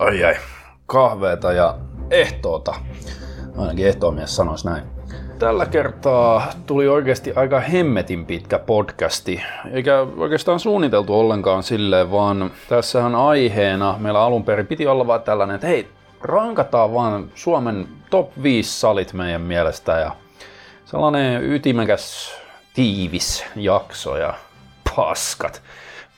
Ai ai, kahveeta ja ehtoota. Ainakin ehtoomies sanoisi näin. Tällä kertaa tuli oikeasti aika hemmetin pitkä podcasti, eikä oikeastaan suunniteltu ollenkaan silleen, vaan tässähän aiheena meillä alun perin piti olla vaan tällainen, että hei, rankataan vaan Suomen top 5 salit meidän mielestä ja sellainen ytimekäs, tiivis jakso ja paskat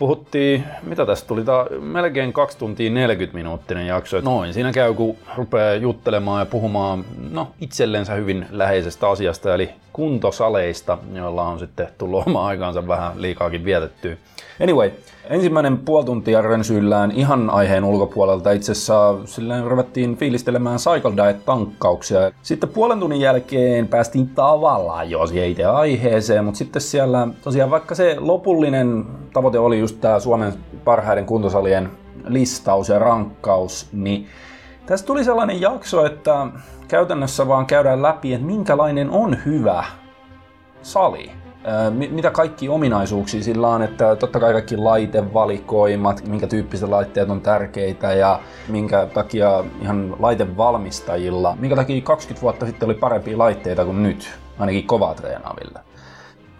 puhuttiin, mitä tästä tuli, tää melkein 2 tuntia 40 minuuttinen jakso. Noin, siinä käy kun rupeaa juttelemaan ja puhumaan no, itsellensä hyvin läheisestä asiasta, eli kuntosaleista, joilla on sitten tullut oma aikaansa vähän liikaakin vietettyä. Anyway, ensimmäinen puoli tuntia rönsyillään ihan aiheen ulkopuolelta. Itse asiassa silleen ruvettiin fiilistelemään Cycle Diet-tankkauksia. Sitten puolen tunnin jälkeen päästiin tavallaan jo itse aiheeseen, mutta sitten siellä tosiaan vaikka se lopullinen tavoite oli just tämä Suomen parhaiden kuntosalien listaus ja rankkaus, niin Tästä tuli sellainen jakso, että käytännössä vaan käydään läpi, että minkälainen on hyvä sali mitä kaikki ominaisuuksia sillä on, että totta kai kaikki laitevalikoimat, minkä tyyppiset laitteet on tärkeitä ja minkä takia ihan laitevalmistajilla, minkä takia 20 vuotta sitten oli parempia laitteita kuin nyt, ainakin kovaa treenaaville.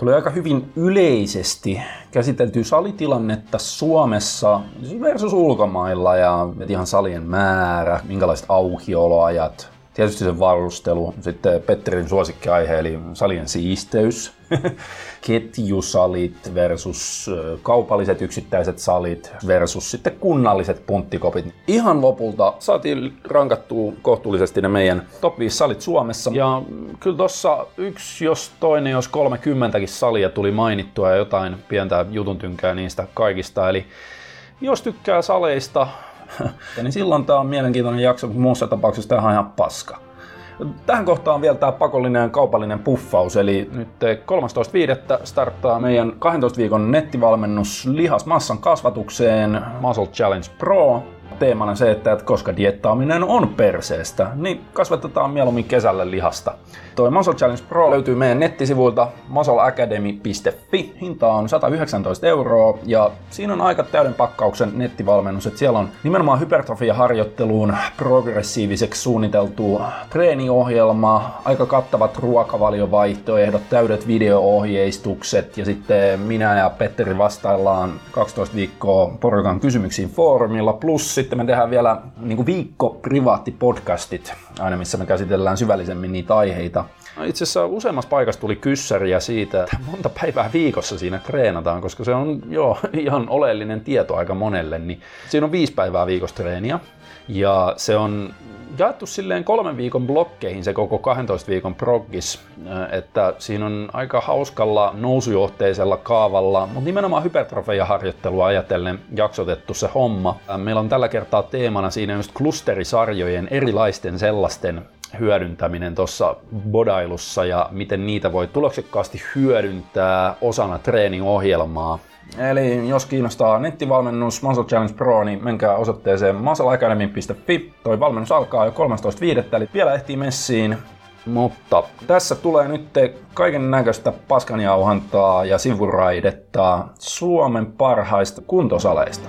Tuli aika hyvin yleisesti käsitelty salitilannetta Suomessa versus ulkomailla ja ihan salien määrä, minkälaiset aukioloajat, Tietysti se varustelu, sitten Petterin suosikkiaihe eli salien siisteys, ketjusalit versus kaupalliset yksittäiset salit versus sitten kunnalliset punttikopit. Ihan lopulta saatiin rankattua kohtuullisesti ne meidän top 5 salit Suomessa. Ja kyllä tossa yksi, jos toinen, jos 30 salia tuli mainittua ja jotain pientä jutun tynkää niistä kaikista. Eli jos tykkää saleista, niin silloin tämä on mielenkiintoinen jakso, mutta muussa tapauksessa tämä on ihan paska. Tähän kohtaan vielä tämä pakollinen kaupallinen puffaus, eli nyt 13.5. starttaa meidän 12 viikon nettivalmennus lihasmassan kasvatukseen Muscle Challenge Pro teemana se, että koska diettaaminen on perseestä, niin kasvatetaan mieluummin kesällä lihasta. Toi Muscle Challenge Pro löytyy meidän nettisivuilta muscleacademy.fi. Hinta on 119 euroa ja siinä on aika täyden pakkauksen nettivalmennus. että siellä on nimenomaan hypertrofia-harjoitteluun progressiiviseksi suunniteltu treeniohjelma, aika kattavat ruokavaliovaihtoehdot, täydet video-ohjeistukset ja sitten minä ja Petteri vastaillaan 12 viikkoa porukan kysymyksiin foorumilla. Plus sitten me tehdään vielä niin viikko privaattipodcastit aina missä me käsitellään syvällisemmin niitä aiheita. No, itse asiassa useammassa paikassa tuli kyssäriä siitä, että monta päivää viikossa siinä treenataan, koska se on jo ihan oleellinen tieto aika monelle. Niin siinä on viisi päivää viikossa treeniä ja se on jaettu silleen kolmen viikon blokkeihin se koko 12 viikon proggis, että siinä on aika hauskalla nousujohteisella kaavalla, mutta nimenomaan hypertrofeja-harjoittelua ajatellen jaksotettu se homma. Meillä on tällä kertaa teemana siinä just klusterisarjojen erilaisten sellaisten hyödyntäminen tuossa bodailussa ja miten niitä voi tuloksekkaasti hyödyntää osana treeniohjelmaa. Eli jos kiinnostaa nettivalmennus Muscle Challenge Pro, niin menkää osoitteeseen muscleacademy.fi. Toi valmennus alkaa jo 13.5. eli vielä ehtii messiin. Mutta tässä tulee nyt kaiken näköistä paskanjauhantaa ja sivuraidetta Suomen parhaista kuntosaleista.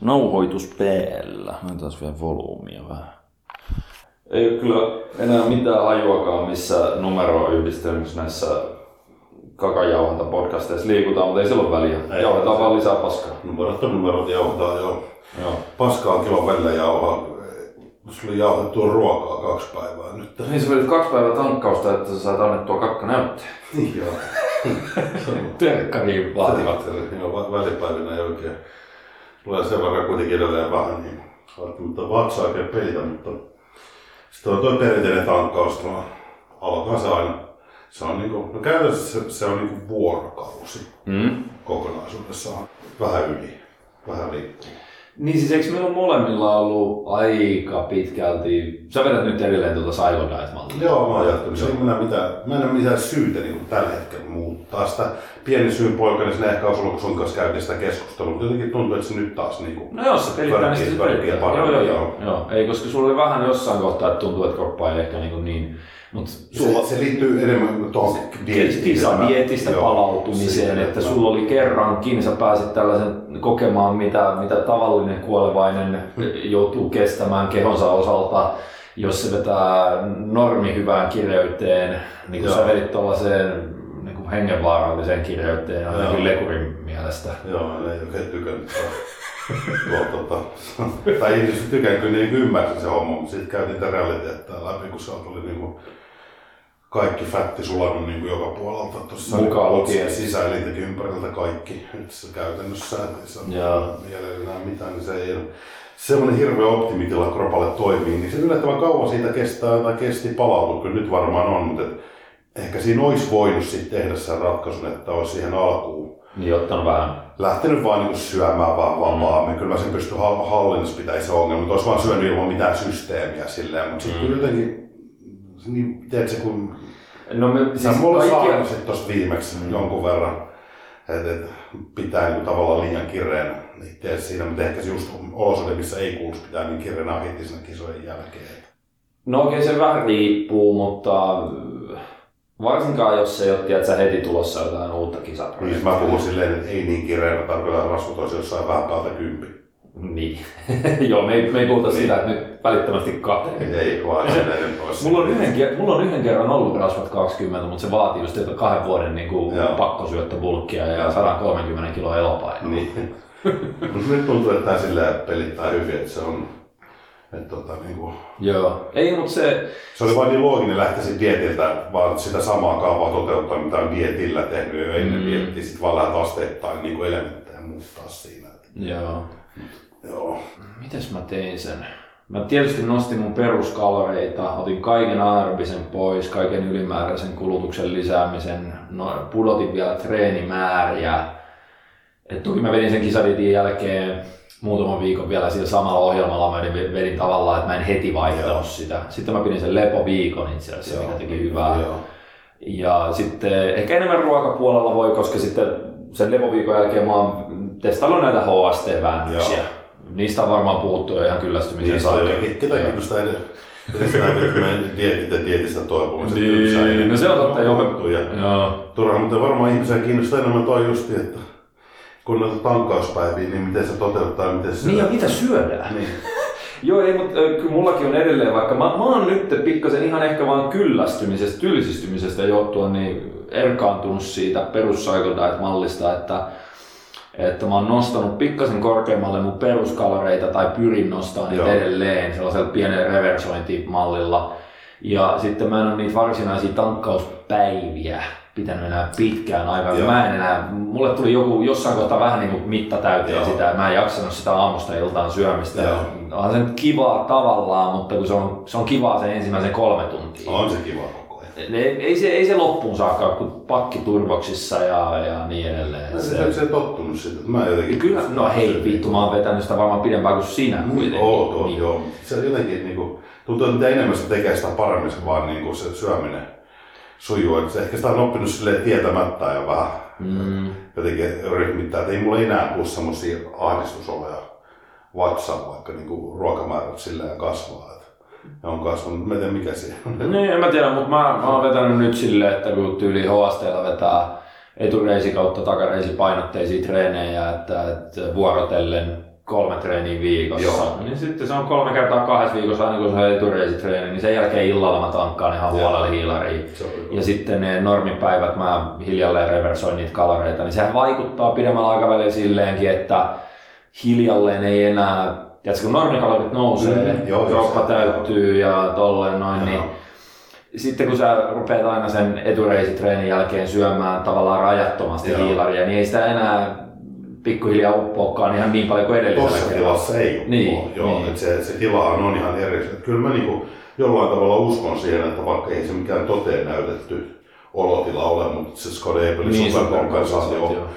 Nauhoitus päällä. Mä taas vielä volyymia vähän. Ei ole kyllä enää mitään hajuakaan, missä numero yhdistelmissä näissä kakajauhanta podcasteissa liikutaan, mutta ei sillä ole väliä. Ei, Jauhetaan vaan lisää paskaa. Numerot on numerot, jauhetaan joo. joo. Paskaa on kilon välillä jauhaa. Sulla oli jauhettua ruokaa kaksi päivää nyt. Niin sä vedit kaksi päivää tankkausta, että sä saat annettua kakka näytteen. Niin joo. Terkkariin vaativat. Joo, välipäivinä ei oikein. Tulee sen verran kuitenkin edelleen vähän, niin välttämättä vatsa oikein peitä, mutta sitten on tuo perinteinen tankkaus, aloitan se aina se on niinku, no käytännössä se, se on niinku vuorokausi mm. kokonaisuudessaan. Vähän yli, vähän liikkuu. Niin siis eikö meillä molemmilla ollut aika pitkälti, sä vedät nyt edelleen tuota Silent Diet Joo, mä oon jatkanut. Se ei mitään, mä en ole mitään syytä niin tällä hetkellä muuttaa sitä pieni syyn poika, niin sinne ehkä olisi ollut, kun sun kanssa käytiin sitä keskustelua, mutta jotenkin tuntuu, että se nyt taas niin kuin, No jos se pelittää, niin sitten se pelittää. Joo, joo, joo. joo. Ei, koska sulla oli vähän jossain kohtaa, että tuntuu, että kroppa ei ehkä niin, niin mutta sulla se, se, liittyy enemmän tuohon kisadietistä Joo, palautumiseen, että sulla oli kerrankin, sä pääsit tällaisen kokemaan, mitä, mitä tavallinen kuolevainen joutuu kestämään kehonsa osalta, jos se vetää normi hyvään kireyteen, niin kuin Joo. sä vedit tuollaiseen kuin hengenvaaralliseen kireyteen, ainakin lekurin mielestä. Joo, ne ei oikein tykännyt. Tuo, tota, tai ihmiset tykännyt, kyllä ne ymmärsi se homma, mutta sitten käytiin tätä realiteettia läpi, kun sieltä oli niinku kaikki fätti sulanut niinku joka puolelta tuossa Mukaan lukien. sisäelintäkin ympäriltä kaikki. Se käytännössä ei saa Joo. jäljellä enää mitään, niin se ei ole semmoinen hirveä optimitila kropalle toimii, niin se yllättävän kauan siitä kestää tai kesti palautua, kyllä nyt varmaan on, mutta et ehkä siinä olisi voinut sitten tehdä sen ratkaisun, että olisi siihen alkuun Niin ottanut vähän. lähtenyt vaan niin syömään vaan vapaammin. Kyllä mä sen pystyn hall- hallinnassa pitää se ongelma, mutta olisi vaan syönyt ilman mitään systeemiä silleen. Mutta sitten kyllä jotenkin, niin, tiedätkö, kun No me, sä siis mulla kaikki, kaikki... sit tossa viimeksi mm. jonkun verran, että et, pitää niin tavallaan liian kireänä itse siinä, mutta ehkä se just olosuhde, missä ei kuuluisi pitää niin kireänä heti siinä kisojen jälkeen. No okei, se vähän riippuu, mutta varsinkaan jos ei ole tiedätkö, heti tulossa jotain uutta Niin kisaprojektia. mä puhun silleen, että ei niin kireänä, tarkoitan rasvut olisi jossain vähän päältä kympi. Niin. Joo, me ei, me ei puhuta sitä, että nyt välittömästi kahteen. Ei vaan olisi. Mulla on, yhden, mulla on yhden kerran ollut rasvat 20, mutta se vaatii just että kahden vuoden niin kuin Joo. pakkosyöttöbulkkia ja 130 kiloa elopainoa. Niin. Mutta nyt tuntuu, että tämä silleen pelittää hyvin, että se on... Että tota, niin kuin, Joo. Ei, mutta se, se oli vain niin looginen lähteä siitä dietiltä, vaan sitä samaa kaavaa toteuttaa, mitä on dietillä tehnyt jo ennen Mm. diettiä. Sitten vaan lähdet asteittain niin kuin elementtejä muuttaa siinä. joo. Joo. Mites mä tein sen? Mä tietysti nostin mun peruskaloreita, otin kaiken aerobisen pois, kaiken ylimääräisen kulutuksen lisäämisen, no, pudotin vielä treenimääriä. Et toki mä vedin sen kisadietin jälkeen muutaman viikon vielä sillä samalla ohjelmalla, mä vedin, vedin tavallaan, että mä en heti vaihtanut Joo. sitä. Sitten mä pidin sen lepoviikon itse asiassa, mikä teki hyvää. Joo. Ja sitten ehkä enemmän ruokapuolella voi, koska sitten sen lepoviikon jälkeen mä oon testaillut näitä HST-väännöksiä. Joo. Niistä on varmaan puhuttu jo ihan kyllästymisen Niin saakka. ketä kiinnostaa edes. Dietistä toipumiset. Niin, no se on totta, joo. joo. Joo. turha, mutta varmaan ihmisiä kiinnostaa enemmän toi justi, että kun näitä tankkauspäiviä, niin miten se toteuttaa, miten se... Niin ja mitä syödään? Niin. Joo, ei, mutta kyllä mullakin on edelleen, vaikka mä, mä oon nyt pikkasen ihan ehkä vaan kyllästymisestä, tylsistymisestä johtuen niin erkaantunut siitä perus Diet-mallista, että, että mä oon nostanut pikkasen korkeammalle mun peruskaloreita tai pyrin nostamaan niitä edelleen sellaisella pienellä reversointimallilla. Ja sitten mä en ole niitä varsinaisia tankkauspäiviä pitänyt enää pitkään aikaa. Joo. Mä en enää, mulle tuli joku jossain kohtaa vähän niin kuin mitta täyteen Joo. sitä, mä en jaksanut sitä aamusta iltaan syömistä. Joo. On se nyt kivaa tavallaan, mutta kun se on, se on kivaa sen ensimmäisen kolme tuntia. On se kiva koko ajan. Ei, ei, se, ei se loppuun saakka, kun pakki turvoksissa ja, ja niin edelleen. Se, se, se tottunut että mä jotenkin... Kyllä, no hei vittu, mä oon vetänyt sitä varmaan pidempään kuin sinä kuitenkin. Oot, oot, Niin. joo. Se jotenkin niinku, tuntuu, että mitä enemmän se tekee, sitä paremmin se vaan niinku, se syöminen sujuu. Et se, ehkä sitä on oppinut silleen tietämättä ja vähän Mm. jotenkin ryhmittää. Et ei mulla enää tule semmosia ahdistusoloja vatsaan, vaikka niinku ruokamäärät silleen kasvaa. Et ne on kasvanut, mä en tiedä mikä siinä on. Niin, en mä tiedä, mutta mä, mä oon vetänyt nyt silleen, että kun tyyli HSTlla vetää etureisi kautta takareisi painotteisia treenejä, että, että vuorotellen kolme treeniä viikossa, Joo. niin sitten se on kolme kertaa kahdessa viikossa aina kun se on etureisitreeni, niin sen jälkeen illalla mä tankkaan ihan huolella hiilariin. Ja sitten ne normipäivät mä hiljalleen reversoin niitä kaloreita, niin sehän vaikuttaa pidemmällä aikavälillä silleenkin, että hiljalleen ei enää, tiedätkö, kun normikalorit nousee, Mm, joo, kroppa täyttyy ja tolleen noin, niin Joo. sitten kun sä rupeat aina sen etureisitreenin jälkeen syömään tavallaan rajattomasti Joo. hiilaria, niin ei sitä enää pikkuhiljaa uppoakaan ihan niin paljon kuin edellisellä Tossa tilassa ei ole. Niin, joo, niin. Et se, se tilahan on ihan eri. Et Kyllä mä niinku jollain tavalla uskon siihen, että vaikka ei se mikään toteen näytetty olotila ole, mutta se Skode Ebelin Niin, superkompensaatio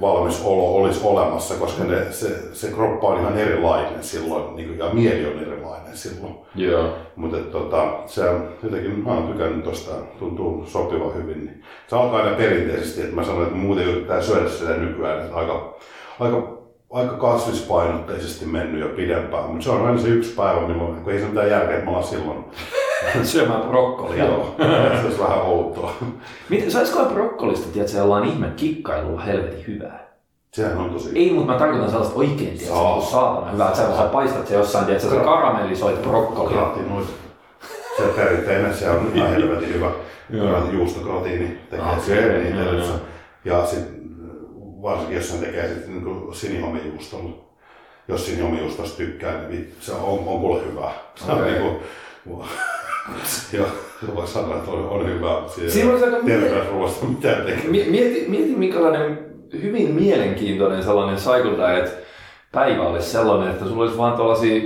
superkompensaatio. valmis olo olisi olemassa, koska ne, se, se kroppa on ihan erilainen silloin niin kuin, ja mieli on erilainen silloin. Joo. Mutta tota, se on jotenkin, mä oon tykännyt tosta, tuntuu sopiva hyvin. Niin. Se alkaa aina perinteisesti, että mä sanoin, että muuten yrittää syödä sitä nykyään, että aika, aika, aika kasvispainotteisesti mennyt jo pidempään. Mutta se on aina se yksi päivä, milloin, kun ei se mitään järkeä, että mä ollaan silloin. Syömään brokkolia. Joo, se olisi vähän outoa. Miten, saisiko brokkolista, tiedätkö, jollain ihme kikkailulla helvetin hyvää? Sehän on tosi... Ei, mutta mä tarkoitan sellaista oikein, tiedätkö, Saa. kuin saatana hyvää, että sä, paistat se jossain, tiedätkö, sä karamellisoit brokkolia. Gratinoit. Se perinteinen, se on ihan helvetin hyvä. Juustokratiini tekee joo, itsellensä. joo. Ja sit, varsinkin jos sen tekee sit niin sinihomijuustolla. Jos sinihomijuustosta tykkää, niin se on, on kuule hyvä. Se on Okei. niinku, joo, voi sanoa, että on, on hyvä. Mie- terveysruoasta mitään. Mi- Mieti, mieti minkälainen hyvin mielenkiintoinen sellainen cycle diet päivä olisi sellainen, että sulla olisi vaan tuollaisia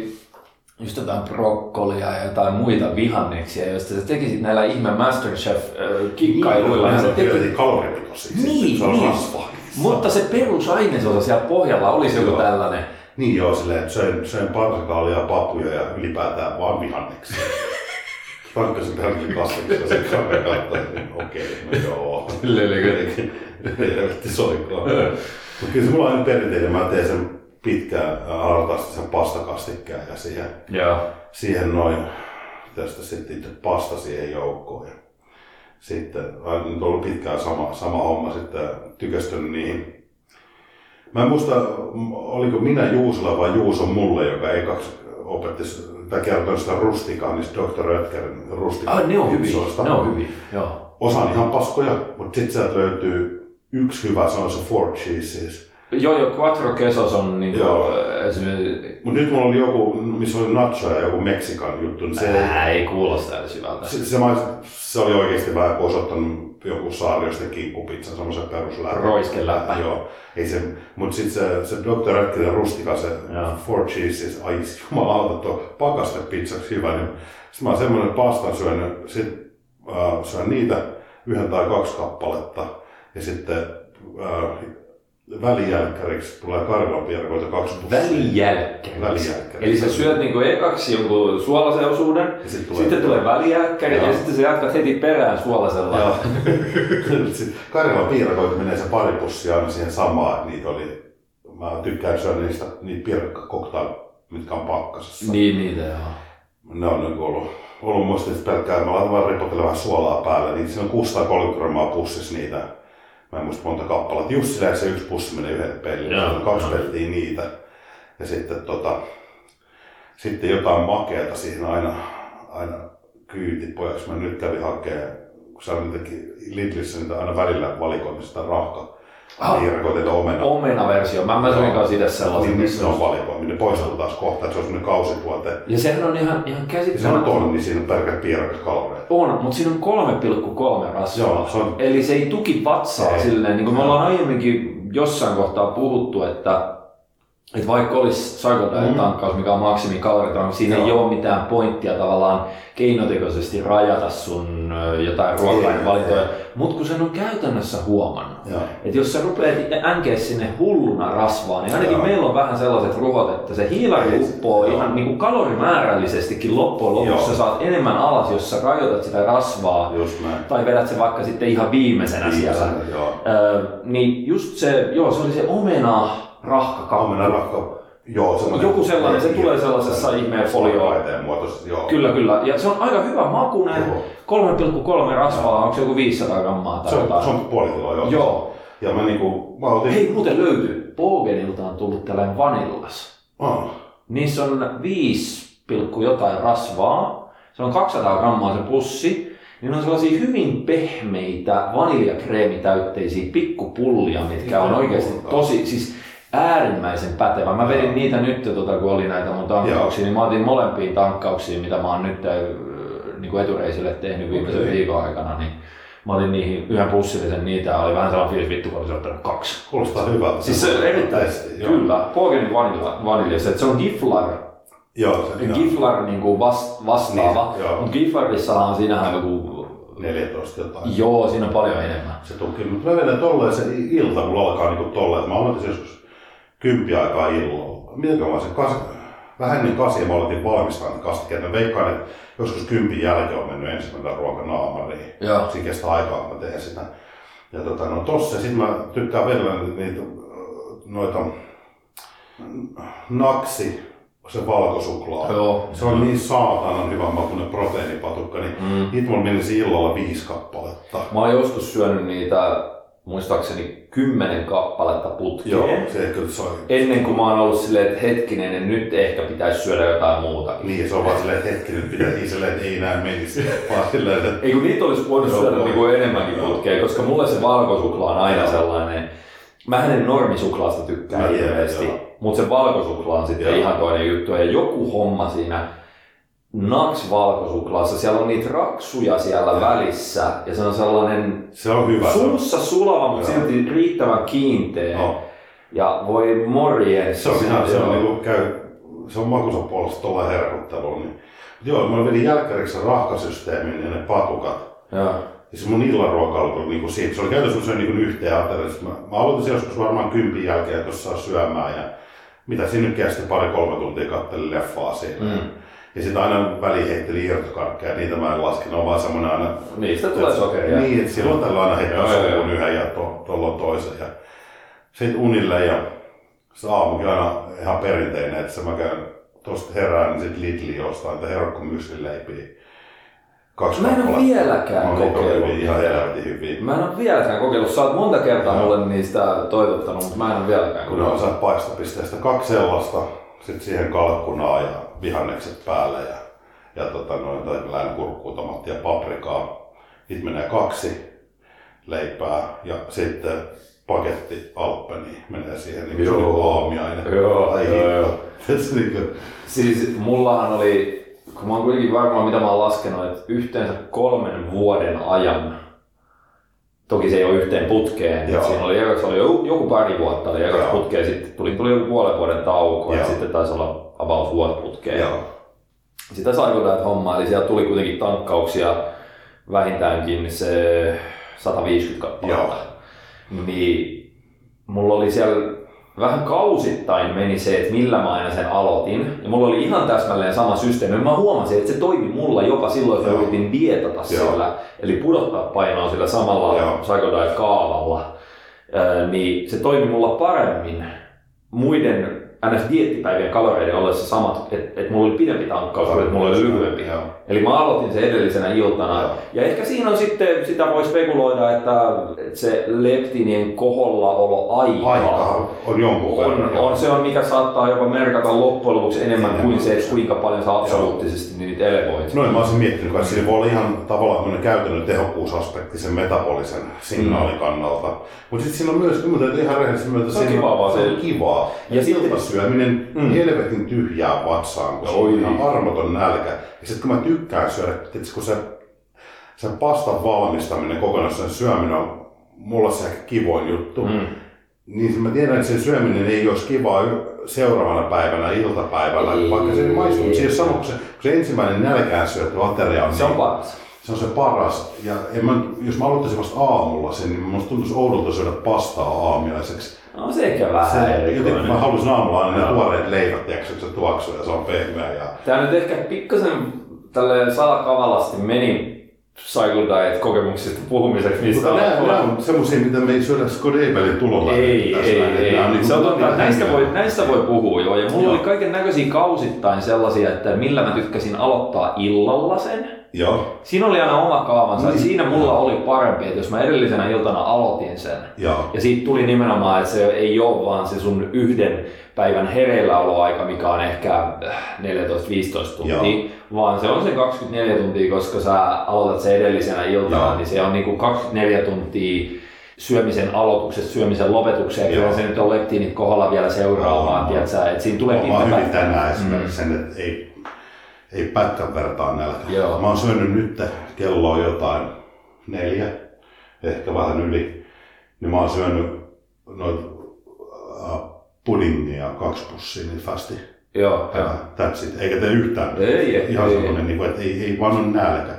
just jotain brokkolia ja jotain muita vihanneksia, joista sä tekisit näillä ihme Masterchef-kikkailuilla. sä helvetin kaloripitoisia. Niin, se on niin. rasva. Mutta se perusaines siellä pohjalla olisi joku tällainen. Niin joo, silleen, että söin, söin parsakaalia, papuja ja ylipäätään vaan vihanneksia. Tankkasin tähänkin kasviksia sen kaverin kautta, niin okei, no joo. Helvetti soikaa. Mutta kyllä se mulla on aina perinteinen, mä teen sen pitkään hartaasti sen pastakastikkeen ja siihen, Joo. siihen noin, tästä sitten itse pasta siihen joukkoon. Ja sitten on ollut pitkään sama, sama homma sitten tykästynyt niihin Mä en muista, oliko minä Juusolla vai Juuso mulle, joka ekaksi opetti tai kertoi sitä rustikaa, niin Dr. Rötkerin rustikaa. Ah, ne on hyviä. Ne on hyviä. Joo. Osa on ihan paskoja, mutta sitten sieltä löytyy yksi hyvä, se on se Four Cheeses. Joo, joo, Quattro Quesos on niin Joo. esimerkiksi... Mutta nyt mulla oli joku, missä oli nacho ja joku Meksikan juttu, niin se, Ää, ei kuulosta edes hyvältä. se, se, se, oli oikeasti vähän kuin osoittanut joku saari jostain kinkkupizzan, semmoisen perusläppän. Roiskeläppä. Joo. Ei se, mutta sitten se, se Dr. Rötkelin rustika, se Joo. Four Cheeses, ai jumalauta, tuo pakastepizzaksi hyvä, niin sitten mä oon semmoinen pastan syönyt, sit äh, syön niitä yhden tai kaksi kappaletta, ja sitten äh, välijälkkäriksi tulee karvapiirakoita kaksi pussia. Välijälkkäri. Välijälkkäri. Eli sä syöt niinku ekaksi jonkun suolaisen osuuden, Ja sit tulee- sitten tulee välijälkkäri ja Joo. sitten sä jatkat heti perään suolasella. Piirakoita menee se pari pussia aina siihen samaan, että niitä oli, mä tykkään syödä niistä, niitä piirakkakoktail, mitkä on pakkasessa. Niin, niitä joo. Ne on niin ollut, ollut että pelkkää, mä laitan vaan ripotella vähän suolaa päälle, niin siinä on 630 grammaa pussissa niitä. Mä en muista monta kappaletta. Just silleen se yksi pussi menee yhdelle pellille. Kaksi peltiä niitä. Ja sitten, tota, sitten jotain makeata siihen aina, aina kyytipojaksi. Mä nyt kävin hakemaan, kun sä niitäkin Lidlissä niitä aina välillä valikoimista rahka. Ah. Piirakoita omena. Omena-versio. Mä, mä söin kanssa itse sellaisen. Niin, ne on valikoimia. Ne poistuu taas kohta, että se on semmoinen kausituote. Ja sehän on ihan, ihan Ja se on käsittämätön. tonni, niin siinä on pelkät piirakas kaloreita. On, mutta siinä on 3,3 rasvaa. Joo, se on- Eli se ei tuki vatsaa Ei. silleen, niin kuin me ollaan aiemminkin jossain kohtaa puhuttu, että, että vaikka olisi Cycle Diet tankkaus, mikä on maksimikalorit, niin siinä ei Mm. Joo. ole mitään pointtia tavallaan keinotekoisesti rajata sun ö, jotain ruoka-ainevalintoja. Mutta kun sen on käytännössä huomannut, Joo. että jos sä rupeat änkeä sinne hulluna rasvaa, niin ainakin Joo. meillä on vähän sellaiset ruhot, että se hiilari Ei, uppoo joo. ihan niin kuin kalorimäärällisestikin loppujen lopuksi. Joo. Sä saat enemmän alas, jos sä rajoitat sitä rasvaa. Just näin. Tai vedät se vaikka sitten ihan viimeisenä siellä. Viimeisenä, joo. Öö, niin just se, joo, se oli se omena rahkakappi. Omena rakka. Joo, semmoinen. Joku sellainen, se tulee sellaisessa ihmeen. Folioaiteen muotoisessa, joo. Kyllä, kyllä. Ja se on aika hyvä makunen. Joo. 3,3 rasvaa, onko se joku 500 grammaa tai Se on, jotain? se on puoli kiloa, joo. Joo. Ja mä niinku, mä otin... Hei, muuten löytyy. Bogenilta on tullut tällainen vanillas. Ah, Niissä on 5, pilkku jotain rasvaa. Se on 200 grammaa se pussi. Niin on sellaisia hyvin pehmeitä vaniljakreemitäytteisiä pikkupullia, mitkä on oikeasti tosi, siis äärimmäisen pätevä. Mä vedin niitä nyt, tota, kun oli näitä mun tankkauksia, niin mä otin molempiin tankkauksiin, mitä mä oon nyt äh, niin kuin etureisille tehnyt viimeisen Okei. viikon aikana. Niin mä otin niihin yhden pussillisen niitä oli vähän sellainen fiilis vittu, kun olisi ottanut kaksi. kuulostaa hyvältä. Siis se on erittäin, kyllä, Bogenin vanilla, vaniljas, että se on Giflar Joo, se, joo. Giflar niin kuin vast, vastaava, Niin, mutta Giflarissa on siinähän joku 14 jotain. Joo, siinä on paljon enemmän. Se tuki, mutta mä vedän tolleen se ilta, mulla alkaa niinku tolleen, että mä aloitin joskus kympi aikaa illalla. Miten mä se kas, vähän ennen kasia mä aloitin valmistaa niitä kastikkeita. Mä veikkaan, että joskus kympin jälkeen on mennyt ensimmäinen ruoka naamariin. Joo. Siinä kestää aikaa, kun mä teen sitä. Ja tota, no tossa, sit mä tykkään vedellä niitä, noita naksi, se valkosuklaa. Joo. Se on niin saatanan hyvä makuinen proteiinipatukka, niin mm. niitä mulla menisi illalla viisi kappaletta. Mä oon joskus syönyt niitä, muistaakseni kymmenen kappaletta putkeen. Joo, se kyllä soi. Ennen kuin mä oon ollut silleen, että hetkinen, että nyt ehkä pitäisi syödä jotain muuta. Niin, se on vaan silleen, että hetki nyt pitää niin silleen, että ei enää menisi. Vaan silleen, että Ei kun niitä olisi voinut syödä joo. niinku enemmänkin Joo. putkeen, koska mulle se valkosuklaa on aina Joo. sellainen, Mä en normisuklaasta tykkää hirveästi, mutta se valkosuklaa on sitten Joo. ihan toinen juttu. Ja joku homma siinä Naks valkosuklaassa, siellä on niitä raksuja siellä välissä ja se on sellainen se on hyvä. se on- suussa sulava, mutta Joo. silti riittävän kiinteä. No, Ja voi morjens. se on ihan, se on niinku käy, se on makunsa puolesta tuolla herkuttelu. Niin. Joo, mä vedin jälkkäriksi rahkasysteemin ja ne patukat. Joo. Ja se mun illaruokailu tuli niinku siitä. Se oli käytössä se niinku yhteen ateriassa. Mä, mä aloitin joskus varmaan kympin jälkeen, saa syömään. Ja mitä siinä nyt kesti pari-kolme tuntia kattelin leffaa siinä. Mm. Ja sitten aina väliin heitteli irtokarkkeja, niitä mä en laske, ne on vaan semmonen aina... Niistä tulee sokeria. Niin, että silloin tällä aina heittää joo. yhden ja to, tuolla toisen. Ja sitten unille ja se aamukin aina ihan perinteinen, että se mä käyn tuosta herään, niin sitten Lidli ostaa niitä herkkumyyslileipiä. Kaksi Mä en kappaletta. vieläkään niin kokeillut. hyviä, ihan helvetin hyviä. Mä en ole vieläkään kokeillut. Sä oot monta kertaa Joo. mulle niistä toivottanut, mutta mä en ole vieläkään Kun ne on saat paistopisteestä kaksi sellaista, sitten siihen kalkkunaa ja vihannekset päälle ja, ja tota, noin, tai lähinnä kurkkuu, tomattia, paprikaa. Niitä menee kaksi leipää ja sitten paketti Alppeni menee siihen niin Joo. kuin aamiainen. Joo, Ai joo, joo. niin kuin, Siis mullahan oli, kun mä oon kuitenkin varmaan mitä mä oon laskenut, että yhteensä kolmen vuoden ajan, toki se ei ole yhteen putkeen, Joo. siinä oli, oli joku, joku pari vuotta oli putkeen, sitten tuli, tuli joku puolen vuoden tauko, ja Joo. sitten taisi olla about vuosi putkeen. joo. Sitä hommaa, eli sieltä tuli kuitenkin tankkauksia vähintäänkin se 150 kappaletta. Niin mulla oli siellä vähän kausittain meni se, että millä mä aina sen aloitin. Ja mulla oli ihan täsmälleen sama systeemi. Mä huomasin, että se toimi mulla jopa silloin, Joo. yritin dietata Joo. sillä. Eli pudottaa painoa sillä samalla Diet kaavalla. Ää, niin se toimi mulla paremmin muiden ns. diettipäivien kaloreiden ollessa samat, että et mulla oli pidempi tankkaus, että mulla oli lyhyempi. Joo. Eli mä aloitin sen edellisenä iltana. Joo. Ja ehkä siinä on sitten, sitä voi spekuloida, että se leptinien koholla olo aika, Aika on jonkun on, verran, on, se on, mikä saattaa jopa merkata loppujen lopuksi enemmän kuin se, että kuinka paljon sä absoluuttisesti niitä elevoit. Noin mä olisin miettinyt, että siinä voi olla ihan tavallaan käytännön tehokkuusaspekti sen metabolisen signaalin kannalta. Mutta sitten siinä on myös, täytyy ihan rehellisesti myöntää, Se on se on kivaa. Ja Ja sitten- iltasyöminen Mm. helvetin tyhjää vatsaan, kun se Oi. on ihan armoton nälkä. Ja sitten kun mä tykkään syödä, tietysti kun se, sen pastan valmistaminen kokonaan, sen syöminen on mulla se ehkä kivoin juttu. Mm. Niin mä tiedän, että sen syöminen ei olisi kivaa seuraavana päivänä iltapäivällä, Ei. vaikka se ei maistu. Mutta siinä sama, kun se, kun se ensimmäinen nälkään syöty ateria on Se on niin- paras. se on se paras. Ja en mä, jos mä aloittaisin vasta aamulla sen, niin musta tuntuisi oudolta syödä pastaa aamiaiseksi. No se ehkä vähän Se, erikoinen. mä haluaisin aamulla aina ne tuoreet leivät, tiedätkö, se tuoksuu ja se on pehmeä. Ja... Tämä nyt ehkä pikkasen tälle salakavalasti meni Cycle Diet-kokemuksista puhumiseksi, mistä Mutta nämä, on- nämä on semmoisia, mitä me ei syödä Skodebelin tulolla. Ei, tässä ei, näin. ei. Nämä on niinku Se on totta, näistä, voi, näistä voi puhua joo. Ja mulla Joo. oli kaiken näköisiä kausittain sellaisia, että millä mä tykkäsin aloittaa illalla sen. Joo, Siinä oli aina oma kaavansa. Niin. Siinä mulla oli parempi, että jos mä edellisenä iltana aloitin sen. joo. Ja siitä tuli nimenomaan, että se ei ole vaan se sun yhden päivän hereilläoloaika, mikä on ehkä äh, 14-15 tuntia, Joo. vaan se on se 24 tuntia, koska sä aloitat sen edellisenä iltana, Joo. niin se on niinku 24 tuntia syömisen aloituksesta syömisen lopetukseen, ja kyllä se nyt on leptiinit kohdalla vielä seuraavaan, Joo. tiedätkö, että siinä tulee oon pitkä hyvin päivä. tänään esimerkiksi sen, että ei, ei pätkän vertaa nälkä. Joo. Mä oon syönyt nyt, kello on jotain neljä, ehkä vähän yli, niin mä oon syönyt noita äh, pudingia kaksi pussia niin fasti. Joo, joo. Ja that's it. Eikä tee yhtään. Ei, ei, Ihan ei. semmoinen, niin kuin, että ei, ei vaan ole nälkä.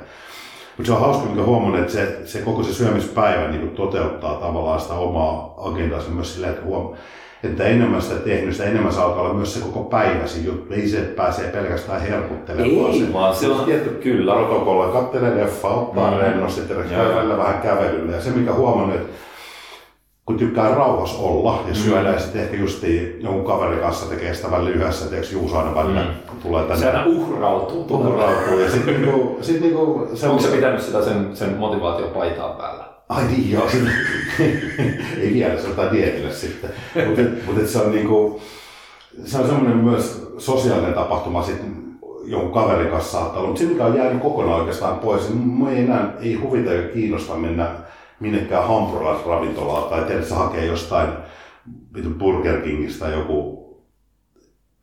Mutta se on hauska, mikä huomannut, että se, se koko se syömispäivä niin kuin toteuttaa tavallaan sitä omaa agendaansa myös silleen, että huom- että enemmän sitä tehnyt, sitä enemmän se alkaa olla myös se koko päiväsi juttu. Ei se pääsee pelkästään herkuttelemaan. Ei, vaan se on tietty kyllä. protokolla. Kattelee leffa, ottaa mm. rennosti, käy välillä vähän kävelyllä. Ja se mikä huomannut, että kun tykkää rauhassa olla ja syödä mm. ja sitten ehkä just jonkun kaverin kanssa tekee sitä välillä yhdessä, teekö Juuso aina välillä, mm. kun tulee tänne. Se aina uhrautuu. Uhrautuu ja sitten niinku, sit niinku se Onko se pitänyt sitä sen, sen motivaatiopaitaa päällä? Ai niin joo, ei vielä, se on dietille sitten. Mutta mut se on niinku, se on semmoinen myös sosiaalinen tapahtuma sitten jonkun kaverin kanssa saattaa olla, mutta se mikä on jäänyt kokonaan oikeastaan pois, niin mua ei enää ei huvita eikä kiinnosta mennä minnekään hampurilaisravintolaan tai tiedät, sä hakee jostain Burger Kingistä joku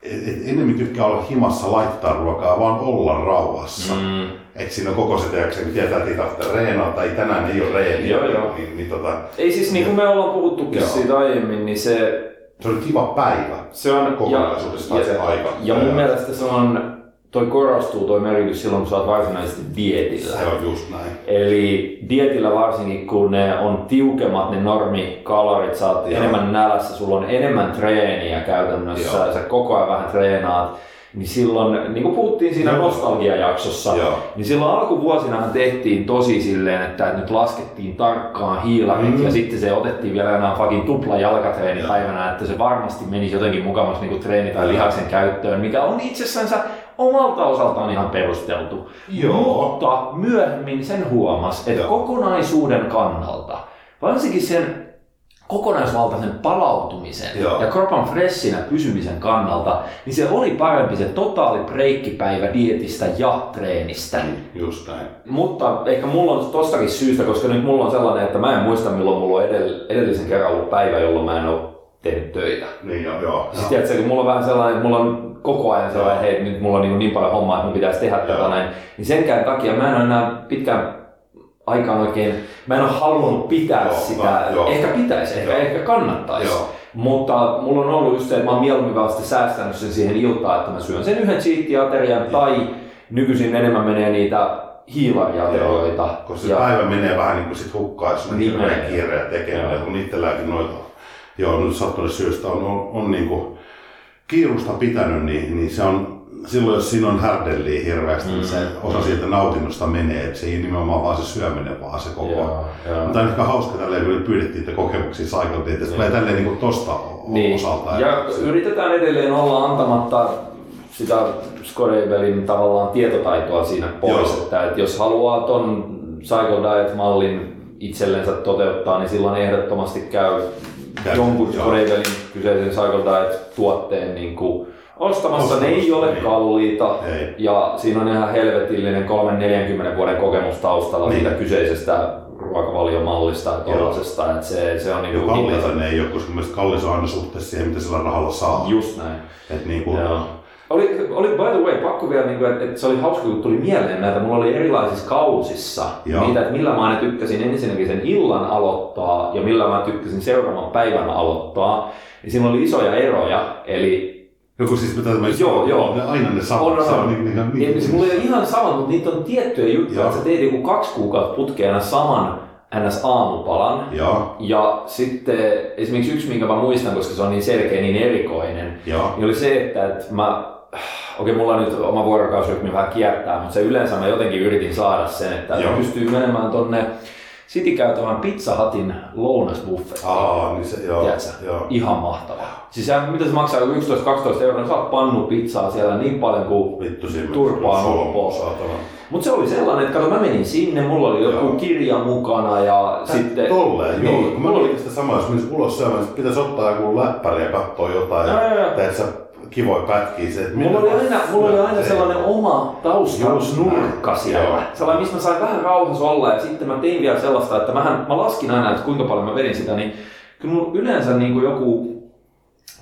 et, enemmän tykkää olla himassa laittaa ruokaa, vaan olla rauhassa. Mm. Että siinä on koko se teokseen, kun tietää, että ei tarvitse reenaa tai tänään ei ole reeniä. Joo, joo. Niin, niin, tota, ei siis niin kuin me ollaan puhuttukin joo. siitä aiemmin, niin se... Se on kiva päivä se on, kokonaisuudessaan se aika. Ja mun mielestä se on toi korostuu toi merkitys silloin, kun sä oot varsinaisesti dietillä. Se on just näin. Eli dietillä varsinkin, kun ne on tiukemmat ne normikalorit, sä oot Joo. enemmän nälässä, sulla on enemmän treeniä käytännössä, Joo. sä koko ajan vähän treenaat, niin silloin, niin kuin puhuttiin siinä Joo. nostalgiajaksossa, Joo. niin silloin alkuvuosinahan tehtiin tosi silleen, että nyt laskettiin tarkkaan hiilarit mm. ja sitten se otettiin vielä enää fucking tupla jalkatreenipäivänä, että se varmasti menisi jotenkin mukavasti niin treeni- tai lihaksen käyttöön, mikä on itsessänsä omalta osaltaan ihan perusteltu. Joo. Mutta myöhemmin sen huomas, että Joo. kokonaisuuden kannalta, varsinkin sen kokonaisvaltaisen palautumisen Joo. ja kropan freshinä pysymisen kannalta, niin se oli parempi se totaali breikkipäivä dietistä ja treenistä. Just näin. Mutta ehkä mulla on tostakin syystä, koska nyt mulla on sellainen, että mä en muista milloin mulla on edellisen kerran ollut päivä, jolloin mä en ole tehnyt töitä. Niin joo, joo. Siis tiedätkö, kun mulla on vähän sellainen, että mulla on koko ajan sellainen, hei nyt mulla on niin, niin paljon hommaa, että mun pitäisi tehdä tätä näin. Niin senkään takia mä en ole enää pitkään aikaan oikein, mä en ole halunnut pitää joo, sitä, no, ehkä pitäisi, ehkä, ehkä kannattaisi. Joo. Mutta mulla on ollut just se, että mä oon mieluummin vaan säästänyt sen siihen iltaan, että mä syön sen yhden cheat-aterian tai nykyisin enemmän menee niitä hiilariaterioita. Koska se ja... päivä menee vähän niin kuin sit hukkaan, jos on hirveän kiireä tekemään. Kun itselläkin noita, joo, nyt sattuneesta syystä on, on, on niin kuin, kiirusta pitänyt, niin, niin se on, silloin jos siinä on härdelliä hirveästi, niin mm. niin se osa siitä nautinnosta menee, että se ei nimenomaan vaan se syöminen, vaan se koko. Joo, joo. Mutta on ehkä hauska tälleen, kun pyydettiin että kokemuksia Cycle että se tulee tälleen niin kuin tosta niin. osalta. Ja se... yritetään edelleen olla antamatta sitä Scorebelin tavallaan tietotaitoa siinä pois, että, että jos haluaa ton Cycle Diet-mallin itsellensä toteuttaa, niin silloin ehdottomasti käy jonkun Scorebelin kyseisen Cycle Diet-tuotteen niin kuin ostamassa. Ostamassa. Ne ei ole niin. kalliita ei. ja siinä on ihan helvetillinen 3-40 vuoden kokemus taustalla niin. siitä kyseisestä ruokavaliomallista ja tuollaisesta. Että se, se on niin kuin kalliita ne ei ole, koska mielestäni kallis on aina suhteessa siihen, mitä sillä rahalla saa. Just näin. Et niin kuin, oli, oli by the way, pakko vielä, niin että, että se oli hauska, kun tuli mieleen näitä. Mulla oli erilaisissa kausissa Joo. niitä, että millä mä aina tykkäsin ensinnäkin sen illan aloittaa ja millä mä tykkäsin seuraavan päivän aloittaa. Niin siinä oli isoja eroja. Eli joku siis mitä tämä joo, joo. Ne, aina ne samat. On, on. On niin, niin, niin, niin, mulla ei ole ihan sama, mutta niitä on tiettyjä juttuja, että sä teet joku kaksi kuukautta putkeena saman ns. aamupalan. Ja. ja sitten esimerkiksi yksi, minkä mä muistan, koska se on niin selkeä, niin erikoinen, ja. niin oli se, että, että mä okei, mulla nyt oma vuorokausrytmi vähän kiertää, mutta se yleensä mä jotenkin yritin saada sen, että Joo. pystyy menemään tonne City-käytävän Pizza Hutin lounasbuffet. Aa, niin se, joo, joo. Ihan mahtava. Siis se, mitä se maksaa, 11-12 euroa, niin saat pannu pizzaa siellä niin paljon kuin Vittu, turpaa. Mutta se oli sellainen, että kato, mä menin sinne, mulla oli joku joo. kirja mukana ja Tän, sitten... Tolleen, niin, joo. Kun mä olin sitä samaa, jos menisit ulos syömään, pitäisi ottaa joku läppäri ja katsoa jotain. Ja, ja, ja. ja kivoja pätkiä. Se, mulla oli aina, mulla oli aina sellainen oma taustanurkka siellä. Joo. Sellainen, missä mä sain vähän rauhassa olla. Ja sitten mä tein vielä sellaista, että mähän, mä laskin aina, että kuinka paljon mä vedin sitä. Niin kyllä mulla yleensä niin kuin joku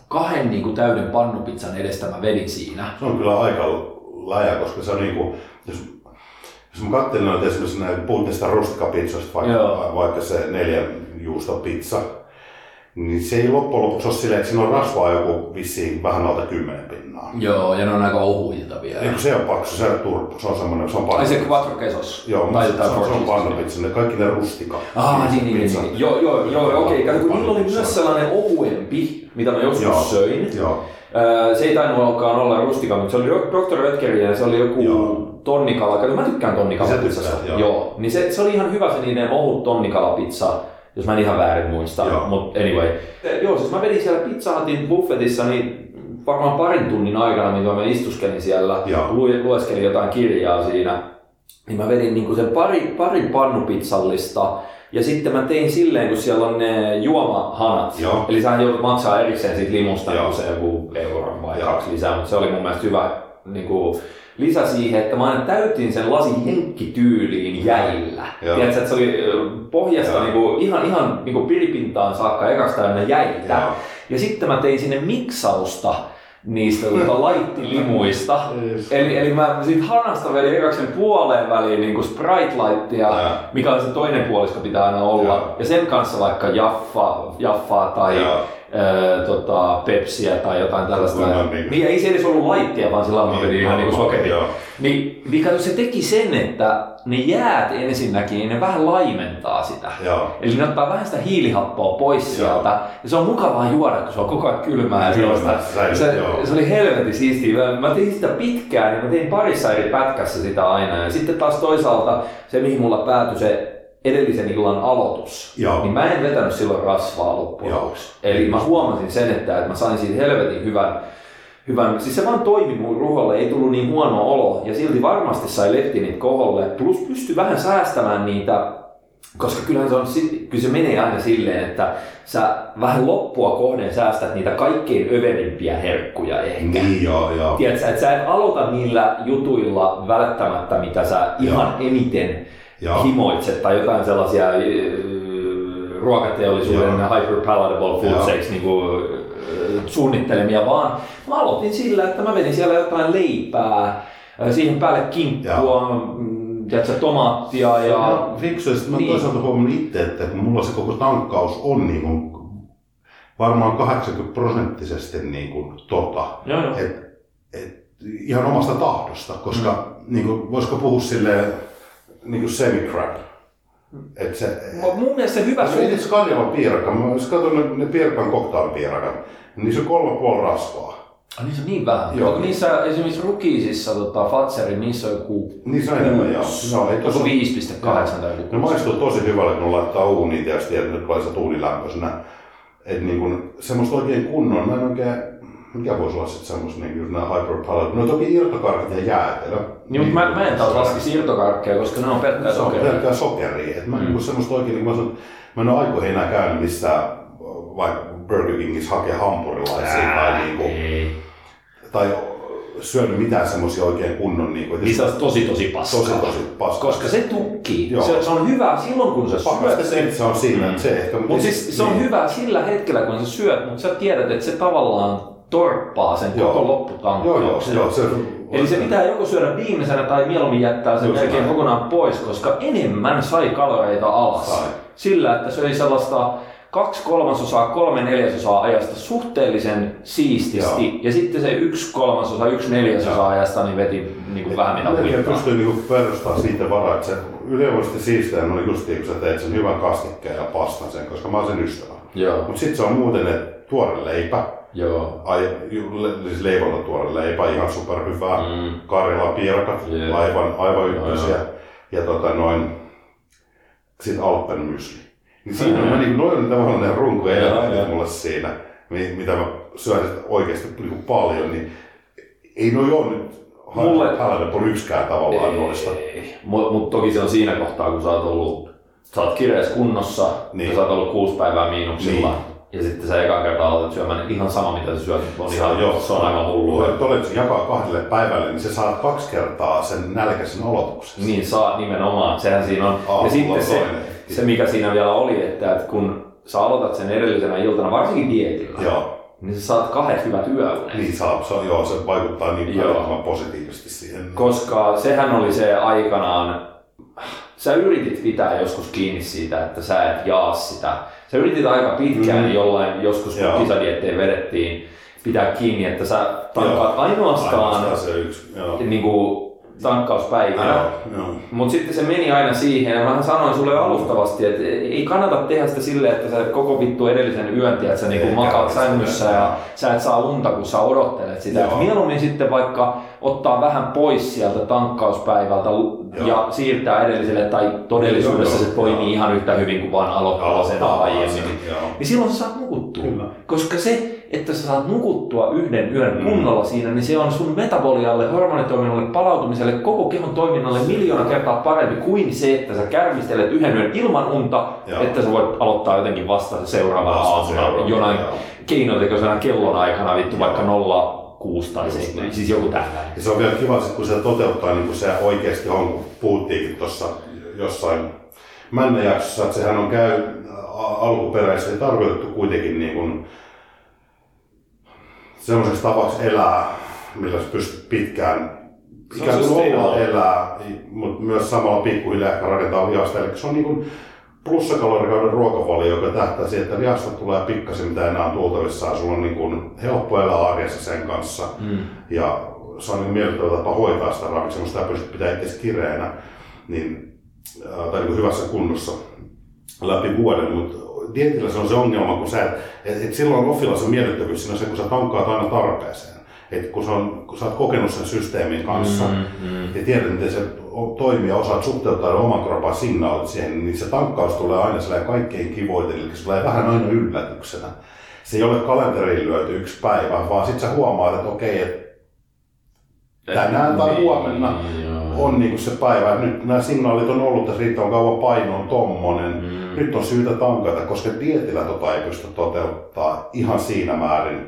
kahden niin kuin täyden pannupizzan edestä mä vedin siinä. Se on kyllä aika läjä, koska se on niin kuin, jos, jos mä katselin noita esimerkiksi näitä puhuttiin sitä rustikapizzoista, vaikka, vaikka se neljän juustopizza, niin se ei loppujen lopuksi ole silleen, että siinä on rasvaa joku vissiin vähän alta kymmenen pinnaa. Joo, ja ne on aika ohuita vielä. Eikö se on paksu, se on turpo, se on semmoinen, se on Ai se quattro quesos. Joo, tai, se, tai se, on- se on cheese. pannupizza, ne kaikki ne rustika. Ah, niin, niin, niin, niin. Joo, joo, joo, okei. Kato, kun niillä oli myös sellainen ohuempi, mitä mä joskus Joo, söin. Joo, Öö, se ei tainnutkaan olla rustika, mutta se oli Dr. Oetkerin ja se oli joku Joo. tonnikala. Mä tykkään tykkäät, joo. joo. Niin se, se oli ihan hyvä se niiden ohut tonnikalapizza, jos mä en ihan väärin muista. Mutta anyway. Eh, Joo, siis mä vedin siellä Pizza Hutin buffetissa niin varmaan parin tunnin aikana, mitä mä istuskelin siellä, lu- lueskelin jotain kirjaa siinä, niin mä vedin niinku sen pari, pari pannupizzallista ja sitten mä tein silleen, kun siellä on ne juomahanat. Joo. Eli sähän joudut maksaa erikseen siitä limusta Joo. niin se joku euron vai Joo. kaksi lisää, mutta se oli mun mielestä hyvä niin kuin, lisä siihen, että mä aina täytin sen lasin henkkityyliin jäillä. Joo. Tiedätkö, että se oli pohjasta Joo. niin kuin, ihan, ihan niin kuin piripintaan saakka ekaksi täynnä jäitä. Joo. Ja sitten mä tein sinne miksausta niistä tuota, laittilimuista. Eli, eli mä siitä hanasta vedin ekaksi sen puoleen väliin niin Sprite Lightia, mikä on se toinen puolisko pitää aina olla. Joo. Ja sen kanssa vaikka Jaffa, Jaffaa tai Joo. Tota, Pepsiä tai jotain tällaista. Kyllä, niin. Niin ei se edes ollut laittia, vaan sillä mä Niin, vedin ihan niin. Niin, niin kato, se teki sen, että ne jäät ensinnäkin, ne vähän laimentaa sitä. Joo. Eli ne ottaa vähän sitä hiilihappoa pois Joo. sieltä. Ja se on mukavaa juoda, kun se on koko ajan kylmää. ja Kylmää, sellaista. säilyy, se, joo. se, oli helvetin siistiä. Mä, mä tein sitä pitkään, niin mä tein parissa eri pätkässä sitä aina. Ja sitten taas toisaalta se, mihin mulla päätyi se edellisen illan aloitus, Joo. niin mä en vetänyt silloin rasvaa loppujen Joo. lopuksi. Eli mä huomasin sen, että, että mä sain siitä helvetin hyvän, hyvän, siis se vaan toimi mun ruholle, ei tullut niin huono olo ja silti varmasti sai leptinit koholle, plus pystyi vähän säästämään niitä, koska kyllähän se, on, kyllä se menee aina silleen, että sä vähän loppua kohden säästät niitä kaikkein överimpiä herkkuja ehkä. Niin, joo, joo. Tiedätkö, että sä et aloita niillä jutuilla välttämättä, mitä sä ihan eniten Joo. himoitset tai jotain sellaisia äh, ruokateollisuuden Joo. hyper palatable foodseiksi niin kuin, suunnittelemia, vaan mä aloitin sillä, että mä vedin siellä jotain leipää, äh, siihen päälle kinkkua, mm, tiedätkö, tomaattia ja... Ja fiksu, ja sit mä Niin. toisaalta huomannut itse, että kun mulla se koko tankkaus on niin kuin, varmaan 80 prosenttisesti niin kuin, tota, Joo, joo. et, et, ihan omasta tahdosta, koska mm. niin kuin, voisiko puhua silleen niin kuin semi-crap. Et se, Mut Mun mielestä se hyvä suhde... itse Karjalan piirakka, mä jos katson ne, ne piirakan koktailipiirakat, niin niissä on kolme puoli rasvaa. Ah, niissä on niin vähän. Joo. Joo. Niissä esimerkiksi Rukiisissa, tota, Fatserin, niissä on joku... Niissä on enemmän, joo. No, ei Joku tossa- 5,8 tai joku. Ne maistuu tosi hyvälle, kun laittaa uuniin tietysti, että nyt laittaa uunilämpöisenä. Että niin kun, semmoista oikein kunnon, mä en oikein, mikä voisi olla sitten semmoista niin just nämä hyperpalat. No toki irtokarkit ja jäätelö. Niin, mutta mä, mä en taas laskisi irtokarkkeja, koska ne on pelkkää Se on sokeria. pelkkää sokeria. Et mä, Mm. mm. semmoista oikein, niin mä, sanon, mä en ole aikoihin enää käynyt missään vaikka Burger Kingissä hakea hampurilaisia tai, niin kuin, tai syönyt mitään semmoisia oikein kunnon niin kuin, Niistä on tosi tosi paskaa. tosi tosi paskaa. Koska se tukkii. Joo. Se, se, on hyvä silloin, kun sä syöt Pakasta sen. se on siinä, että se ehkä... Mutta siis se on niin. hyvä sillä hetkellä, kun sä syöt, mutta sä tiedät, että se tavallaan torppaa sen Joo. koko Joo, joo, lopputankkauksen. joo, se Eli se pitää joko syödä viimeisenä tai mieluummin jättää sen melkein kokonaan pois, koska enemmän sai kaloreita alas. Sai. Sillä, että söi sellaista kaksi kolmasosaa, kolme neljäsosaa ajasta suhteellisen siististi. Joo. Ja sitten se yksi kolmasosa, yksi neljäsosa Joo. ajasta niin veti niin kuin vähän mitä huikkaa. pystyy niinku perustamaan siitä varaa, että se ylivoimaisesti siistiä on just niin, kun sä teet sen hyvän kastikkeen ja pastan sen, koska mä oon sen ystävä. Joo, Mutta sitten se on muuten, että tuore leipä, joo. ai, siis leivolla tuore leipä, ihan superhyvää. Mm. Karjalan piirakat, Jep. aivan, aivan ykkösiä. Ja tota noin, sit Alpen mysli. Niin siinä Mm. mä niin, noin on tavallaan ne joo. mulle siinä, mi- mitä mä syön oikeasti niin paljon, niin ei noi ole nyt Mulle- palatable yksikään tavallaan noista. Mutta mut toki se on siinä kohtaa, kun sä oot ollut, sä oot kireessä kunnossa. Niin. ja sä oot ollut kuusi päivää miinuksilla. Niin. Ja sitten sä ekan kertaa aloitat syömään niin ihan sama mitä sä syöt, on Se ihan, on, joo. se on aivan hullua. Että olet se jakaa kahdelle päivälle, niin sä saat kaksi kertaa sen nälkäisen aloituksen. Niin saa nimenomaan, sehän siinä on. Aamulla ja sitten se, se, mikä siinä vielä oli, että, että kun sä aloitat sen edellisenä iltana, varsinkin dietillä, Joo, niin sä saat kahdet hyvät yöunet. niin saa, se, on- joo, se vaikuttaa niin älyttömän positiivisesti siihen. Koska sehän oli se aikanaan, sä yritit pitää joskus kiinni siitä, että sä et jaa sitä sä yritit aika pitkään Mm. jollain, joskus kun Joo. kisadiettejä vedettiin, pitää kiinni, että sä tankkaat Joo. ainoastaan Ainoastaan se yksi. Joo. niin kuin, tankkauspäivänä. Mutta sitten se meni aina siihen, ja mä sanoin sulle alustavasti, että ei kannata tehdä sitä silleen, että sä koko vittu edellisen yön, että sä niinku makaat sängyssä ja sä et saa unta, kun sä odottelet sitä. Mieluummin sitten vaikka ottaa vähän pois sieltä tankkauspäivältä ja Joo. siirtää edelliselle, tai todellisuudessa Joo, se toimii joo. ihan yhtä hyvin kuin vaan aloittaa sen aiemmin. Niin silloin sä saat nukuttua. Kyllä. Koska se, että sä saat nukuttua yhden yön Mm. kunnolla siinä, niin se on sun metabolialle, hormonitoiminnalle, palautumiselle, koko kehon toiminnalle miljoona kertaa parempi kuin se, että sä kärvistelet yhden yön ilman unta, Joo. että sä voit aloittaa jotenkin vasta seuraavana aamuna jonain keinotekoisena kellon aikana, vittu vaikka 06 tai Just 7, näin. siis joku tällainen. Ja se on vielä kiva, kun se toteuttaa niin kuin se oikeasti on, kun puhuttiinkin tuossa jossain Männä-jaksossa, että sehän on käy alkuperäisesti tarkoitettu kuitenkin niin kuin semmoiseksi tavaksi elää, millä sä pystyt pitkään ikään kuin olla elää, mutta myös samalla pikkuhiljaa ehkä rakentaa lihasta. Eli se on niin kuin plussakalorikauden ruokavalio, joka tähtää siihen, että lihasta tulee pikkasen mitä enää on tultavissa ja sulla on niin kuin helppo elää arjessa sen kanssa. Mm. Ja se on niin miellyttävä tapa hoitaa sitä ravitsemusta ja pystyt pitää itse kireänä niin, ää, tai niin hyvässä kunnossa läpi vuoden. Mutta dietillä se on se ongelma, kun sä, et, et, et silloin offilla se miellyttävyys siinä on se, kun sä tankkaat aina tarpeeseen. Et kun, se on, kun sä oot kokenut sen systeemin kanssa Mm, mm. ja tiedät, miten se ja osaat suhteuttaa oman kropan signaalit siihen, niin se tankkaus tulee aina sellainen kaikkein kivoiten, eli se tulee vähän aina yllätyksenä. Se ei ole kalenteriin lyöty yksi päivä, vaan sitten sä huomaat, että okei, että tänään tai huomenna Joo. on niinku se päivä. Nyt nämä signaalit on ollut, että riittävän kauan paino on tommonen. Mm. Nyt on syytä tankata, koska dietillä tota ei pysty toteuttaa ihan siinä määrin.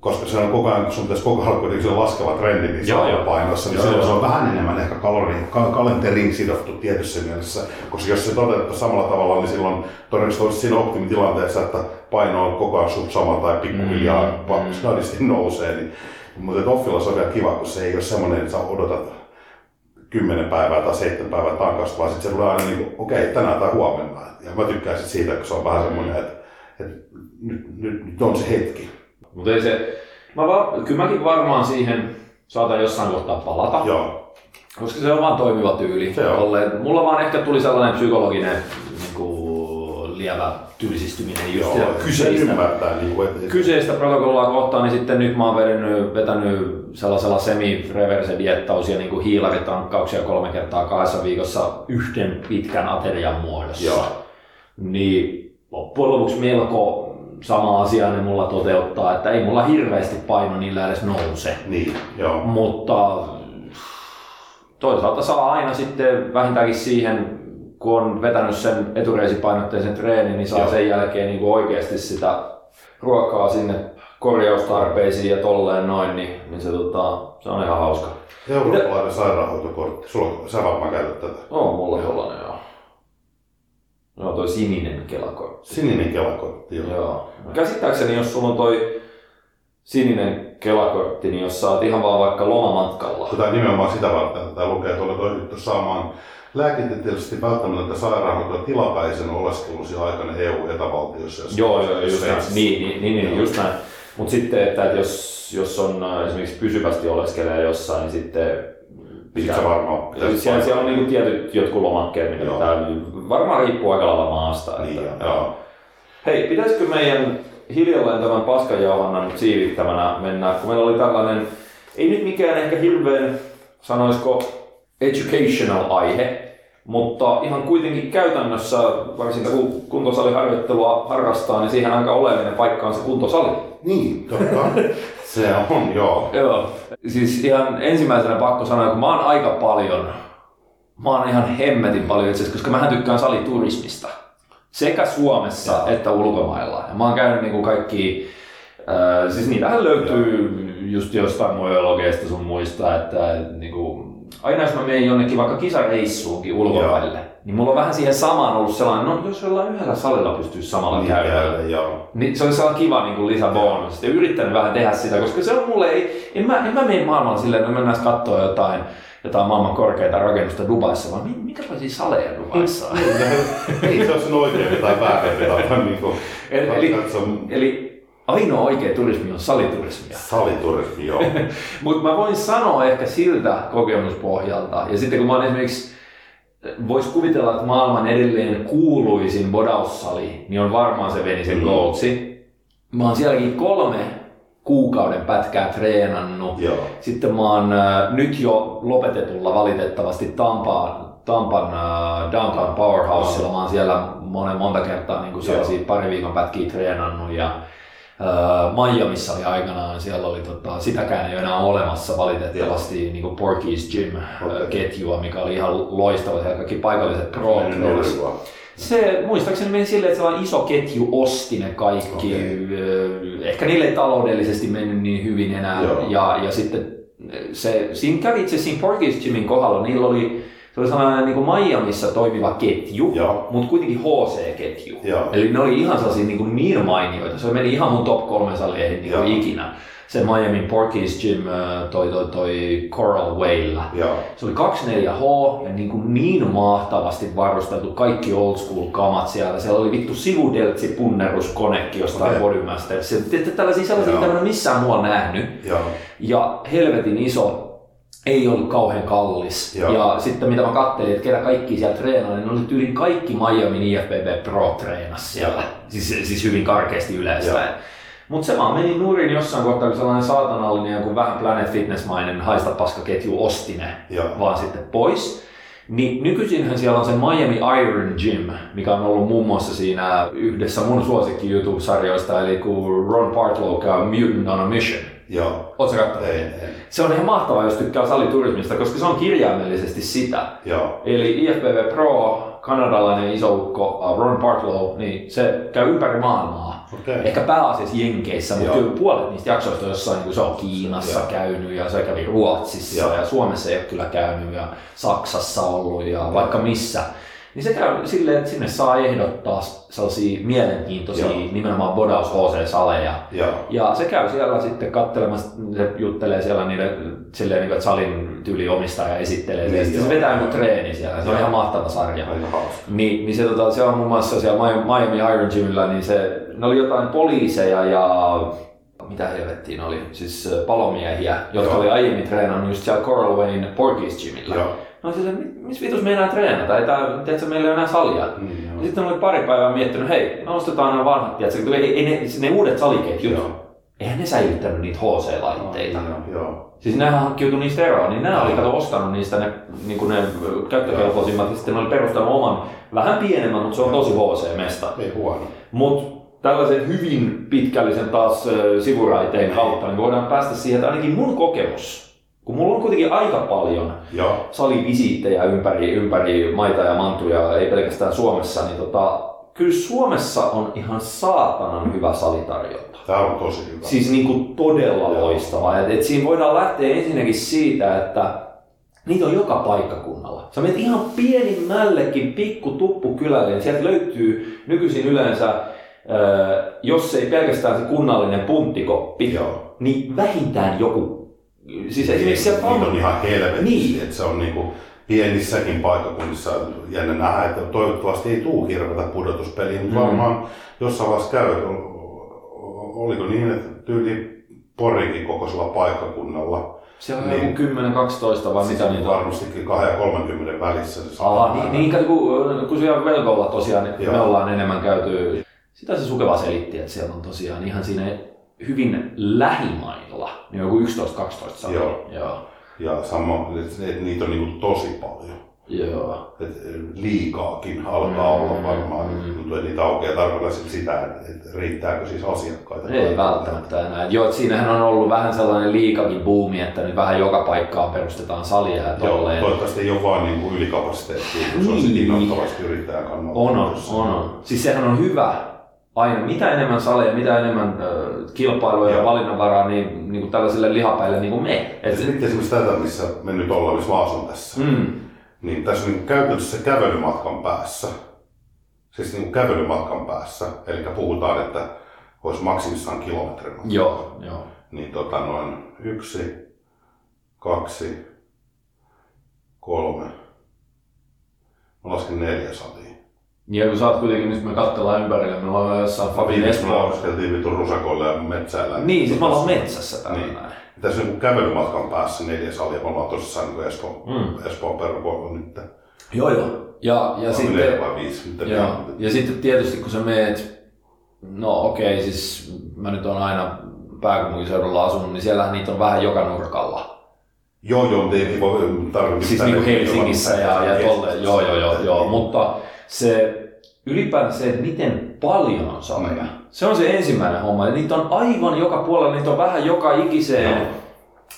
Koska se on koko ajan, kun sun pitäisi koko ajan kuitenkin laskeva trendi niissä Joo, joo. painoissa, niin Joo, silloin se on vähän enemmän ehkä kalori, ka- kalenteriin sidottu tietyssä mielessä. Koska jos se toteutettaisiin samalla tavalla, niin silloin todennäköisesti olisi siinä optimitilanteessa, että paino on koko ajan suht sama tai pikkuhiljaa Mm, mm, snadisti nousee. Niin, mutta offilla se on vielä kiva, kun se ei ole semmoinen, että sä odotat 10 päivää tai 7 päivää tankasta, vaan sitten se tulee aina niin kuin, okei, okay, tänään tai huomenna. Ja mä tykkään sit siitä, kun se on vähän semmoinen, että, että nyt, nyt, nyt on se hetki. Mutta ei se, mä va, kyllä mäkin varmaan siihen saatan jossain kohtaa palata. Joo, Koska se on vaan toimiva tyyli. Se on. Mulla vaan ehkä tuli sellainen psykologinen niin kuin, lievä tylsistyminen just joo. kyseistä, ymmärtää, niin kuin, että, kyseistä protokollaa kohtaan, niin sitten nyt mä oon vetänyt, vetänyt sellaisella semi-reverse diettaus ja niin kuin hiilaritankkauksia kolme kertaa kahdessa viikossa yhden pitkän aterian muodossa. Joo. Niin loppujen lopuksi melko sama asia ne mulla toteuttaa, että ei mulla hirveästi paino niillä edes nouse. Niin, joo. Mutta toisaalta saa aina sitten vähintäänkin siihen, kun on vetänyt sen etureisipainotteisen treenin, niin saa Joo. sen jälkeen niin oikeasti sitä ruokaa sinne korjaustarpeisiin ja tolleen noin, niin, niin se, tota, se on ihan hauska. Eurooppalainen sairaanhoitokortti. Sulla, sä varmaan käytät tätä. On mulla tollanen Joo, toi sininen kelakortti. Sininen kelakortti. Joo. Joo. Käsittääkseni, jos sulla on toi sininen kelakortti, niin jos oot ihan vaan vaikka lomamatkalla, Tätä nimenomaan sitä varten, että tämä lukee, että olet oikeutettu saamaan lääketieteellisesti välttämätöntä sairaanhoitoa tilapäisen oleskelusi aikana EU-etävaltiossa. ja Joo, joo, just näin. Niin, niin, niin, niin just näin. Mutta sitten, että, että jos, jos on äh, esimerkiksi pysyvästi oleskelee jossain, niin sitten Sitten se varmaan pitäisi siellä, siellä on niinku tietyt jotkut lomakkeet, mitä Joo. pitää, varmaan riippuu aika lailla maasta. Niin, että, joo. joo. Hei, pitäisikö meidän hiljalleen tämän paskanjauhannan siivittämänä mennä, kun meillä oli tällainen, ei nyt mikään ehkä hirveän, sanoisiko, educational aihe, mutta ihan kuitenkin käytännössä, varsinkin kun kuntosaliharjoittelua harrastaa, niin siihen aika oleellinen paikka on se kuntosali. Niin, totta. se on, joo. Joo. Siis ihan ensimmäisenä pakko sanoa, kun mä oon aika paljon, mä oon ihan hemmetin paljon itse asiassa, koska mähän tykkään saliturismista. Sekä Suomessa Joo. että ulkomailla. Ja mä oon käynyt niinku kaikki, äh, siis niitähän löytyy just jostain muologeista sun muista, että niinku, aina jos mä menen jonnekin vaikka kisareissuunkin ulkomaille, niin mulla on vähän siihen samaan ollut sellainen, no jos jollain yhdellä salilla pystyisi samalla Niin, käydä. joo. Niin se olisi sellainen kiva niin kuin lisäbonus. Ja yrittänyt vähän tehdä sitä, koska se on mulle, ei, en, mä, en mä mene maailmalla silleen, että me mennään katsoa jotain, jotain maailman korkeita rakennusta Dubaissa, vaan mi- minkälaisia saleja Dubaissa on? Ei se ole sen oikein tai väärin tapa niin kuin, Eli- eli- Eli ainoa oikea turismi on saliturismia. saliturismi, joo. Mutta mä voin sanoa ehkä siltä kokemuspohjalta, ja sitten kun mä oon esimerkiksi, vois kuvitella, että maailman edelleen kuuluisin bodaussali, niin on varmaan se Venisen Mm. Goldsi. Mä oon sielläkin kolme kuukauden pätkää treenannut. Joo. Sitten mä oon äh, nyt jo lopetetulla valitettavasti Tampaan, Tampan äh, Downtown Powerhousella. Mä oon siellä monen monta kertaa niin sellaisia pari viikon pätkiä treenannut ja Miamiissa oli aikanaan, siellä oli tota, sitäkään ei ole enää olemassa valitettavasti niin kuin Porky's Gym äh, Okei. ketjua, mikä oli ihan loistava, siellä kaikki paikalliset pro. Se muistaakseni meni silleen, että sellainen iso ketju osti ne kaikki. Okay. Ehkä niille ei taloudellisesti mennyt niin hyvin enää. Joo. Ja, ja sitten se, siinä kävi itse siinä Porky's Gymin kohdalla, niillä oli, se oli sellainen niin kuin Miamiissa toimiva ketju, Joo. mutta kuitenkin HC-ketju. Joo. Eli ne oli ihan sellaisia niin, kuin niin mainioita. Se meni ihan mun top kolme saleihin niin kuin ikinä. Se Miamin Porky's Gym äh, toi, toi, toi Coral. Joo. Se oli 24H ja niin, kuin niin mahtavasti varusteltu kaikki old school kamat siellä. Siellä oli vittu sivudeltsi punneruskonekin jostain okay. Bodymaster. Se, tällaisia sellaisia, mitä en missään muualla nähnyt. Joo. Ja helvetin iso, ei ollut kauhean kallis. Joo. Ja sitten mitä mä katselin, että ketä kaikki siellä treenaa, niin oli tyyliin kaikki Miami IFBB Pro treenas siellä. Siis, siis hyvin karkeasti yleistäen. Mutta se vaan meni nurin jossain kohtaa, kun sellainen saatanallinen joku vähän Planet Fitness-mainen haistapaskaketju osti ne Joo. vaan sitten pois. Niin nykyisinhän siellä on se Miami Iron Gym, mikä on ollut muun muassa siinä yhdessä mun suosikki YouTube-sarjoista, eli kun Ron Partlow käy Mutant on a Mission. Joo. Oletko katsonut? Ei, ei. Se on ihan mahtavaa, jos tykkää saliturismista, koska se on kirjaimellisesti sitä. Joo. Eli IFBB Pro, kanadalainen isoukko uh, Ron Partlow, niin se käy ympäri maailmaa. Okei. Ehkä pääasiassa Jenkeissä, mutta Joo. kyllä puolet niistä jaksoista on jossain, niin kuin se on Kiinassa Joo. käynyt ja se kävi Ruotsissa Joo. ja Suomessa ei ole kyllä käynyt ja Saksassa ollut ja vaikka missä. Niin se käy silleen, että sinne saa ehdottaa sellaisia mielenkiintoisia Joo. nimenomaan bodaus HC-saleja. Joo. Ja se käy siellä sitten katselemassa, se juttelee siellä niiden, silleen, niin kuin, että salin tyyli omistaja esittelee. Niin, Sitten se vetää joku treeni siellä, se on ihan mahtava sarja. Aika hauska. Niin, niin se, tota, se on muun muassa siellä Mi- Miami Iron Gymillä, niin se, ne oli jotain poliiseja ja mitä helvettiin oli, siis äh, palomiehiä, jotka Joo. oli aiemmin treenannut just siellä Coral Wayn Porky's Gymillä. Joo. No siis, missä vitus me enää treenata, ei tää, tiedätkö, meillä ei ole enää salia. Ja joo. sitten oli pari päivää miettinyt, hei, me ostetaan nämä vanhat, tiedätkö, kun ei, ei ne, ne, uudet saliketjut, Joo. eihän ne säilyttänyt niitä HC-laitteita. Joo. Joo. Siis nehän hankkiutui niistä eroon, niin nämä oli kato ostanut niistä ne, niin kuin ne käyttökelpoisimmat, ja sitten ne oli perustanut oman, vähän pienemmän, mutta se on tosi HC-mesta. Ei huono. Mutta tällaisen hyvin pitkällisen taas sivuraiteen kautta, niin voidaan päästä siihen, että ainakin mun kokemus, kun mulla on kuitenkin aika paljon Joo. salivisiittejä ympäri, ympäri maita ja mantuja, ei pelkästään Suomessa, niin tota, kyllä Suomessa on ihan saatanan hyvä salitarjonta. Tää on tosi hyvä. Siis niin kuin todella Joo. loistava. Et, et siinä voidaan lähteä ensinnäkin siitä, että niitä on joka paikkakunnalla. Sä menet ihan pienimmällekin pikku tuppukylälle, niin sieltä löytyy nykyisin yleensä, ö, jos ei pelkästään se kunnallinen punttikoppi, Joo. niin vähintään joku. Siis esimerkiksi siellä Niitä on Palmu- ihan helvetisti, Niin. että se on niinku pienissäkin paikkakunnissa jännä nähdä, että toivottavasti ei tuu hirveätä pudotuspeliä, mutta Mm. varmaan jossain vaiheessa käy, oliko niin, että tyyli Porikin kokoisella paikkakunnalla, siellä on Niin. joku 10-12 vai siis mitä on niitä on. varmastikin 2 ja 30 välissä se sama niin, niin kato, kun, kun siellä Velkolla tosiaan niin Joo. me ollaan enemmän käyty, sitä se Sukeva selitti, että siellä on tosiaan ihan siinä hyvin lähimailla, niin joku 11-12 salia. Joo. Joo. Ja sama, että et niitä on niinku tosi paljon. Joo. Et liikaakin alkaa Mm, olla varmaan, mm. mm. tulee niitä auki ja tarkoittaa sit sitä, että et riittääkö siis asiakkaita. Ei välttämättä enää. Et Joo, et siinähän on ollut vähän sellainen liikakin buumi, että nyt vähän joka paikkaan perustetaan salia ja Joo, tolleen. toivottavasti ei ole vaan niin kuin ylikapasiteettia, kun se on Niin. sitten innoittavasti yrittäjän kannalta. On, on, on, on. Siis sehän on hyvä aina. Mitä enemmän saleja, mitä enemmän äh, kilpailuja ja valinnanvaraa, niin, niin kuin tällaisille lihapäille niin kuin me. Et sitten esimerkiksi tätä, missä me nyt ollaan, missä mä asun tässä, mm, niin tässä niin käytännössä kävelymatkan päässä, siis niin kävelymatkan päässä, eli puhutaan, että olisi maksimissaan kilometrin joo, joo. Niin tota noin yksi, kaksi, kolme. Mä lasken neljä. Ja kun sä oot kuitenkin, nyt me katsellaan ympärille, me ollaan jossain Fabin Me Espoo. laskettiin vitun rusakoille ja metsäillä. Niin, siis me ollaan metsässä täällä Niin. näin. Tässä niin kävelymatkan päässä neljä salia, me ollaan tosissaan niin Espoon, Mm. Espoon perukoilla nyt. Joo, joo. Ja, ja Ja sitten... vai viisi, mitä Joo. ne- Ja sitten tietysti kun sä meet, no okei, siis mä nyt on aina pääkaupunkiseudulla asunut, niin siellähän niitä on vähän joka nurkalla. Joo, joo, mutta ei voi tarvitse Siis niin kuin Helsingissä ja, ja tolleen, joo, joo, joo, joo, mutta se ylipäätään se, että miten paljon on saleja, Mm. se on se ensimmäinen homma. Ja niitä on aivan joka puolella, niitä on vähän joka ikiseen, Joo.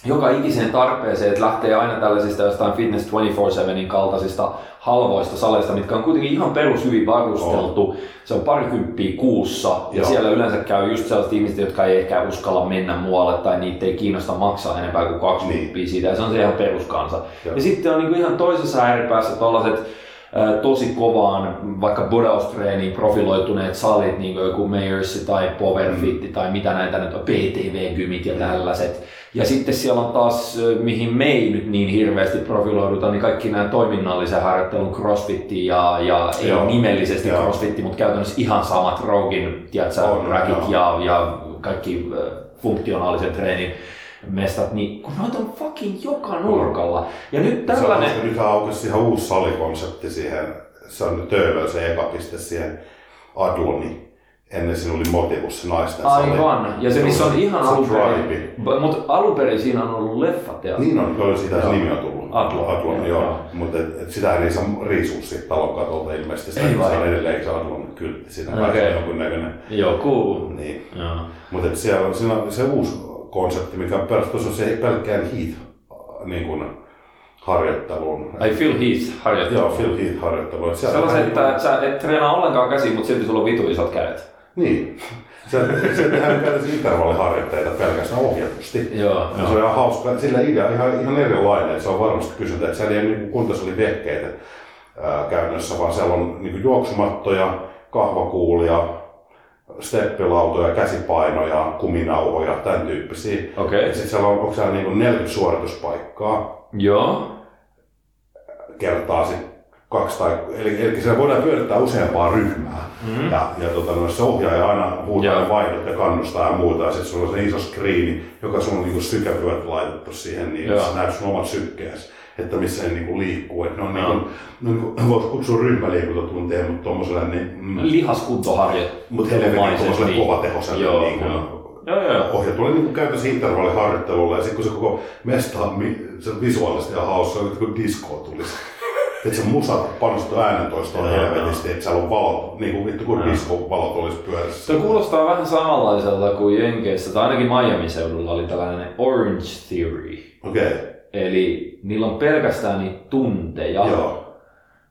joka ikiseen tarpeeseen, että lähtee aina tällaisista jostain Fitness 24-7 kaltaisista halvoista saleista, mitkä on kuitenkin ihan perus hyvin varusteltu. Se on parikymppiä kuussa ja Joo. siellä yleensä käy just sellaiset ihmiset, jotka ei ehkä uskalla mennä muualle tai niitä ei kiinnosta maksaa enempää kuin 20 Niin. siitä ja se on se ihan peruskansa. Joo. Ja sitten on niinku ihan toisessa ääripäässä tollaset ää, tosi kovaan vaikka bodaustreeniin profiloituneet salit, niin kuin joku Mayors tai Powerfit tai mitä näitä nyt on, PTV-gymit ja tällaiset. Ja sitten siellä on taas, mihin me ei nyt niin hirveästi profiloiduta, niin kaikki nämä toiminnallisen harjoittelun crossfitti ja, ja ei Joo. nimellisesti Joo. crossfitti, mutta käytännössä ihan samat rogin, tiedätkö, On, rackit joo. ja, ja kaikki ö, funktionaalisen treenin mestat, niin kun noita on fucking joka nurkalla. Ja nyt tällainen... Se, nyt aukesi ihan uusi salikonsepti siihen. Se on nyt Töölön se eka piste siihen Adloni. Ennen siinä oli Motivus se naisten sali. Aivan, ja se missä on ihan Se alun perin, Drive. mutta alun perin siinä on ollut leffateatteri. Niin on, kyllä siitä se nimi on tullut. Adlon. Adlon, Joo. joo. Mutta sitä ei saa riisua siitä talon katolta ilmeisesti. Sitä Ei saa edelleen se Adlon kyltti siinä okay. jonkunnäköinen. Joku. Niin. Joo. Mutta siellä on, siinä on se uusi konsepti, mikä perustuu se pelkkään heat niin kuin, harjoitteluun. I feel heat harjoittelu. Joo, Phil Heath harjoittelu. Sellaisen, että sä et treenaa ollenkaan käsiä, mutta silti sulla on vitu isot kädet. Niin. Se, se tehdään tällaisia intervalliharjoitteita pelkästään ohjatusti. Joo, Ja se on ihan hauska. Sillä idea ihan, ihan erilainen. Se on varmasti kysyntä, että siellä ei ole niin kuntosalivehkeitä ää, käynnössä, vaan siellä on niin juoksumattoja, kahvakuulia, steppilautoja, käsipainoja, kuminauhoja, tämän tyyppisiä. Okei. Ja sitten siellä on, onko siellä niin 40 suorituspaikkaa Joo. kertaa sit kaksi tai, eli, eli siellä voidaan pyörittää useampaa ryhmää. Mm. Ja, ja tota, no, se ohjaaja aina huutaa ne vaihdot ja kannustaa ja muuta. Ja sitten sulla on se iso screeni, joka sun on niinku sykävyöt laitettu siihen, niin Joo. sä näet sun omat sykkeesi, että missä ne niinku liikkuu. Et ne on Joo. niinku, niinku, voisi kutsua ryhmäliikuntatunteja, mutta tuommoiselle niin, mm, Lihaskuntoharjoittelu. mutta helvetin tuommoiselle kovatehoiselle Joo, niinku, joo. Joo, joo, ohjatulle niin käytössä intervalliharjoittelulla ja sitten kun se koko mesta on se visuaalisesti ihan hauska, että kun disco tulisi. Että se musa panostuu äänentoistoon helvetisti, että siellä on valot, niin kuin vittu kun Joo. disco-valot olisi pyörissä. Se kuulostaa vähän samanlaiselta kuin Jenkeissä, tai ainakin Miamin seudulla oli tällainen Orange Theory. Okei, okay. Eli niillä on pelkästään niitä tunteja. joo.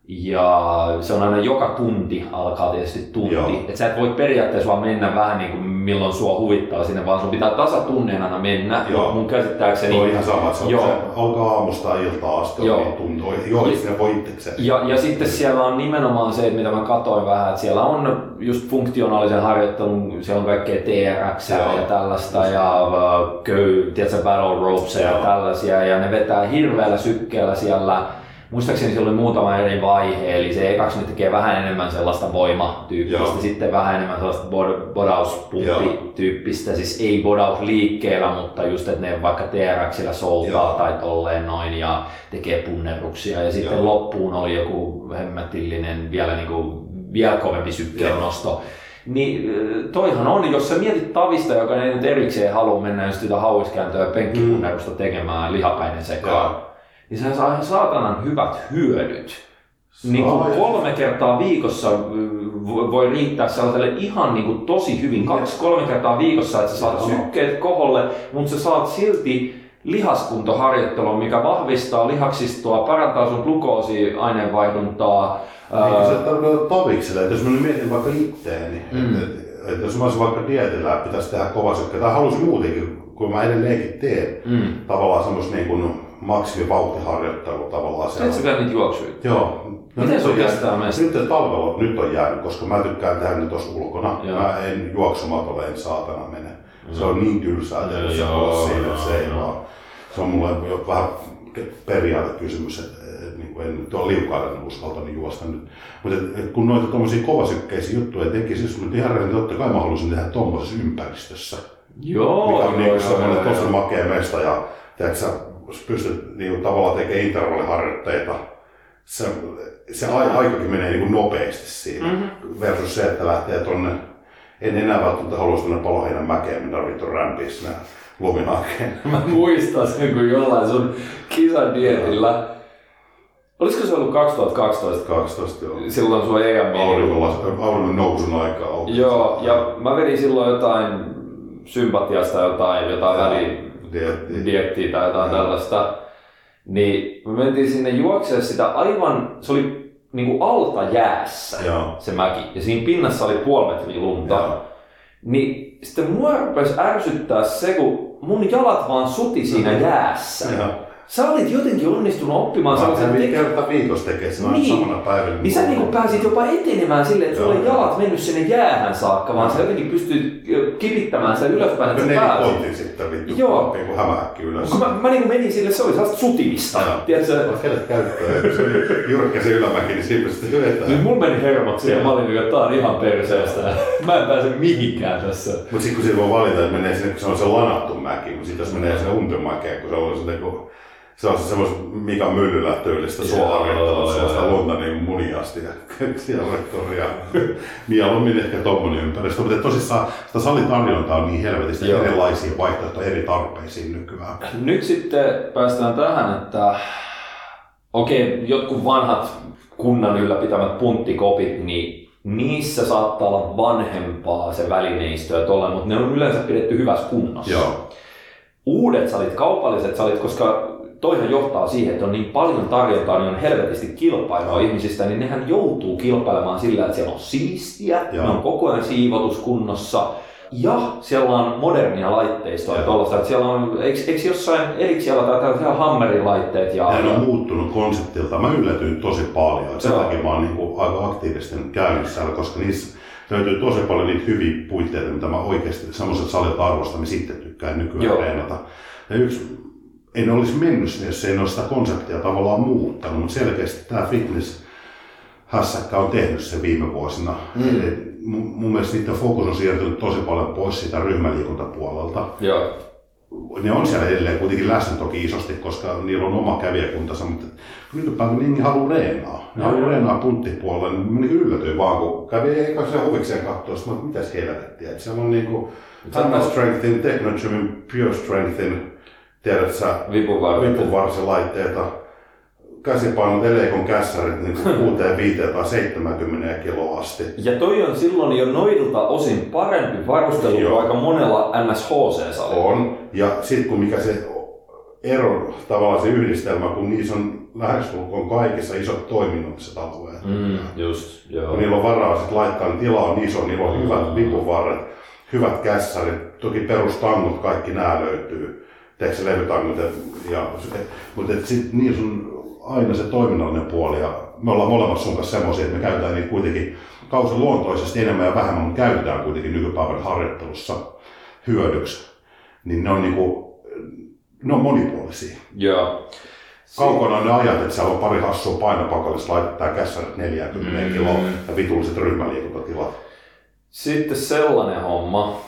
Ja se on aina joka tunti alkaa tietysti tunti. Joo. Et sä et voi periaatteessa vaan mennä vähän niin kuin milloin sua huvittaa sinne, vaan sun pitää tasatunneen aina mennä. Joo. Mun käsittääkseni. Se on ihan sama, että se, on, Joo. se alkaa aamusta iltaa asti, Joo. on tuntuu. Joo, sinne voi itsekseen. Ja, ja sitten siellä on nimenomaan se, että mitä mä katsoin vähän, että siellä on just funktionaalisen harjoittelun, siellä on kaikkea TRX ja tällaista ja uh, köy, tiedätkö, battle ropes ja tällaisia ja ne vetää hirveällä sykkeellä siellä. Muistaakseni siellä oli muutama eri vaihe, eli se ekaksi ne tekee vähän enemmän sellaista voimatyyppistä, Joo. sitten vähän enemmän sellaista bod- bodauspumppityyppistä, siis ei bodaus liikkeellä, mutta just, että ne vaikka TRXillä soltaa Joo. tai tolleen noin ja tekee punnerruksia ja sitten Joo. loppuun oli joku hemmetillinen vielä, niin kuin, vielä kovempi sykkeen nosto. Niin toihan on, jos sä mietit tavista, joka ei nyt erikseen halua mennä just sitä hauiskääntöä ja penkkipunnerusta tekemään lihapäinen sekaan, Joo. Niin se saa ihan saatanan hyvät hyödyt. Niin kuin Saa, kolme kertaa viikossa äh, vo- voi riittää sellaiselle ihan niin kuin tosi hyvin, kaksi-kolme kertaa viikossa, että sä saat sykkeet koholle, mutta sä saat silti lihaskuntoharjoittelua, mikä vahvistaa lihaksistoa, parantaa sun glukoosiaineenvaihduntaa. Niin ää, se tarkoittaa tavikselle, että jos mä nyt mietin vaikka itteeni, Mm. että, että, että jos mä olisin vaikka dietillä pitäisi tehdä kova sykkä, tai haluaisin muutenkin, kun mä edelleenkin teen, Mm. tavallaan semmoista niin kuin maksimivauhtiharjoittelua tavallaan siellä. vielä niitä juoksuja? Joo. Miten nyt sun on jäänyt- kestää meistä? Nyt talvella nyt on jäänyt, koska mä tykkään tehdä ne tuossa ulkona. Joo. Mä en juoksumatolle, en saatana mene. Se Joo. on niin tylsää tehdä se Joo, olla siinä, että se ei vaan. Se on mulle jo vähän periaatekysymys, että kun en nyt ole liukailla uskaltanut juosta nyt. Mutta kun noita tuommoisia kovasykkeisiä juttuja tekisi, jos nyt ihan rehellisesti, totta kai mä haluaisin tehdä tuommoisessa ympäristössä. Joo, mikä on joo, niin joo, semmoinen joo, tosi joo. makea mesta ja tiedätkö, pystyt niin kuin, tavallaan tekemään intervalliharjoitteita, se, se ai- aikakin menee niin kuin nopeasti siinä. Mm-hmm. Versus se, että lähtee tonne, en enää välttämättä halua tuonne paloheinän mäkeen, mitä vittu rämpiä luminakeen. Mä muistan sen, kun jollain sun kisadietillä, olisiko se ollut 2012, 12 joo. silloin sun EM Auringon, auringon nousun aikaa ollut. Joo, ja mä vedin silloin jotain sympatiasta jotain, jotain väliin Dietti. diettiä tai jotain tällaista. Niin me mentiin sinne juoksemaan sitä aivan, se oli niinku alta jäässä Joo. se mäki. Ja siinä pinnassa oli puoli metriä lunta. Joo. Niin sitten mua rupesi ärsyttää se, kun mun jalat vaan suti siinä jäässä. Joo. Sä olit jotenkin onnistunut oppimaan Mä sellaisen tek- kerta viikossa tekee sen Niin. samana päivänä. niin sä niinku pääsit jopa etenemään silleen, että sulla ei Joo. jalat mennyt sinne jäähän saakka, vaan sä jotenkin pystyt kipittämään sitä ylöspäin, että sä pääsit. pointin sitten vittu. Joo. Niin kuin hämähäkki ylös. Kun mä, mä niinku menin sille, se oli sellaista sutimista. Joo. Tiedätkö, Kädet käyttöön. Se oli jyrkkä se ylämäki, niin siinä pystyy hyötämään. nyt mulla meni hermot siihen, mä olin että tää on ihan perseestä. Mä en pääse mihinkään tässä. Mutta sitten kun siinä voi valita, että menee sinne, kun se on se lanattu mäki, mutta sitten jos menee sinne umpimäkeen, kun se on se niinku, se on se semmos Mika Myllylä tyylistä suoharjoittelua, sellaista lunta niin muniasti ja siellä rektoria. Mieluummin ehkä tommonen ympäristö, mutta tosissaan sitä salitarjontaa on niin helvetistä Joo. erilaisia vaihtoehtoja eri tarpeisiin nykyään. Nyt sitten päästään tähän, että okei, jotkut vanhat kunnan ylläpitämät punttikopit, niin niissä saattaa olla vanhempaa se välineistö ja tolle, mutta ne on yleensä pidetty hyvässä kunnossa. Joo. Uudet salit, kaupalliset salit, koska toihan johtaa siihen, että on niin paljon tarjontaa, niin on helvetisti kilpailua ihmisistä, niin nehän joutuu kilpailemaan sillä, että siellä on siistiä, Joo. ne on koko ajan siivotuskunnossa, ja siellä on modernia laitteistoa ja tuollaista, että siellä on, eikö, eikö jossain eriksellä tai tällaisia hammerin laitteet ja, Nehän on muuttunut konseptilta. Mä yllätyin tosi paljon. Et Sen takia mä oon niinku aika aktiivisesti käynyt siellä, koska niissä löytyy tosi paljon niitä hyviä puitteita, mitä mä oikeasti semmoiset salit arvostan, mä sitten tykkään nykyään Joo. treenata. Ja yksi, en olisi mennyt sinne, jos ne ole sitä konseptia tavallaan muuttanut, mutta selkeästi tämä fitness hässäkkä on tehnyt sen viime vuosina. Mm. Et mun, mielestä niiden fokus on siirtynyt tosi paljon pois siitä ryhmäliikuntapuolelta Joo. ne on siellä edelleen kuitenkin läsnä toki isosti, koska niillä on oma kävijäkuntansa, mutta nykypäivänä niin haluaa reenaa. Ne haluaa reenaa punttipuolella, niin mä niin yllätyin vaan, kun kävi eikä se huvikseen katsoa, että mitäs helvettiä. Että siellä on niinku Tata Strengthin, Technogymin, Pure Strengthin, tiedät sä, vipuvarsilaitteita, käsipainot, eleikon kässärit niin 6, 5 tai 70 kiloa asti. Ja toi on silloin jo noilta osin parempi varustelu Joo. kuin aika monella NSHC-salilla. On. Ja sitten kun mikä se ero, tavallaan se yhdistelmä, kun niissä on lähestulkoon kaikissa isot toiminnalliset alueet. Mm, just, joo. Kun niillä on varaa sit laittaa, niin tila on iso, niillä on hyvät vipuvarret, hyvät kässärit, toki perustangut, kaikki nämä löytyy. Teekö se levytangut, et, ja, mutta et sit niissä on aina se toiminnallinen puoli ja me ollaan molemmat sun kanssa semmoisia, että me käytetään niitä kuitenkin kausiluontoisesti enemmän ja vähemmän, mutta käytetään kuitenkin nykypäivän harjoittelussa hyödyksi. Niin ne on niinku, ne on monipuolisia. Joo. Kaukana on ne ajat, että siellä on pari hassua painopakallista, laitetaan kässärit 40 Mm. mm. kiloa ja vitulliset ryhmäliikuntatilat. Sitten sellainen homma.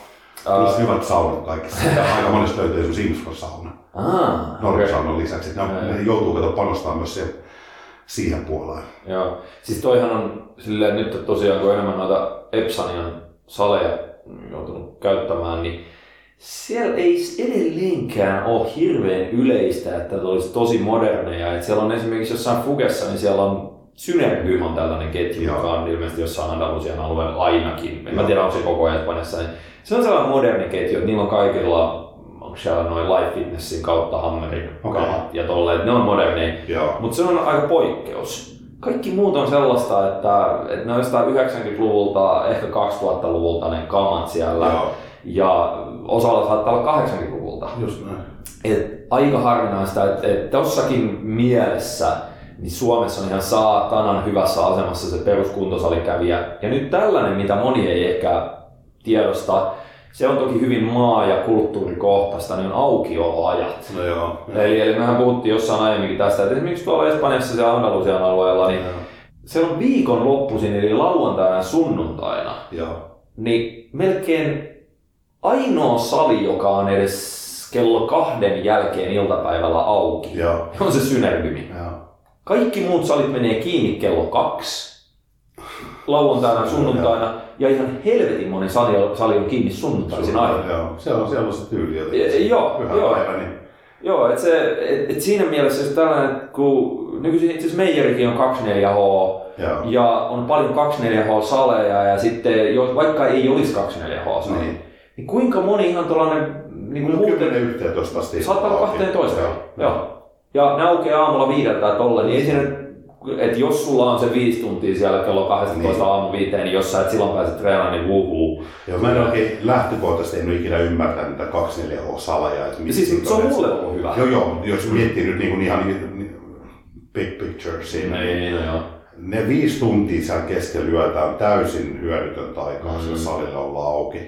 Plus Ää, hyvät saunat kaikissa. Aika monesti löytyy esimerkiksi infrasauna. aa, Norjasaunan lisäksi. Ne, ne joutuu kato panostaa myös siihen, siihen puoleen. Joo. Siis toihan on silleen nyt tosiaan, kun enemmän noita Epsanian saleja joutunut käyttämään, niin siellä ei edelleenkään ole hirveän yleistä, että olisi tosi moderneja. Et siellä on esimerkiksi jossain Fugessa, niin siellä on Synergym on tällainen ketju, Joo. joka on ilmeisesti jossain Andalusian alueella ainakin. En mä tiedä, onko se koko ajan Espanjassa. Niin se on sellainen moderni ketju, että niillä on kaikilla onko siellä noin Life Fitnessin kautta Hammerin kamat ja tolleen. Ne on moderneja. Mutta se on aika poikkeus. Kaikki muut on sellaista, että, että ne on jostain 90-luvulta, ehkä 2000-luvulta ne kamat siellä. Joo. Ja osalla saattaa olla 80-luvulta. Just näin. Et aika harvinaista, että et tossakin mielessä niin Suomessa on ihan saatanan hyvässä asemassa se peruskuntosalikävijä. Ja nyt tällainen, mitä moni ei ehkä tiedosta, se on toki hyvin maa- ja kulttuurikohtaista, niin on aukioloajat. No joo. Eli, eli mehän puhuttiin jossain aiemminkin tästä, että esimerkiksi tuolla Espanjassa ja Andalusian alueella, niin Joo. se on viikon loppuisin, eli lauantaina ja sunnuntaina, Joo. niin melkein ainoa sali, joka on edes kello kahden jälkeen iltapäivällä auki, Joo. on se Synergymi. Joo. Kaikki muut salit menee kiinni kello kaksi lauantaina sunnuntaina, ja ihan helvetin moni sali, sali on kiinni sunnuntaisin aina. Joo. Se on, siellä on se tyyli Ja- jotenkin. joo, joo. päivä, niin Joo, että se, et, et siinä mielessä just tällainen, kun nykyisin itse asiassa Meijerikin on 24H, Joo. ja on paljon 24H-saleja, ja sitten jos, vaikka ei olisi 24H-sali, Niin. niin. niin kuinka moni ihan tuollainen niin kuin No, muuten, 10 yhteentoista asti. saattaa olla auki. 12. Joo. Joo. Ja ne aukeaa aamulla viideltä tai tolle, niin ei siinä, että jos sulla on se viisi tuntia siellä kello 12 Niin. aamu viiteen, niin jos sä et silloin pääse treenaamaan, niin wuhuu. Joo, mä en oikein lähtökohtaisesti en ole ikinä ymmärtänyt niitä 24H-saleja. Että Ja miksi siis se on mulle ollut hyvä. Joo, joo, jos miettii nyt niin kuin ihan niin, niin, big picture siinä, niin Niin, joo. ne viisi tuntia siellä keskellä yötä on täysin hyödytöntä aikaa mm. sillä salilla olla auki.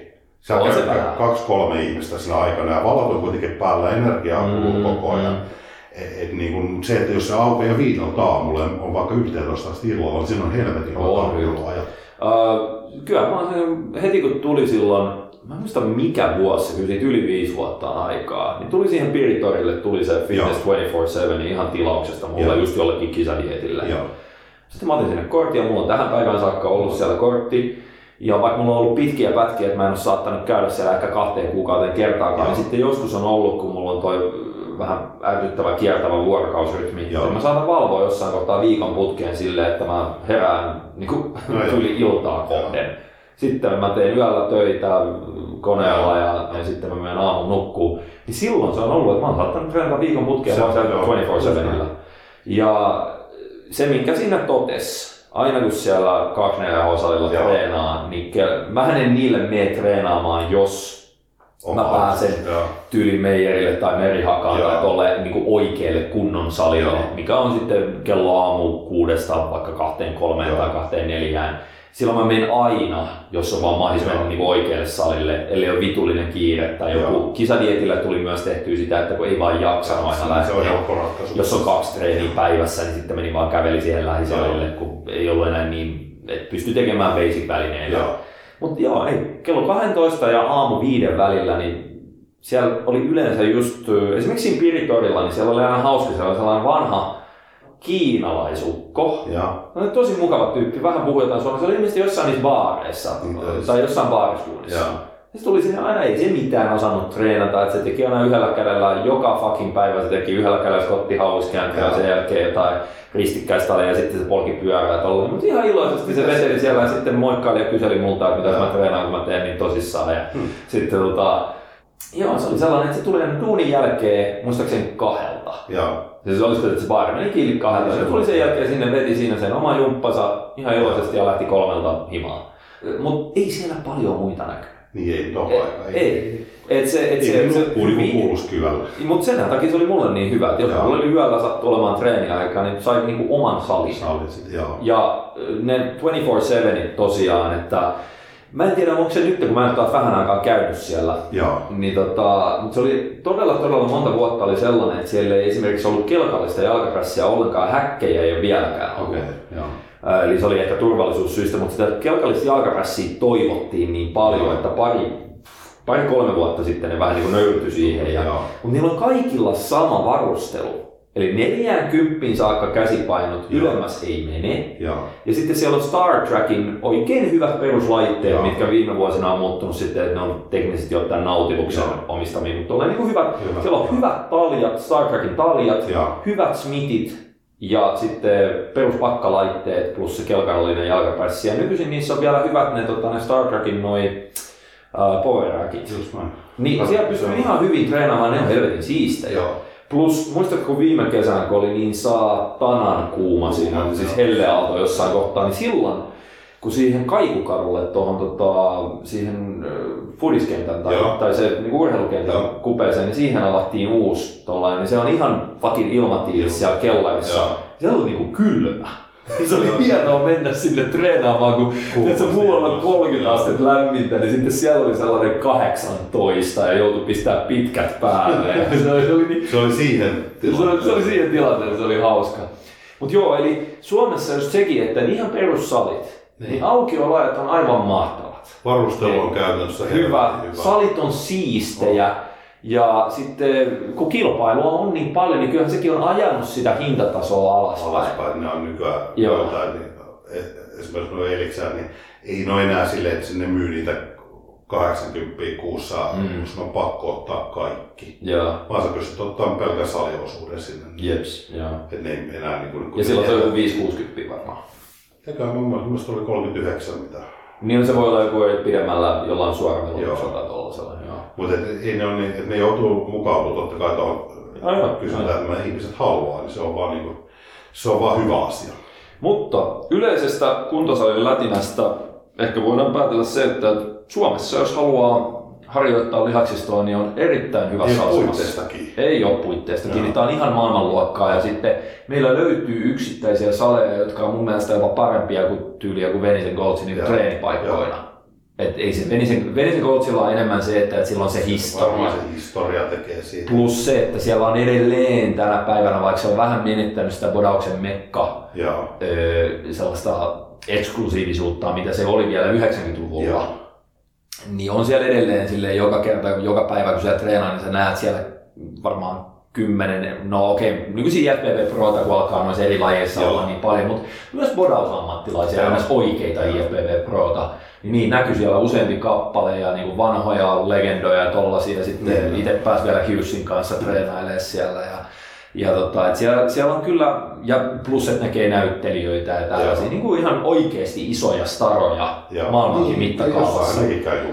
Sä On se käy vähän. kaksi, kolme ihmistä siinä aikana ja valot on kuitenkin päällä, energiaa kuluu Mm, koko ajan. mm. Et, et niin kun se, että jos se aukeaa viideltä aamulla on vaikka 11 asti illalla, niin siinä on helvetin On, kyllä. aukioloajat. Uh, kyllä mä sen, heti kun tuli silloin, mä en muista mikä vuosi, kyllä siitä yli viisi vuotta on aikaa, niin tuli siihen Piritorille, tuli se Fitness 24-7 niin ihan tilauksesta mulle Joo. just jollekin kisadietille. Joo. Sitten mä otin sinne kortin ja mulla on tähän päivään saakka ollut siellä kortti. Ja vaikka mulla on ollut pitkiä pätkiä, että mä en ole saattanut käydä siellä ehkä kahteen kuukauteen kertaakaan, Joo. niin sitten joskus on ollut, kun mulla on toi äh, vähän ärsyttävä kiertävä vuorokausrytmi. Joo. Mä saatan valvoa jossain kohtaa viikon putkeen silleen, että mä herään niin kuin, No yli iltaa kohden. Sitten mä teen yöllä töitä koneella ja, ja sitten mä menen aamun nukkuu. Niin silloin se on ollut, että mä oon saattanut treenata viikon putkeen Se vaan on, siellä joo. 24-7. Ja se, minkä siinä totes, aina kun siellä 24H-salilla Joo. treenaa, niin mä en niille mene treenaamaan, jos Mä pääsen. Joo. tyyli Meijerille tai Merihakaan Joo. tai tolle niin oikealle kunnon salille, Joo. mikä on sitten kello aamu kuudesta vaikka kahteen kolmeen Joo. tai kahteen neljään. Silloin mä menen aina, jos on vaan Joo. mennä niin oikealle salille, ellei ole vitullinen kiire tai joku Joo. kisadietillä tuli myös tehtyä sitä, että kun ei vaan jaksa aina Se on lähteä. helppo ratkaisu. Jos on kaksi treeniä päivässä, niin sitten meni vaan käveli siihen lähisalille, kun ei ollut enää niin, että pystyi tekemään basic välineillä. Joo. Mutta joo, ei, kello 12 ja aamu viiden välillä, niin siellä oli yleensä just, ö, esimerkiksi siinä Piritorilla, niin siellä oli aina hauska, siellä oli sellainen vanha kiinalaisukko. Joo. No, tosi mukava tyyppi, vähän puhui jotain suomea. Se oli ilmeisesti jossain niissä baareissa Niin, tai jossain baariskunnissa. Se tuli sinne aina, ei se mitään osannut treenata, että se teki aina yhdellä kädellä, joka fucking päivä se teki yhdellä kädellä skottihauiskääntöä ja Joo. sen jälkeen jotain ristikkäistä ja sitten se polki pyörää tolle. Mutta ihan iloisesti se veteli siellä ja sitten moikkaili ja kyseli multa, että mitä mä treenaan, kun mä teen niin tosissaan. Ja Hmm. sitten tota, joo, se oli sellainen, että se tuli aina duunin jälkeen, muistaakseni kahdelta. Joo. Siis se olisi, että se baari meni kiinni kahdelta. Se tuli sen jälkeen sinne, veti siinä sen oma jumppansa ihan iloisesti ja lähti kolmelta himaan. Mutta ei siellä paljon muita näkynyt. Niin ei tohon Ei, aikaan. ei. Et se, et Ei se, se se, nukkuu niin kylällä. Mutta sen takia se oli mulle niin hyvä, että jos mulla oli yöllä sattu olemaan treeniaikaa, niin sai niinku oman salin. Sä olit sit, joo. Ja ne 24-7 tosiaan, että mä en tiedä onko se nyt, kun mä en ole vähän aikaa käynyt siellä, Joo. niin tota, mutta se oli todella todella monta vuotta oli sellainen, että siellä ei esimerkiksi ollut kelkallista jalkapressia ollenkaan, häkkejä ei ole vieläkään. Okei. Joo. Eli se oli ehkä turvallisuussyistä, mutta sitä kelkallista jalkapressia toivottiin niin paljon, että pari, pari kolme vuotta sitten ne vähän niin kuin nöyrtyi siihen. Ja, mutta niillä on kaikilla sama varustelu. Eli neljään kymppiin saakka käsipainot, Joo. ylemmäs ei mene. Joo. Ja sitten siellä on Star Trekin oikein hyvät peruslaitteet, Joo. mitkä viime vuosina on muuttunut sitten, että ne on teknisesti ottaen Nautiluksen Joo. omistamia, mutta on niin hyvät, Hyvä. siellä on hyvät taljat, Star Trekin taljat, Joo. hyvät smitit ja sitten peruspakalaitteet plus se kelkarallinen jalkapässi. Ja nykyisin niissä on vielä hyvät ne, tota, ne Star Trekin noi uh, power rackit. Just näin. Niin siellä pystyy ihan hyvin treenaamaan, ne on helvetin siistejä. Joo. Plus, muistatko viime kesänä, kun oli niin saatanan kuuma siinä, siis helleaalto jossain kohtaa, niin silloin, kun siihen kaikukadulle tuohon tota, siihen fudiskentän tai, Joo. tai se niin urheilukentän Joo. kupeeseen, niin siihen avattiin uusi tollainen, niin se on ihan fucking ilmatiilis siellä kellarissa. Joo. Siellä oli niinku kylmä. Se oli hienoa mennä sinne treenaamaan, kun tiedätkö, muualla on 30 astetta lämmintä, niin sitten siellä oli sellainen 18 ja joutui pistää pitkät päälle. se, oli, se, oli niin, Se oli siihen se, oli, se oli siihen tilanteeseen, se oli hauska. Mutta joo, eli Suomessa just sekin, että ihan perussalit, niin aukioloajat on aivan mahtavat. Varustelu on käytännössä Hyvä. hyvä. Salit on siistejä. Ja sitten kun kilpailua on niin paljon, niin kyllähän sekin on ajanut sitä hintatasoa alaspäin. alaspäin. Ne on nykyään Joo. joitain, niin e- esimerkiksi nuo eliksään, niin ei ne ole enää silleen, että sinne myy niitä 80 kuussa, mm. sun on pakko ottaa kaikki. Joo. Vaan sä pystyt ottamaan pelkän saliosuuden sinne. Jeps, joo. Et ne ei enää niin kuin, Ja silloin se on joku 5-60 varmaan. Eikä mun mielestä oli 39 mitä. Niin se voi olla joku pidemmällä jollain suoravelotuksella tai tollasella. Joo. Mutta ei ne, on niin, et ne joutuu mukautumaan totta kai tuohon Aivan, kysyntään, että nämä ihmiset haluaa, niin se on vaan, niin kuin, se on vaan hyvä asia. Mutta yleisestä kuntosalin lätinästä ehkä voidaan päätellä se, että Suomessa jos haluaa harjoittaa lihaksistoa, niin on erittäin hyvä Ei puitteestakin. Ei ole puitteista kiinni. Tämä on ihan maailmanluokkaa ja sitten meillä löytyy yksittäisiä saleja, jotka on mun mielestä jopa parempia kuin tyyliä kuin Venisen Goldsin niin Joo. treenipaikkoina. Et ei se Venisen, Venisen Goldsilla on enemmän se, että, että sillä on se historia. Se historia tekee siitä. Plus se, että siellä on edelleen tänä päivänä, vaikka se on vähän menettänyt sitä bodauksen mekka, Joo. öö, sellaista eksklusiivisuutta, mitä se oli vielä 90-luvulla. Joo. Niin on siellä edelleen silleen joka kerta, joka päivä kun siellä treenaa, niin sä näet siellä varmaan kymmenen, no okei, okay, nykyisiä IFBB Proita, kun alkaa noissa eri lajeissa Joo. olla niin paljon, mutta myös bodausammattilaisia, ja myös oikeita IFBB Proita, niin niin näkyy siellä useampi kappale ja niin vanhoja legendoja ja tollasia, sitten Niin. itse pääsi vielä Hughesin kanssa treenailemaan siellä ja ja tota, et siellä, siellä, on kyllä, ja plus että näkee näyttelijöitä ja tällaisia, niin kuin ihan oikeasti isoja staroja Joo. maailmankin Niin, mittakaavassa.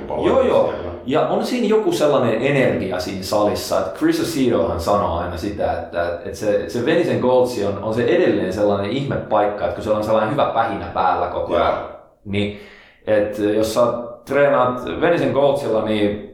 Joo, joo. siellä. Ja on siinä joku sellainen energia siinä salissa, että Chris Acedohan sanoo aina sitä, että, että se, se Venisen Goldsi on, on se edelleen sellainen ihmepaikka, että kun siellä on sellainen hyvä pähinä päällä koko ajan, niin että jos sä treenaat Venisen Goldsilla, niin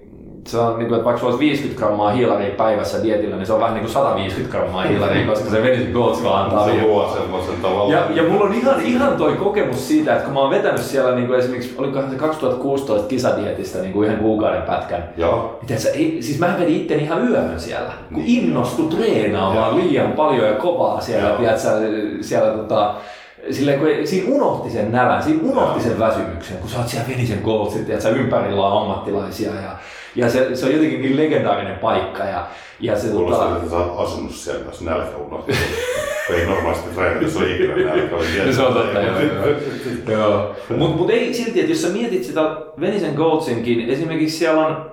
se on niin kuin, että vaikka sulla olisi 50 grammaa hiilaria päivässä dietillä, niin se on vähän niin kuin 150 grammaa hiilaria, koska se Golds vaan antaa Se vielä luo semmoisen tavallaan. ja, ja mulla on ihan, ihan toi kokemus siitä, että kun mä oon vetänyt siellä niin kuin esimerkiksi, olikohan se 2016 kisadietistä niin kuin yhden kuukauden pätkän. Joo. Miten sä, ei, siis mä vedin itteni ihan yöhön siellä, kun innostui treenaamaan liian paljon ja kovaa siellä, Joo. tiedät, siellä tota, Silleen, kun siinä unohti sen nälän, siinä unohti sen väsymyksen, kun sä oot siellä Venisen Goldsit, että sä ympärillä on ammattilaisia ja, ja se, se, on jotenkin niin legendaarinen paikka ja, ja se tota, Kuulostaa, että sä oot asunut siellä, jos nälkä unohtuu. Ei normaalisti treenata, se on ikinä nälkä. No se on totta, joo. joo. joo. Mutta mut ei silti, että jos sä mietit sitä Venisen Goldsinkin, esimerkiksi siellä on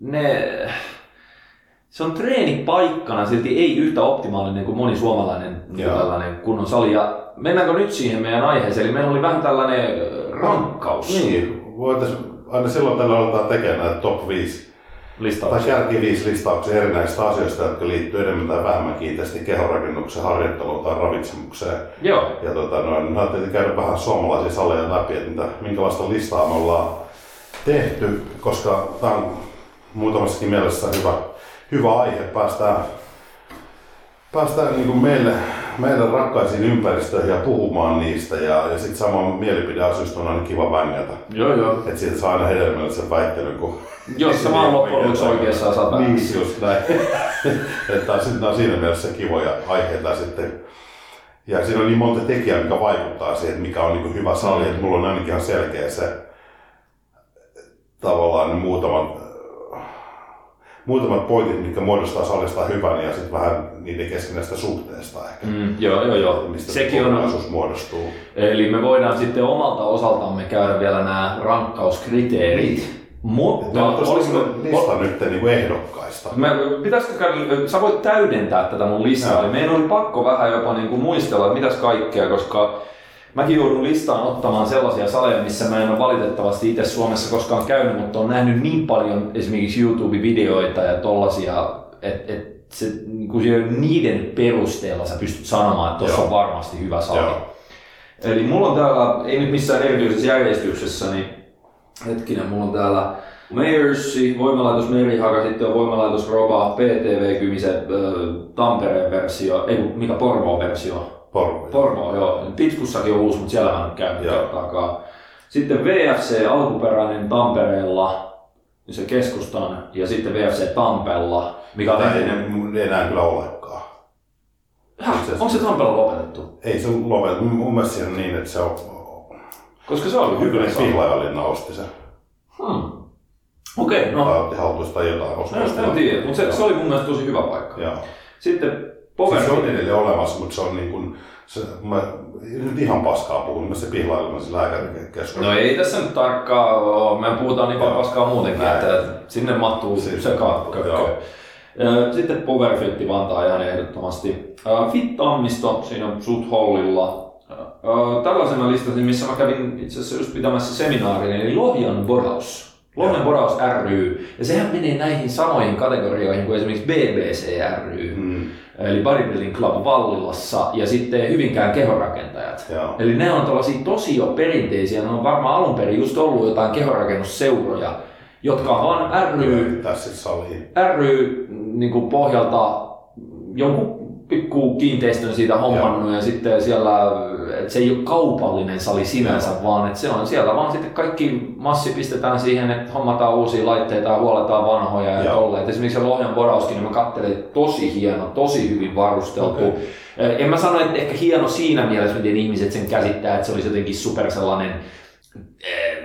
ne... Se on treenipaikkana silti ei yhtä optimaalinen kuin moni suomalainen Joo. tällainen kunnon sali. Ja mennäänkö nyt siihen meidän aiheeseen? Eli meillä oli vähän tällainen ö, rankkaus Niin, voitaisiin aina silloin tällä aletaan tekemään näitä top 5 tai listauksia. kärki 5 listauksia erinäisistä asioista, jotka liittyy enemmän tai vähemmän kiinteästi kehonrakennuksen harjoitteluun tai ravitsemukseen. Joo, Ja tota, noin, mä ajattelin käydä vähän suomalaisia saleja läpi, että mitä, minkälaista listaa me ollaan tehty, koska tämä on muutamassakin mielessä hyvä, hyvä aihe. Päästään, päästään niin kuin meille, meidän rakkaisiin ympäristöihin ja puhumaan niistä. Ja, ja sitten saman mielipideasioista on aina kiva vängätä. joo, joo. Että siitä saa aina hedelmällisen väittelyn, kun Jos sä vaan loppujen lopuksi oikeassa ja sä oot Niin, just näin. että nämä on siinä mielessä kivoja aiheita sitten. Ja siinä on niin monta tekijää, mikä vaikuttaa siihen, mikä on niin hyvä sali. Että mulla on ainakin ihan selkeä se tavallaan ne muutamat, pointit, mitkä muodostaa salista hyvän ja sitten vähän niiden keskinäistä suhteesta ehkä. Mm, joo, joo, joo. Mistä Sekin on, muodostuu. Eli me voidaan sitten omalta osaltamme käydä vielä nämä rankkauskriteerit. Mutta Meillä on tuossa olisiko, lista nyt niin kuin ehdokkaista. Mä, pitäisikö käydä, sä voit täydentää tätä mun listaa, meidän oli pakko vähän jopa niin kuin muistella, että mitäs kaikkea, koska mäkin joudun listaan ottamaan sellaisia saleja, missä mä en ole valitettavasti itse Suomessa koskaan käynyt, mutta on nähnyt niin paljon esimerkiksi YouTube-videoita ja tollasia, että et se, niin kuin siellä niiden perusteella sä pystyt sanomaan, että tuossa on varmasti hyvä sali. Joo. Eli mulla on täällä, ei nyt missään erityisessä järjestyksessä, niin hetkinen, mulla on täällä Meiersi, voimalaitos Merihaga, sitten on voimalaitos Roba, PTV Kymise, äh, Tampereen versio, ei kun mikä Porvoon versio. Porvo. Porvo, joo. Pitkussakin on uusi, mutta siellä mä en käynyt kertaakaan. Sitten VFC alkuperäinen Tampereella, se keskustan, ja sitten VFC Tampella, mikä on Ei, ei enää kyllä olekaan. Häh, onko se Tampella lopetettu? Ei se lopeta. Mun mielestä siinä on niin, että se on... Koska se oli Hyvä, hyvä. osti sen. Hmm. Okei, okay, no. Tai tai jotain. No, osti- en tiedä, mutta se, se, oli mun mielestä tosi hyvä paikka. Joo. Sitten Power Siis se on edelleen olemassa, mutta se on niin kuin, se, mä nyt ihan paskaa puhun, mä se pihlailma se lääkärikeskus. No ei tässä nyt tarkkaa ole. Me puhutaan niin paljon paskaa muutenkin, Näin. että sinne mahtuu Siis- sekaan joo. kökkö. Ö, Sitten Powerfitti Vantaa ihan ehdottomasti. Fit Tammisto, siinä on sut hollilla. Ö, Tällaisen mä listasin, missä mä kävin itse asiassa just pitämässä seminaarin, eli Lohjan Boraus. Lohjan. Boraus ry. Ja sehän menee näihin samoihin kategorioihin kuin esimerkiksi BBC ry. Mm, Eli Bodybuilding Club Vallilassa ja sitten Hyvinkään kehorakentajat. joo. Eli ne on tällaisia tosi jo perinteisiä, ne on varmaan alun perin just ollut jotain kehorakennusseuroja, jotka on ry, ry niin kuin pohjalta jonkun pikku kiinteistön siitä hommannut ja sitten siellä, että se ei ole kaupallinen sali sinänsä, vaan että se on siellä vaan sitten kaikki massi pistetään siihen, että hommataan uusia laitteita ja huoletaan vanhoja ja tolleen. Esimerkiksi se Lohjan porauskin, niin mä katselin, että tosi hieno, tosi hyvin varusteltu. Okei. En mä sano, että ehkä hieno siinä mielessä, miten ihmiset sen käsittää, että se olisi jotenkin super sellainen,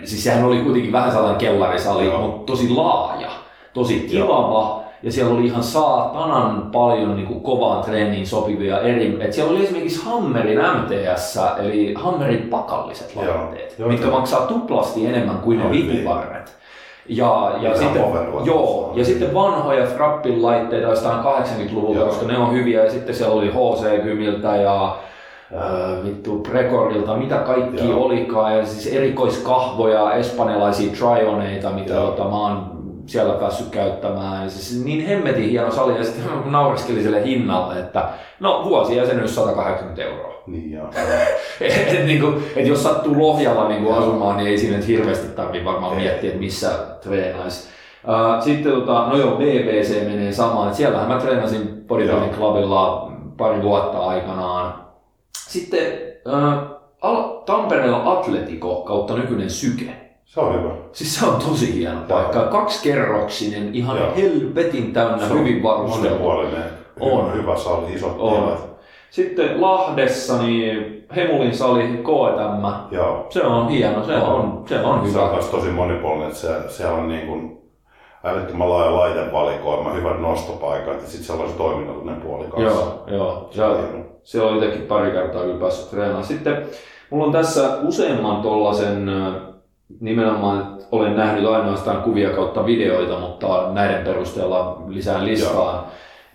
siis sehän oli kuitenkin vähän sellainen kellarisali, Joo. mutta tosi laaja, tosi tilava, ja siellä oli ihan saatanan paljon niin kuin kovaan treeniin sopivia eri, että siellä oli esimerkiksi Hammerin MTS, eli Hammerin pakalliset laitteet, Joo, mitkä joo. maksaa tuplasti enemmän kuin ne vipuvarret. Ja, ja, Ihan sitten, joo, ja sitten vanhoja Frappin laitteita jostain 80-luvulta, Joo. koska ne on hyviä. Ja sitten siellä oli HC Kymiltä ja äh, vittu Precorilta, mitä kaikki Joo. olikaan. Ja siis erikoiskahvoja, espanjalaisia trioneita, mitä tota, mä oon siellä päässyt käyttämään. Ja siis niin hemmetin hieno sali. Ja sitten mä naureskelin sille hinnalle, että no vuosijäsenyys 180 euroa. Niin joo. et, niin kuin, et jos sattuu Lohjalla niin kuin asumaan, niin ei siinä nyt hirveästi tarvitse varmaan Ei. miettiä, että missä treenaisi. Uh, sitten tota, no joo, BBC menee samaan. Et siellähän mä treenasin Bodybuilding. Clubilla pari vuotta aikanaan. Sitten uh, Tampereella Atletico kautta nykyinen Syke. Se on hyvä. Siis se on tosi hieno paikka. Kaksikerroksinen, ihan Joo. helvetin täynnä, Se on hyvin varusteltu. On. Hyvä, sali, isot On. tilat. Sitten Lahdessa niin Hemulin sali KTM. Joo. Se on hieno, se on, se on Se on hyvä. myös tosi monipuolinen, että se, siellä on niin kuin älyttömän laaja laitevalikoima, hyvät nostopaikat ja sitten siellä on se toiminnallinen puoli kanssa. Joo, joo. Se on Ja hieno. siellä on itsekin pari kertaa kyllä päässyt treenaamaan. Sitten mulla on tässä useamman tollasen ö, nimenomaan, että olen nähnyt ainoastaan kuvia kautta videoita, mutta näiden perusteella lisään listaan.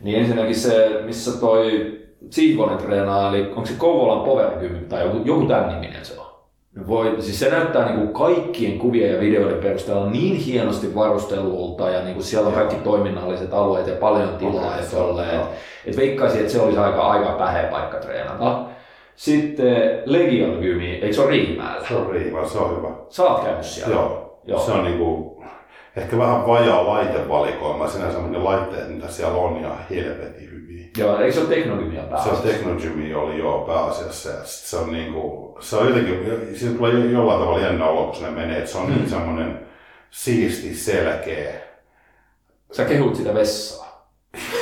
Niin ensinnäkin se, missä toi Siivonen treenaa, eli onko se Kouvolan Power Gym tai joku, joku tämän niminen se on. Voi, siis se näyttää niin kuin kaikkien kuvien ja videoiden perusteella niin hienosti varustellulta ja niin kuin siellä on Joo. kaikki toiminnalliset alueet ja paljon tilaa Okei, ja tolleen. joo. Et veikkaisin, että se olisi aika, aika päheä paikka treenata. Sitten Legion Gymi, eikö se ole Riihimäellä? Se on riivä, se on hyvä. Sä oot käynyt siellä? Joo. Joo. Se on niinku, ehkä vähän vajaa laitevalikoima sinänsä, mutta ne laitteet, mitä siellä on, ihan helvetin hyviä. Joo, eikö se ole Teknogymia Se päässä? on Technogymi oli joo pääasiassa ja sit se on niinku, se on jotenkin, siitä tulee jo- jollain tavalla jännä olo, kun sinne menee, että se on Mm. niin semmoinen siisti, selkeä. Sä kehut sitä vessaa.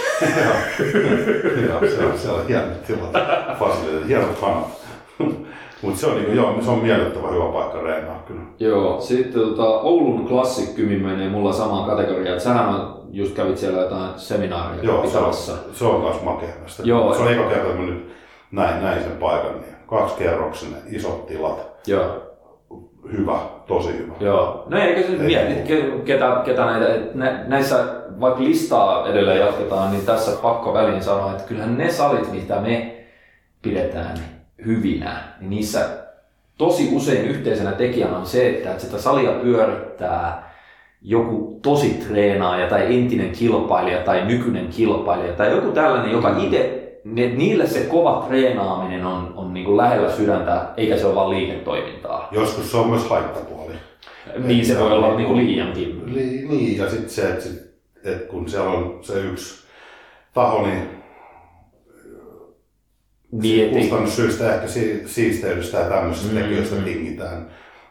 Joo, se on, se on hieno tilat, fasiliteetit, hienot hanat. Mutta se on, niinku, joo, se on miellyttävä hyvä paikka reenaa kyllä. Joo, sitten tota, Oulun Classic Gymi menee mulla samaan kategoriaan. Sähän on, just kävit siellä jotain seminaaria Joo, se on, pitämässä. se on myös makea. Joo. Se on eka kerta, kun nyt näin, näin sen paikan, niin kaksikerroksinen, isot tilat, Joo. hyvä, tosi hyvä. Joo. No eikö se mieti, ke- ketä, ketä näitä, nä, näissä, vaikka listaa edelleen jatketaan, niin tässä pakko väliin sanoa, että kyllähän ne salit, mitä me pidetään hyvinä, niin niissä tosi usein yhteisenä tekijänä on se, että, sitä salia pyörittää joku tosi treenaaja tai entinen kilpailija tai nykyinen kilpailija tai joku tällainen, joka itse, ne, niille se kova treenaaminen on, on niin kuin lähellä sydäntä, eikä se ole vaan liiketoimintaa. Joskus se on myös haittapuoli. Niin se voi olla niin kuin liiankin. Li, niin, ja sitten se, että sit, et kun siellä on se yksi taho, niin Niin, kustannussyistä, ehkä si- siisteydestä ja tämmöisistä Mm, tekijöistä mm. tingitään.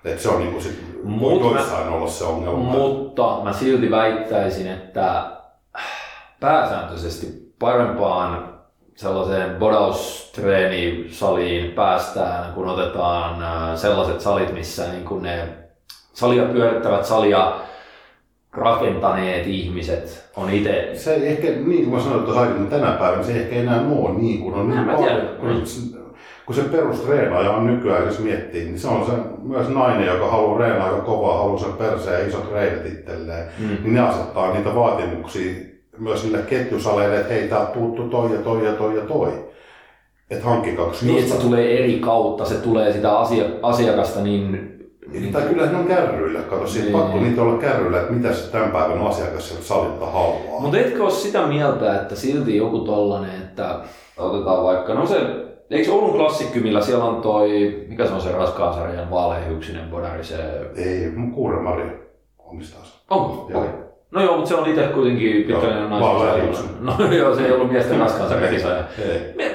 Että se on niinku sit, Mut voi mä- olla se ongelma. Mutta mä silti väittäisin, että pääsääntöisesti parempaan sellaiseen bodaustreeni-saliin päästään, kun otetaan äh, sellaiset salit, missä niin kuin ne salia pyörittävät salia rakentaneet ihmiset on itse Se ei ehkä, niin kuin mä sanoin tuossa aikaisemmin, tänä päivänä se ei ehkä enää ole niin kuin on En niin mä paljon. Kun, kun se perustreenaaja on nykyään, jos miettii, niin se on se myös nainen, joka haluaa reenaa aika kovaa, haluaa sen perseen ja isot reidet itselleen. Mm. Niin ne asettaa niitä vaatimuksia myös niille ketjusaleille, että hei, täältä puuttuu toi ja toi ja toi ja toi. Että hankkikaksi. niin, että se tulee eri kautta, se tulee sitä asia, asiakasta niin... Tai kyllä ne on kärryillä, kato, siitä Niin. pakko niitä olla kärryillä, että mitä se tämän päivän asiakas sieltä salilta haluaa. Mutta etkö ole sitä mieltä, että silti joku tollanen, että otetaan vaikka, no se, eikö Oulun klassikky, millä siellä on toi, mikä se on se raskaan sarjan vaaleahyksinen bodari, se, Ei, mun Kuuremari omistaa sen. onko? Joo. Okei. No joo, mutta se on itse kuitenkin pitkälle Joo, naisen. No joo, se ei ollut miesten raskaan sarjan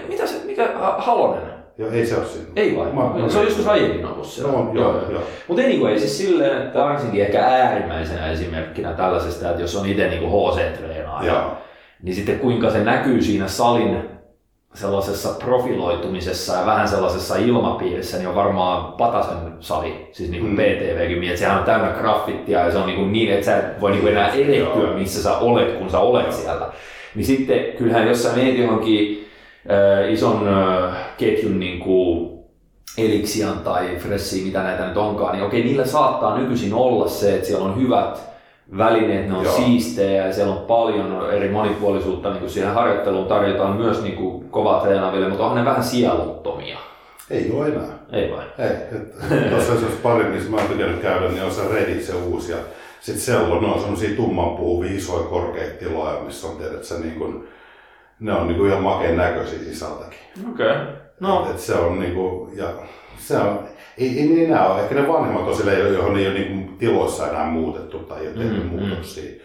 Mitä se, mikä, Ha- Halonen? Joo, ei se ole siinä. Ei vai? Mä- se on joskus aiemmin ollut siellä. No, joo, joo. Mutta anyway, siis silleen, että varsinkin ehkä äärimmäisenä esimerkkinä tällaisesta, että jos on itse niin HC-treenaaja, Joo. niin sitten kuinka se näkyy siinä salin sellaisessa profiloitumisessa ja vähän sellaisessa ilmapiirissä, niin on varmaan Patasen sali, siis niin kuin Mm. PTVkin, että sehän on täynnä graffittia ja se on niin, kuin niin että sä et voi niin kuin enää erehtyä, Joo. missä sä olet, kun sä olet siellä. Niin sitten kyllähän jos sä meet johonkin äh, ison äh, ketjun niin kuin Elixian tai Fressiin, mitä näitä nyt onkaan, niin okei, niillä saattaa nykyisin olla se, että siellä on hyvät välineet, ne on Joo. siistejä ja siellä on paljon eri monipuolisuutta niin kuin siihen harjoitteluun tarjotaan myös niin kuin kovaa treenaaville, mutta onhan ne vähän sieluttomia. Ei ole enää. Ei vai? Ei. Tuossa jos pari, missä mä oon käydä, niin on se Reddit se uusi ja sitten Sello, ne on semmosia tummanpuhuvia isoja korkeita tiloja, missä on tiedät, se niin kuin, ne on niin kuin ihan makeen näköisiä sisältäkin. Okei. Okay. No, Et, se on niinku, ja se on, ei, ei enää ole, ehkä ne vanhemmat on silleen, johon ei ole niinku tiloissa enää muutettu tai ei ole tehty Mm, mm. muutoksia.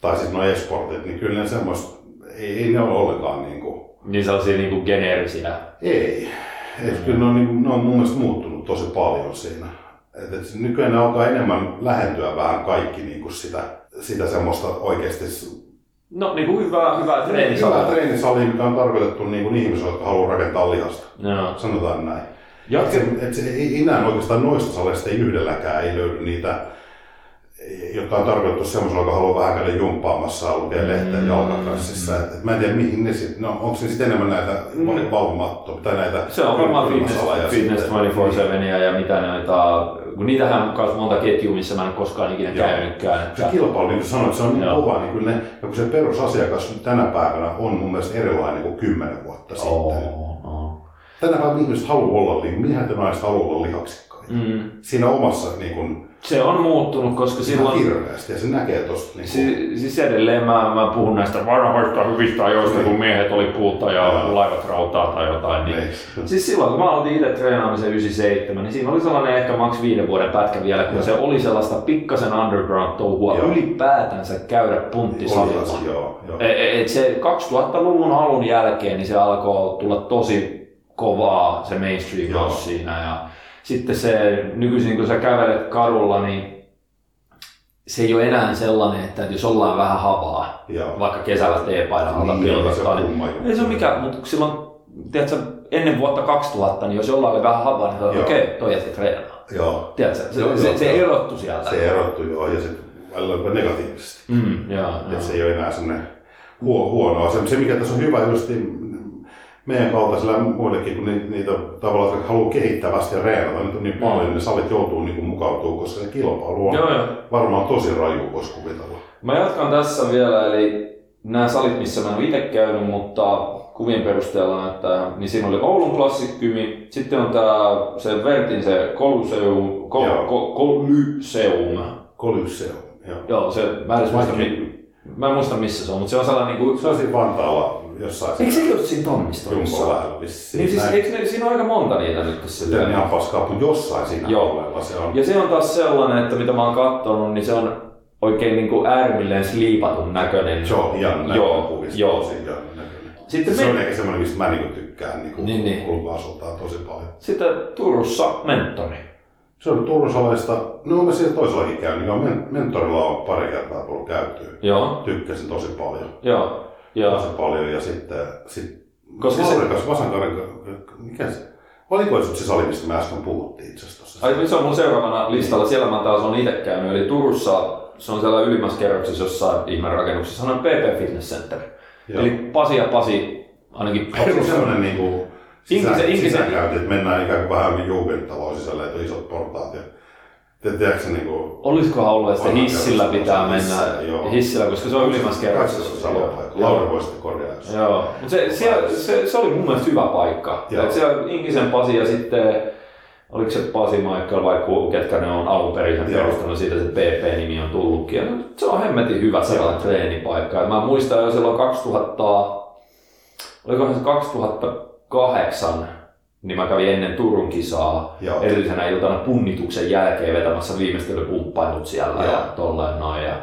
Tai sitten nuo esportit, niin kyllä ne semmoista, ei, ei ne ole ollenkaan niinku, niin sellaisia niin kuin geneerisiä. ei. Et kyllä ne on, niinku, ne on mun mielestä muuttunut tosi paljon siinä. Et, et nykyään ne alkaa enemmän lähentyä vähän kaikki niinku sitä, sitä semmoista oikeasti No niin kuin hyvää, hyvää Hyvä treenisalaa. treenisali, mikä on tarkoitettu niinku ihmisille, jotka haluaa rakentaa lihasta. Joo. Sanotaan näin. Ja Et se, et se ei enää oikeastaan noista saleista ei yhdelläkään ei löydy niitä, jotka on tarkoitettu semmoisella, joka haluaa vähän käydä jumppaamassa ja lukea lehteä Mm. jalkaklassissa. Et, et mä en tiedä mihin ne sitten, no, onko ne sitten enemmän näitä Mm. mm. tai näitä Se on varmaan fitness, fitness sitten. 24-7 ja mitä noita, kun niitähän on myös monta ketjua, missä mä en koskaan ikinä Joo. käynytkään. Se Että, kilpailu, niin kuin sanoit, se on niin Joo. kova, niin kyllä ne, ja kun se perusasiakas tänä päivänä on mun mielestä erilainen kuin kymmenen vuotta sitten. oh, oh. Tänä päivänä ihmiset haluaa olla, li- miehet ja naiset haluaa olla lihaksikkaita. Mm. Siinä omassa niin kuin, Se on muuttunut, koska silloin... hirveästi ja se näkee tosta. Niin kuin, Si- siis edelleen mä, mä puhun näistä vanhoista hyvistä ajoista, kun miehet oli puuta ja Joo. laivat rautaa tai jotain. Niin. Niin. Siis silloin kun mä aloitin itse treenaamisen 97, niin siinä oli sellainen ehkä maks viiden vuoden pätkä vielä, kun Joo. se oli sellaista pikkasen underground-touhua ylipäätänsä käydä punttisalilla. E- e- Et se 2000-luvun alun jälkeen niin se alkoi tulla tosi kovaa se mainstream siinä ja sitten se nykyisin kun sä kävelet kadulla niin se ei ole enää sellainen, että jos ollaan vähän havaa, Joo. vaikka kesällä teepaidan alta Niin, pilkottaa, niin ei se ole mikään, mutta silloin, tiedätkö, ennen vuotta 2000, niin jos jollain oli vähän havaa, niin okei, okay, toi jätki treenaa. Joo. Tiedätkö, se, Joo, se, joo, se joo. erottu sieltä. Se erottui joo, ja se välillä jopa negatiivisesti. Mm, joo, Että joo. se ei ole enää semmoinen huo, huonoa. Se, se, mikä tässä on hyvä just meidän kaltaisilla ja muillekin, kun niitä, niitä tavallaan haluaa kehittävästi ja reenata, nyt on niin paljon, niin ne salit joutuu niin mukautumaan, koska se kilpailu on Joo, joo. varmaan tosi raju, voisi kuvitella. Mä jatkan tässä vielä, eli nämä salit, missä mä en ole itse käynyt, mutta kuvien perusteella näyttää, niin siinä oli Oulun klassikkymi, sitten on tää se Vertin se Coliseum. Kol, Coliseum. Kolysseo. Joo. Joo, se, mä en muista, mä en muista missä se on, mutta se on sellainen niinku... Se on siinä Vantaalla jossain Eikö sekin ole siinä Tommistonissa? Jumbo lähellä vissiin. Niin siis, Näin. eikö ne, siinä ole aika monta niitä nyt Sitten on silleen? ihan paskaa, mutta jossain siinä Joo. alueella se on. Ja se on taas sellainen, että mitä mä oon kattonut, niin se on oikein niinku äärimmilleen sliipatun näköinen. Se on ihan Joo, näköinen kuvista, joo. tosi ihan näköinen. sitten Se me... on ehkä semmoinen, mistä mä niinku tykkään niinku Niin, niin. ulkoasultaan tosi paljon. Sitten Turussa mentori. Se on turussalaista. No mä siellä toisellakin käynyt. Joo, men- mentorilla on pari kertaa tullut käytyä. Joo, Tykkäsin tosi paljon. joo, joo. Tosi paljon ja sitten... sit Koska se- Laurikas, Vasankarin, mikä se? Oliko se sali, mistä me äsken puhuttiin itse asiassa? Ai se on mun seuraavana listalla. Siellä mä taas on itse käynyt. Eli Turussa se on siellä ylimmässä kerroksessa jossain ihmerakennuksessa. Se on PP Fitness Center. Joo. Eli Pasi ja Pasi ainakin se perus... semmoinen niinku sisä, Inkisen- inkisen- sisäkäynti, että mennään ikään kuin vähän jugenditaloon sisälle, että on isot portaat ja te, tiedätkö se niinku... Olisikohan ollut, että hissillä pitää mennä joo. hissillä, koska se on ylimmässä kerroksessa. Joo. Lauri voi sitten korjaa. Joo, mutta se, siellä, se, se, oli mun mielestä hyvä paikka. Joo. Et siellä Inkisen Pasi ja sitten, oliko se Pasi Michael vai ketkä ne on alun perin perustanut, siitä se PP-nimi on tullutkin. Ja se on hemmetin hyvä sellainen treenipaikka. Ja mä muistan jo silloin 2000, olikohan se 2008, niin mä kävin ennen Turun kisaa Joo. edellisenä iltana punnituksen jälkeen vetämässä viimeistelypumppailut siellä Joo. ja tolleen noin. Ja,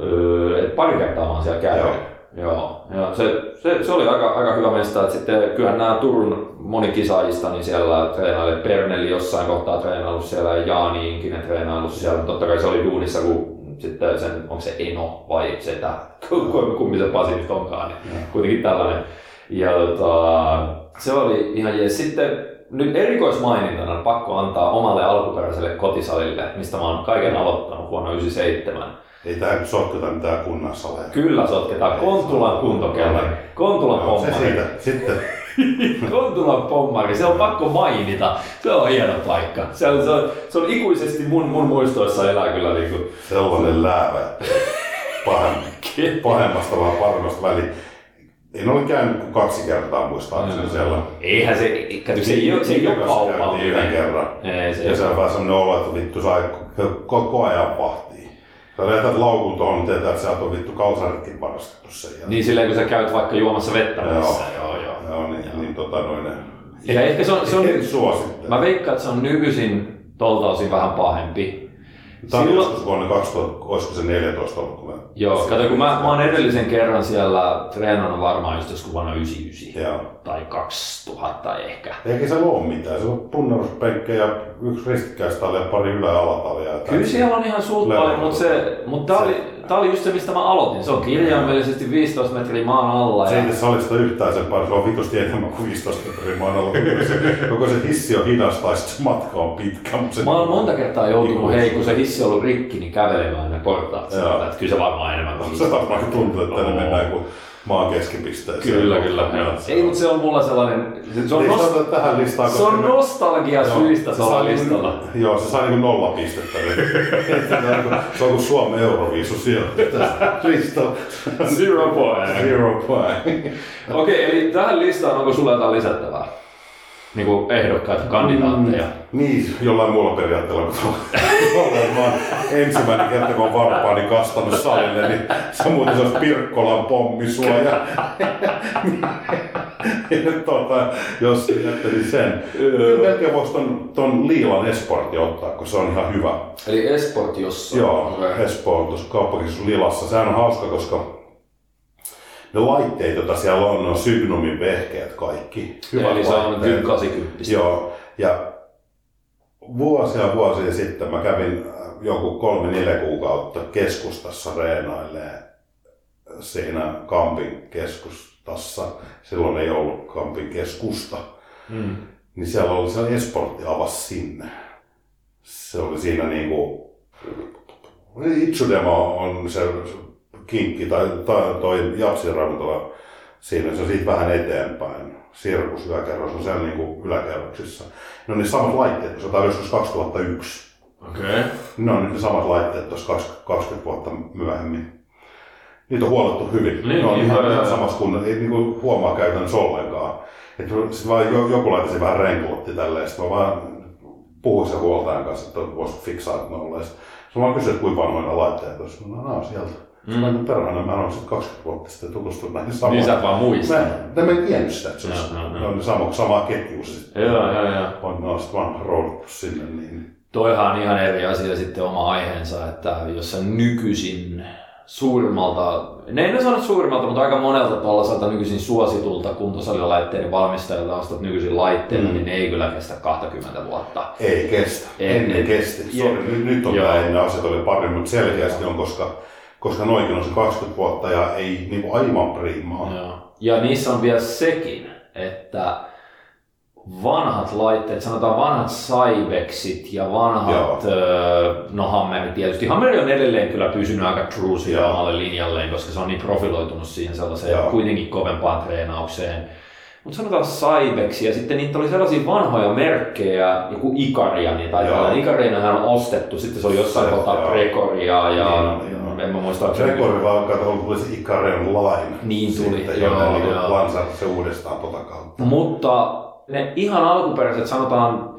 öö, pari kertaa mä oon siellä käynyt. Joo. Joo, ja se, se, se, oli aika, aika hyvä mesta, että sitten kyllähän nämä Turun monikisaajista, niin siellä treenaili Pernelli jossain kohtaa treenailut siellä ja Jaani Inkinen treenailut siellä. Totta kai se oli duunissa, kun sitten sen, onko se Eno vai Setä, kummin se Pasi nyt onkaan, niin kuitenkin tällainen. Ja tota, se oli ihan jees. Sitten nyt erikoismainintana pakko antaa omalle alkuperäiselle kotisalille, mistä mä oon kaiken aloittanut vuonna 1997. Ei tähän sotketa mitään kunnan saleja. Kyllä sotketaan. Kontulan kuntokellari. Kontulan No, se pommari. siitä. Sitten Kontulan pommari. Se on pakko mainita. Se on hieno paikka. Se on, se on, se on ikuisesti mun, mun muistoissa elää kyllä niin kuin, sellainen läävä, pahemmasta vaan paremmasta väliin. En ole käynyt kuin kaksi kertaa muistaakseni siellä. Eihän se, kato, se ei se ei ole Viikossa käytiin kaupallinen. yhden kerran. Ei, se Ja se on vähän semmoinen olo, että vittu sai koko ajan vahtia. Sä lähetät laukun tuohon, niin tietää, että sieltä on vittu kalsaritkin varastettu sen jälkeen. Niin silleen, kun sä käyt vaikka juomassa vettä messissä. Joo, joo. Joo, niin, niin tota noin. Ja ehkä se on, se on, En suosittele. mä veikkaan, että se on nykyisin tolta osin vähän pahempi. Tämä Silloin- joskus vuonna 2000, olisiko se 14 ollut, kun mä... Joo, kato, kun mä, mä oon edellisen kerran siellä treenannut varmaan just joskus vuonna 99 Joo. tai 2000 ehkä. Eikä se ole mitään. Se on punneruspenkki ja yksi ristikkäistali ja pari ylä- ja alatalia. Kyllä siellä on ihan suut paljon, mutta, se, mutta tää, oli, tää oli just se, mistä mä aloitin. Se on kirjaimellisesti 15 metriä maan alla. Se ei tee salista yhtään sen paljon, se on vitusti enemmän kuin 15 metriä maan alla. Koko se, hissi on hidasta ja sit se matka on pitkä. Mutta se, mä oon monta kertaa joutunut, hei, kun se hissi on ollut rikki, niin kävelemään ne portaat. Että kyllä se varmaan enemmän kuin se vaikka tuntuu, että ne mennään kuin maan keskipisteeseen. Kyllä, kyllä. Joo. Ei, mutta se on mulla sellainen, se, se on, nost, tähän listaan, se on nostalgia Joo, syistä se tuolla niinku- listalla. Joo, se sai niinku nolla pistettä. se on kuin Suomen Euroviisu siellä. Listalla. Zero point. Zero point. Okei, eli tähän listaan onko sulla jotain lisättävää? Niin kuin ehdokkaita, kandidaatteja. Niin, jollain muulla periaatteella, kun mä oon ensimmäinen kerta, kun varpaani kastanut salille, niin se muuten se olisi Pirkkolan pommisuoja. Ja tota, jos jättelin sen. Kyllä melkein voisi ton, ton Liilan Esportin ottaa, kun se on ihan hyvä. Eli Esport jossa. Joo, Espoo on tuossa kauppakeskus Lilassa. Sehän on hauska, koska ne laitteet, joita siellä on, on Sygnumin vehkeet kaikki. Eli se on kyllä 80. Joo, ja vuosia vuosia sitten mä kävin äh, joku kolme neljä kuukautta keskustassa reenailee siinä Kampin keskustassa. Silloin ei ollut Kampin keskusta. Mm. Niin siellä oli se esportti avasi sinne. Se oli siinä niinku... Itsudemo on se kinkki tai, tai toi Japsin ravintola siinä, se on siitä vähän eteenpäin. Sirkus yläkerros on siellä niinku yläkerroksissa. Ne on ne samat laitteet, se on joskus 2001. Okei. Okay. Ne on nyt ne samat laitteet tuossa 20 vuotta myöhemmin. Niitä on huolettu hyvin. Niin, ne on niin, ihan, ihan samassa kunnossa, ei niinku huomaa käytännössä ollenkaan. Sitten vaan jo- joku laittaisi vähän renkulotti tälleen, sitten mä vaan puhuin sen huoltajan kanssa, että voisi fiksaa, että ne olleet. Sitten mä vaan kysyin, että kuinka vanhoja ne laitteet olisi. No, nämä on sieltä. Mm. Mä en perhana, mä olen sitten 20 vuotta sitten tutustunut näihin samoihin. Niin sä vaan muista. Mä, en- mä en tiennyt sitä, että se joo, joo. ne on ne sama, samaa ketjua sitten. Joo, joo, joo. On, ne on sitten vaan roudattu sinne, niin Toihan on ihan eri asia sitten oma aiheensa, että jos sä nykyisin suurimmalta, ne en sano suurimmalta, mutta aika monelta tuollaiselta nykyisin suositulta kuntosalilaitteiden valmistajilta ostat nykyisin laitteita, mm. niin ne ei kyllä kestä 20 vuotta. Ei kestä. Ennen. Ennen kesti. Sorry, nyt, nyt on tämä ennen asiat oli paremmin, mutta selkeästi on, koska, koska noikin on se 20 vuotta ja ei niin kuin aivan priimaa. Joo. Ja niissä on vielä sekin, että vanhat laitteet, sanotaan vanhat Cybexit ja vanhat, öö, no Hammeri tietysti. Hammeri on edelleen kyllä pysynyt aika true sille omalle linjalleen, koska se on niin profiloitunut siihen sellaiseen Joo. kuitenkin kovempaan treenaukseen. Mutta sanotaan Cybex ja sitten niitä oli sellaisia vanhoja merkkejä, joku Ikaria, niin olla. Ikarinahan on ostettu, sitten se oli jossain kohtaa joo. Precoria ja Niin joo. En mä muista, onko Rekori vaan kato, tuli se Icarian Line. Niin tuli, Sitten, joo, joo, niin joo. lansattu se uudestaan tota kautta. Mutta ne ihan alkuperäiset, sanotaan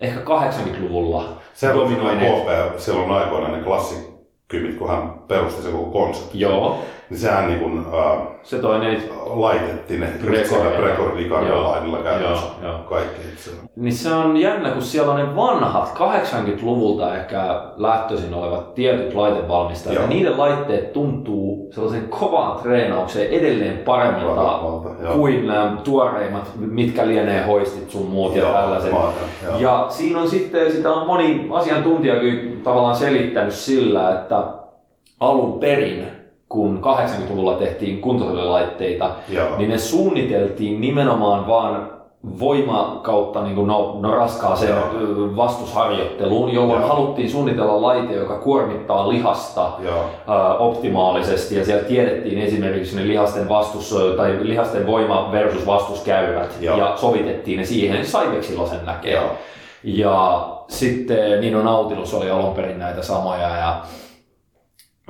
ehkä 80-luvulla Se on. KP silloin aikoina ne klassikymit, kun hän perusti se koko konsepti. Joo, Niin sehän niin kuin, äh, se toinen, laitettiin ne just Precoria. siellä Precorin Joo, Icarian lainilla käytännössä joo, joo. kaikki. Et se- niin se on jännä, kun siellä on ne vanhat 80-luvulta ehkä lähtöisin olevat tietyt laitevalmistajat, ja niiden laitteet tuntuu sellaisen kovaan treenaukseen edelleen paremmilta Paremmalta, kuin nämä tuoreimmat, mitkä lienee hoistit sun muut ja Joo, tällaiset. joo. Ja siinä on sitten, sitä on moni asiantuntijakin tavallaan selittänyt sillä, että alun perin, kun 80-luvulla tehtiin kuntosalilaitteita, Joo. niin ne suunniteltiin nimenomaan vaan voima kautta niin kuin no, no raskaaseen Joo. ö, vastusharjoitteluun, jolloin Joo. haluttiin suunnitella laite, joka kuormittaa lihasta Joo. ää, optimaalisesti ja siellä tiedettiin esimerkiksi ne lihasten vastus tai lihasten voima versus vastuskäyrät Joo. ja sovitettiin ne siihen. Saivexilla sen näkee. Joo. Ja sitten Nino Nautilus oli alun perin näitä samoja ja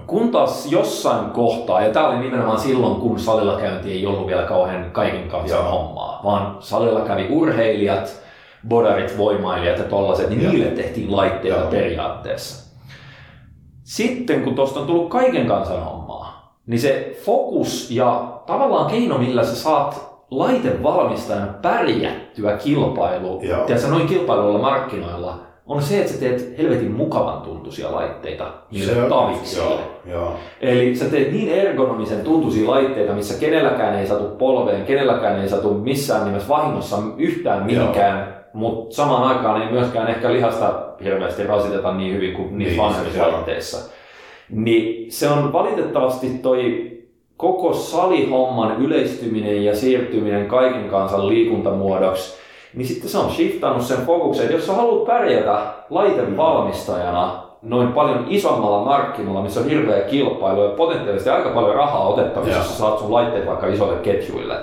kun taas jossain kohtaa, ja tämä oli nimenomaan silloin, kun salilla käynti ei ollut vielä kauhean kaiken kansan Joo. hommaa, vaan salilla kävi urheilijat, bodarit, voimailijat ja tollaset, niin Joo. niille tehtiin laitteita Joo. periaatteessa. Sitten kun tuosta on tullut kaiken kansan hommaa, niin se fokus ja tavallaan keino, millä sä saat laitevalmistajana pärjättyä kilpailu, Joo. tiedätkö, noin kilpailuilla markkinoilla, on se, että sä teet helvetin mukavan tuntuisia laitteita niille taviksille. Eli sä teet niin ergonomisen tuntuisia laitteita, missä kenelläkään ei satu polveen, kenelläkään ei satu missään nimessä vahingossa yhtään mihinkään, mutta samaan aikaan ei myöskään ehkä lihasta hirveästi rasiteta niin hyvin kuin niissä Niin, vanhemmissa laitteissa. Niin se on valitettavasti toi koko salihomman yleistyminen ja siirtyminen kaiken kansan liikuntamuodoksi, niin sitten se on shiftannut sen fokuksen, että jos sä haluat pärjätä laitevalmistajana noin paljon isommalla markkinoilla, missä on hirveä kilpailu ja potentiaalisesti aika paljon rahaa otettavissa, jos sä saat sun laitteet vaikka isoille ketjuille,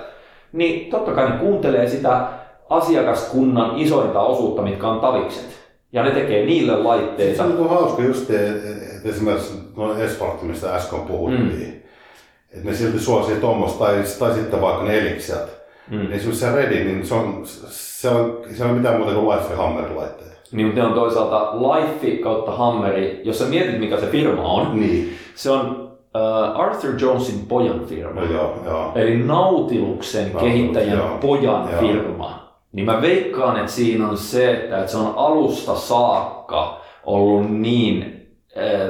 niin totta kai ne kuuntelee sitä asiakaskunnan isointa osuutta, mitkä on tavikset. Ja ne tekee niille Se laitteita. on niin hauska just, että esimerkiksi noin Esportti, mistä äsken puhuttiin, mm. että ne silti suosii tuommoista, tai, tai sitten vaikka ne eliksiat. Mm. Esimerkiksi se Redi, niin se on, se on, se on mitään muuta kuin Life Hammer-laitteita. Niin, mutta ne on toisaalta Life kautta Hammeri. Jos sä mietit, mikä se firma on, Niin. se on uh, Arthur Jonesin pojan firma. No joo, joo. Eli Nautiluksen Nautilus, kehittäjän joo. pojan Joo. firma. Niin mä veikkaan, että siinä on se, että että se on alusta saakka ollut niin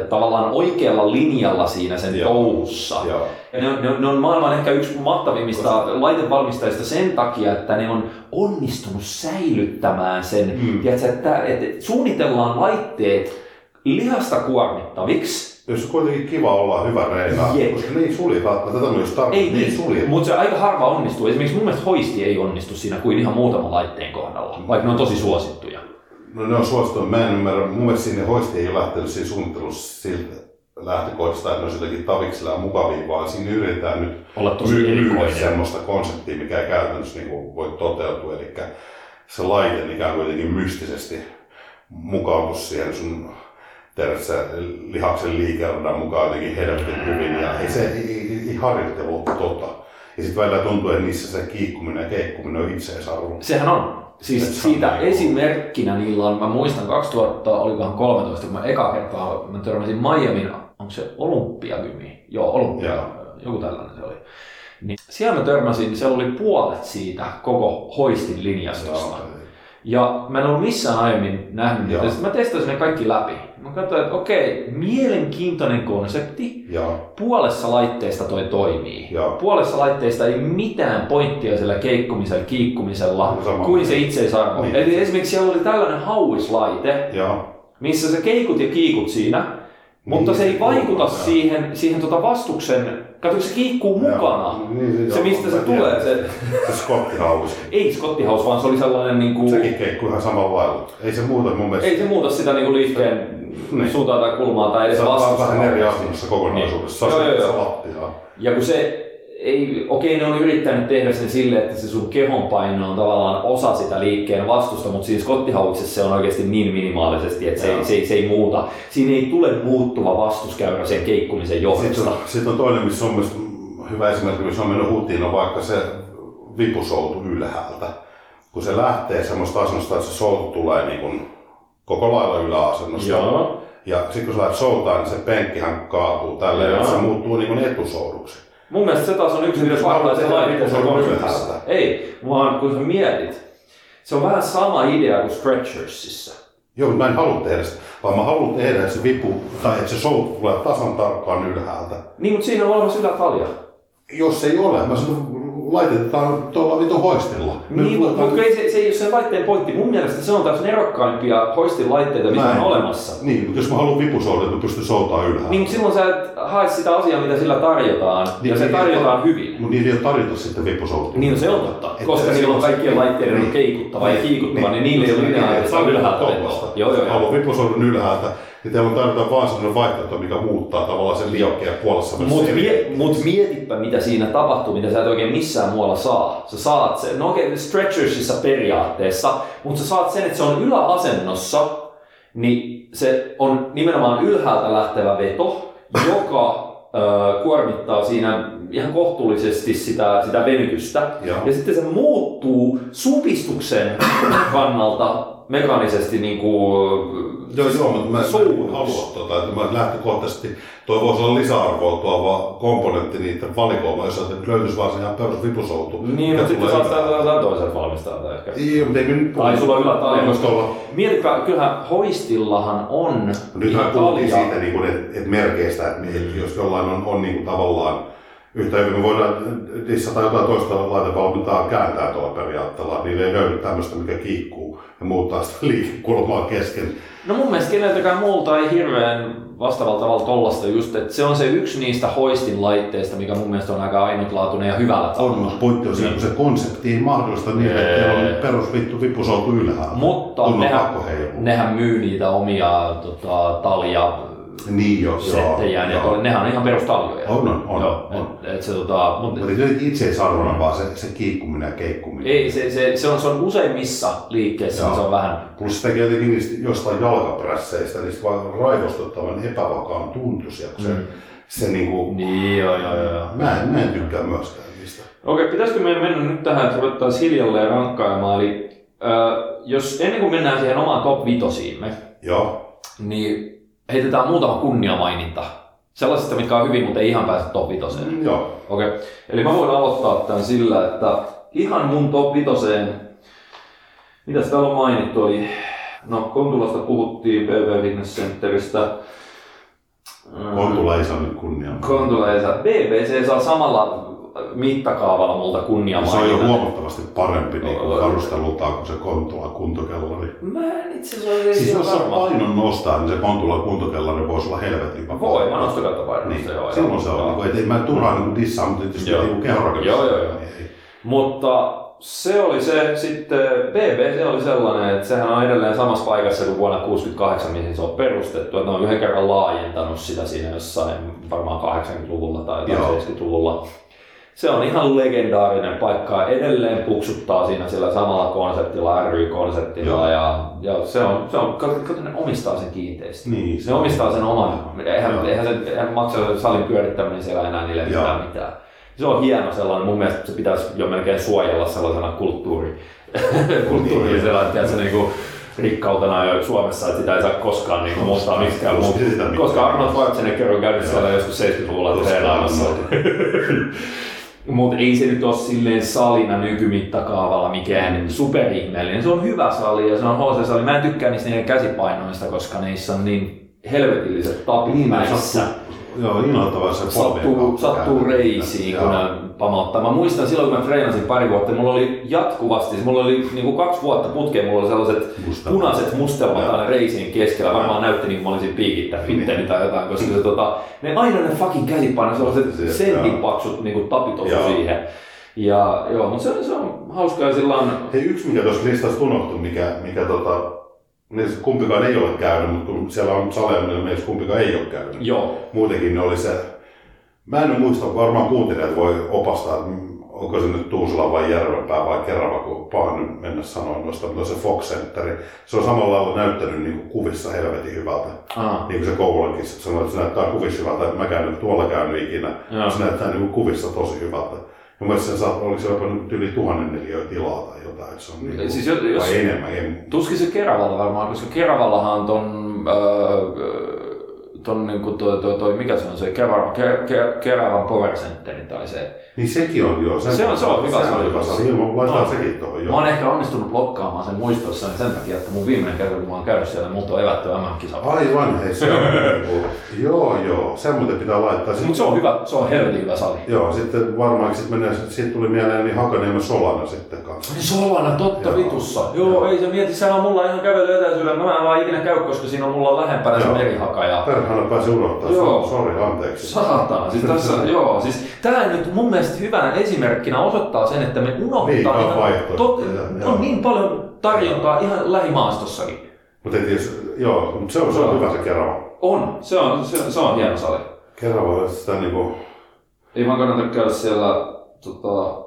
tavallaan oikealla linjalla siinä sen Joo. touhussa. joo. Ja ne, on- ne, on- ne on maailman ehkä yksi mahtavimmista laitevalmistajista sen takia, että ne on onnistunut säilyttämään sen. Mm. Mm. Tiedätkö, että, että suunnitellaan laitteet lihasta kuormittaviksi, Jos on kuitenkin kiva olla hyvä reinaa, Jep. koska niin suljetaan, tätä on just tarkoitus, niin niin, suljetaan. mutta se aika harva onnistuu. Esimerkiksi mun mielestä hoisti ei onnistu siinä kuin ihan muutaman laitteen kohdalla, vaikka ne on tosi suosittuja. No ne on suosittu, mä en ymmärrä, mun mielestä sinne hoisti ei lähtenyt siinä suunnittelussa siltä lähtökohdista, että ne olisi jotenkin taviksilla ja mukavia, vaan siinä yritetään nyt Olla tosi myy- myydä semmoista konseptia, mikä ei käytännössä niin kuin voi toteutua. Eli se laite ikään kuin jotenkin mystisesti mukautu siihen sun terveessä lihaksen liikeradan mukaan jotenkin helvetin hyvin. Ja ei se ei, ei, harjoittelu tota. Ja sitten välillä tuntuu, että niissä se kiikkuminen ja keikkuminen on itseisarvo. Sehän on. Siis siitä esimerkkinä niillä on, mä muistan 2000, olikohan 13, kun mä eka kertaa mä törmäsin Miamin, onko se Olympiagymi? Joo, Olympia, Joo. joku tällainen se oli. Niin siellä mä törmäsin, siellä oli puolet siitä koko hoistin linjastosta. Ja mä en ollut missään aiemmin nähnyt niitä. Sitten mä testasin ne kaikki läpi. Mä katsoin, että okei, mielenkiintoinen konsepti. Joo. Puolessa laitteesta toi toimii. Joo. Puolessa laitteesta ei mitään pointtia sillä keikkumisella, kiikkumisella, Sama. kuin se itseisarvo. Niin. Eli esimerkiksi siellä oli tällainen hauislaite, Joo. missä sä keikut ja kiikut siinä, mutta Niin, se ei se vaikuta siihen, siihen tota vastuksen, katso se kiikkuu Joo. mukana. Niin, se joo, mistä se tulee, se, Se skottihaus. ei skottihaus, vaan se oli sellainen niinku, Sekin keikkuu ihan samalla lailla. Ei se muuta mun mielestä. ei se muuta sitä niinku liikkeen Niin. suuntaan tai kulmaa tai edes se on vastusta. vähän eri asemassa kokonaisuudessa. Se Joo, on joo, se joo. lattia. Ja kun se ei, okei ne on yrittänyt tehdä sen silleen, että se sun kehonpaino on tavallaan osa sitä liikkeen vastusta, mutta siinä skottihauiksessa se on oikeasti niin minimaalisesti, että se, ei, se, ei, se ei muuta. Siinä ei tule muuttuva vastuskäyrä sen keikkumisen Sitten johdosta. on, sit on toinen, missä on myös hyvä esimerkki, missä on mennyt hutiin, on vaikka se vipusoutu ylhäältä. Kun se lähtee semmoista asennosta, että se soutu tulee niin kuin koko lailla yläasennosta. Joo. Ja sitten kun sä lähdet soutaan, niin se penkkihän kaatuu tälleen, että se muuttuu niin kuin etusouduksi. Mun mielestä se taas on yksi niitä tehdä laitteista konseptissa. Ei, vaan kun sä mietit, se on vähän sama idea kuin Stretchersissa. Joo, mä en halua tehdä sitä, vaan mä haluan tehdä, että se vipu, tai että se soutu tulee tasan tarkkaan ylhäältä. Niin, mutta siinä on olemassa ylätalja. Jos ei ole, mä sanon, laitetaan tuolla vitun hoistilla. Nyt Niin, mutta luetaan- ei, se, se ei ole sen laitteen pointti. Mun mielestä se on taas nerokkaimpia hoistin laitteita, mitä on olemassa. Niin, mutta jos mä haluan vipusoutua, että mä pystyn soutaa ylhäällä. Niin, silloin sä et hae sitä asiaa, mitä sillä tarjotaan, Niin, ja se niin, tarjotaan niin, hyvin. Mutta niillä ei ole tarjota sitten vipusoutua. Niin, no se on totta. Että Koska niillä on kaikkien laitteiden niin. keikuttava ja kiikuttava, niin niillä ei ole Niin, mitään että sä ylhäältä. Joo, joo, joo. Haluan vipusoudun ylhäältä, niin teillä on tarjota vaan sellainen vaihtoehto, mikä muuttaa tavallaan sen liikkeen puolessa. Mutta mie, mut mietipä, mitä siinä tapahtuu, mitä sä et oikein missään muualla saa. Sä saat sen, no okei, stretchersissa periaatteessa, mutta sä saat sen, että se on yläasennossa, niin se on nimenomaan ylhäältä lähtevä veto, joka ö, kuormittaa siinä ihan kohtuullisesti sitä, sitä venytystä. Joo. Ja sitten se muuttuu supistuksen kannalta mekaanisesti niin kuin, Joo, joo, mutta mä, en halua tuota, että mä lähtökohtaisesti toi voisi olla lisäarvoa tuova komponentti niiden valikoima, jos että löytyisi vaan se ihan perus vipusoutu. Niin, mikä mutta sitten tulee saat sitä ylhäältä. jotain toiselta valmistajalta ehkä. Ei, mutta ei nyt Tai sulla on musta olla. mietipä, kyllähän hoistillahan on Nyt mä puhuttiin siitä, niin kuin, että, että merkeistä, että, että jos jollain on, on niin kuin tavallaan yhtä hyvin me voidaan dissata jotain toista laitevalmentaa kääntää tuolla periaatteella. Niillä ei löydy tämmöistä, mikä kiikkuu ja muuttaa sitä liikekulmaa kesken. No mun mielestä keneltäkään muulta ei hirveän vastaavalla tavalla tollasta just, että se on se yksi niistä hoistin laitteista, mikä mun mielestä on aika ainutlaatuinen ja hyvällä On, tavalla. mutta pointti on se, kun se konsepti ei mahdollista niin, että teillä on perusvittu vipusoutu ylhäällä. Mutta on nehän, nehän myy niitä omia tota, talja Niin jo, settejään, ja joo. tuolle- nehän on ihan perustaljoja. On, on, on, Joo, on. Et, et se, tota, mut, Mutta jotenkin itseisarvona vaan se, se kiikkuminen ja keikkuminen. ei, se, se, se, on, se on useimmissa liikkeissä, niin Joo. se on vähän Plus se tekee jotenkin niistä jostain jalkapresseistä, niistä vaan raivostuttavan epävakaan tuntuisia, kun se, Mm. se niinku, Niin, joo, joo, joo. joo. mä, en, mä en tykkää myöskään niistä. Okei, pitäisikö meidän mennä nyt tähän, että ruvettaisiin hiljalleen rankkailemaan. Eli äh, jos ennen kuin mennään siihen omaan top vitosiimme, Joo, niin heitetään muutama kunniamaininta. Sellaisista, mitkä on hyvin, mutta ei ihan pääse top vitoseen. mm, joo. Okei, eli mä voin aloittaa tämän sillä, että ihan mun top vitoseen, mitäs täällä on mainittu, oli, no Kontulasta puhuttiin, PV Fitness Centeristä. Kontula ei saa nyt kunniaa. Kontula ei saa. BBC saa samalla mittakaavalla multa Se on jo huomattavasti parempi niin varustelultaan kuin se Kontula kuntokellari. Mä en itse asiassa Siis jos sä varma. painon nostaa, niin se Kontula kuntokellari voisi olla helvetin vapaa. Voi, mä nostan kattopainosta, Niin, joo, silloin se on, niin kuin, et ei mä turhaan niin dissaa, mutta tietysti Joo. niin kehorakennus. Joo, joo, joo. Niin ei. Mutta se oli se sitten, BBC oli sellainen, että sehän on edelleen samassa paikassa kuin vuonna 68, mihin se on perustettu. Että ne on yhden kerran laajentanut sitä siinä jossain varmaan 80-luvulla tai, tai Joo. 70-luvulla. Se on ihan legendaarinen paikka. Edelleen puksuttaa siinä sillä samalla konseptilla, ry-konseptilla. Joo. Ja, ja, se on, se on kato, kato, ne omistaa sen kiinteistön. Niin, Se omistaa sen oman. Eihän, Joo. eihän, se, eihän maksa salin pyörittäminen siellä enää niille Joo. mitään mitään. Se on hieno sellainen, mun mielestä se pitäisi jo melkein suojella sellaisena kulttuuri, kulttuurillisena, Niin. että se niinku rikkautena jo Suomessa, että sitä ei saa koskaan niinku muuttaa miksikään muuta. Koska Arnold Schwarzenegger on käynyt siellä joskus 70-luvulla Koska treenaamassa. Mutta ei se nyt ole silleen salina nykymittakaavalla mikään superihmeellinen. Se on hyvä sali ja se on HC-sali. Mä en tykkää niistä niiden käsipainoista, koska niissä on niin helvetilliset tapit Niin, sattuu, joo, innoittavaa se Sattuu, sattuu reisiin, kun ne pamauttaa. Mä muistan silloin, kun mä treenasin pari vuotta, mulla oli jatkuvasti, mulla oli niin kuin kaksi vuotta putkeen, mulla oli sellaiset Mustelmat. punaiset mustelmat aina reisien keskellä. Varmaan näytti niin kuin mä olisin piikittänyt itteni tai jotain, koska se, tota, ne aina ne fucking käsipaino, sellaiset Se- sentipaksut niin kuin tapit siihen. Ja joo, mutta se, se on hauskaa sillä on Hei, yksi mikä tuossa listasta unohtui, mikä, mikä tota, niin se kumpikaan ei ole käynyt, mutta kun siellä on saleja, millä meistä kumpikaan ei ole käynyt. joo, Muutenkin ne oli se, mä en muista, varmaan kuuntelijat voi opastaa, että onko se nyt Tuusula vai Järvenpää vai Kerava, kun paha nyt mennä sanoa noista, mutta se Fox Centeri, se on samalla lailla näyttänyt niin kuin kuvissa helvetin hyvältä. ah, Niin kuin se Kouvolankin sanoi, että se näyttää kuvissa hyvältä, että mäkään nyt tuolla käynyt ikinä. Joo. Se näyttää niin kuin kuvissa tosi hyvältä. Mun mielestä oliko se jopa nyt yli tuhannen neliöä tilaa tai jotain, että se on niin kuin, Siis jos- vai enemmän, en, Tuskin se Keravalla varmaan, koska Keravallahan on ton, öö, ton niin kuin toi, toi, toi, mikä se on se Keravan, Ke- Ke- Keravan Power Center tai se. Niin sekin on joo. Se on- se on hyvä on hyvä sali. Ilman laitetaan No. sekin tuohon Mä joo. oon ehkä onnistunut blokkaamaan sen muistossani sen takia, että mun viimeinen kerta, kun mä oon käynyt siellä, multa on evätty MM-kisa. Aivan, hei se on niinku, joo joo, se muuten pitää laittaa. Sitten- Mutta se on hyvä, se on helvetin hyvä sali. Joo, sitten varmaan sit menee, siitä tuli mieleen niin Hakaniemen Solana sitten kanssa. Solana, totta Joo. vitussa. Joo, ei se mieti, sehän on mulla ihan kävely etäisyydellä. Mä en vaan ikinä käy, koska siinä on mulla lähempänä se Joo. merihaka. Ja... Perhana pääsi unohtaa, Joo. so- sori, anteeksi. Saatana. Siis tässä, joo, siis tää nyt mun mielestä hyvänä esimerkkinä osoittaa sen, että me Niin, unohdetaan on vaihtoehtoja, joo. on niin paljon tarjontaa ihan lähimaastossakin. Mutta jos, joo, mutta se on, se on Joo. hyvä se Kerava. On, se on, se, se on hieno sali. Kerava on sitä niinku, Ei vaan kannata käydä siellä tota,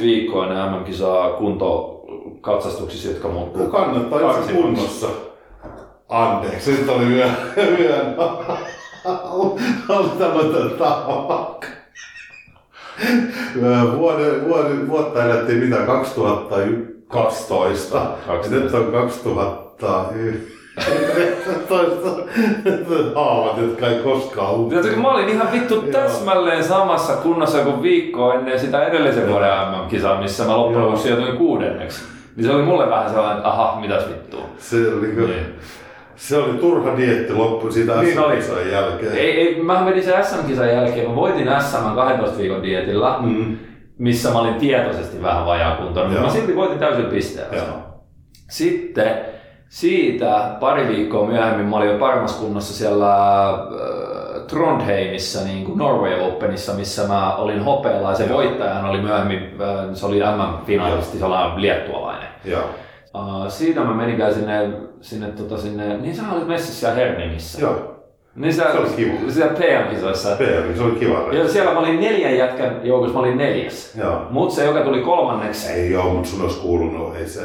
viikkoinen MM-kisaa kunto katsastuksissa, jotka muuttuu. kannattaa jos kunnossa. Anteeksi, nyt oli yö, yön. Aloitetaan Vuoden, vuoden, vuotta elettiin mitä, 2012. Ja nyt on 2019. Haavat, jotka ei koskaan uutta. Tiedätkö, mä olin ihan vittu täsmälleen samassa kunnossa kuin viikko ennen sitä edellisen vuoden MM-kisaa, missä mä loppujen lopuksi sijoituin kuudenneksi. Niin se oli mulle vähän sellainen, että aha, mitäs vittua. Se oli, niin. Niin. Se oli turha dietti loppu siitä Niin oli. SM-kisan jälkeen. Ei, ei, mä vedin sen SM-kisan jälkeen, mä voitin SM 12 viikon dietillä, Mm. missä mä olin tietoisesti vähän vajaakuntoinen, mutta mä silti voitin täysin pisteellä. Sitten siitä pari viikkoa myöhemmin mä olin jo paremmassa kunnossa siellä äh, Trondheimissa, niin kuin Norway Openissa, missä mä olin hopealla ja se voittajahan oli myöhemmin, äh, se oli MM-finaalisti, sellainen liettualainen. Joo. Uh, siitä mä menikään sinne, sinne, tota, sinne niin sä olit messissä siellä Hernimissä. Joo. Niin siellä, Se oli kiva. siellä PM-kisoissa. PM, se oli kiva. Ja siellä mä olin neljän jätkän joukossa, mä olin neljäs. Joo. Mut se, joka tuli kolmanneksi, Ei oo, mutta sun olisi kuulunut, ei se...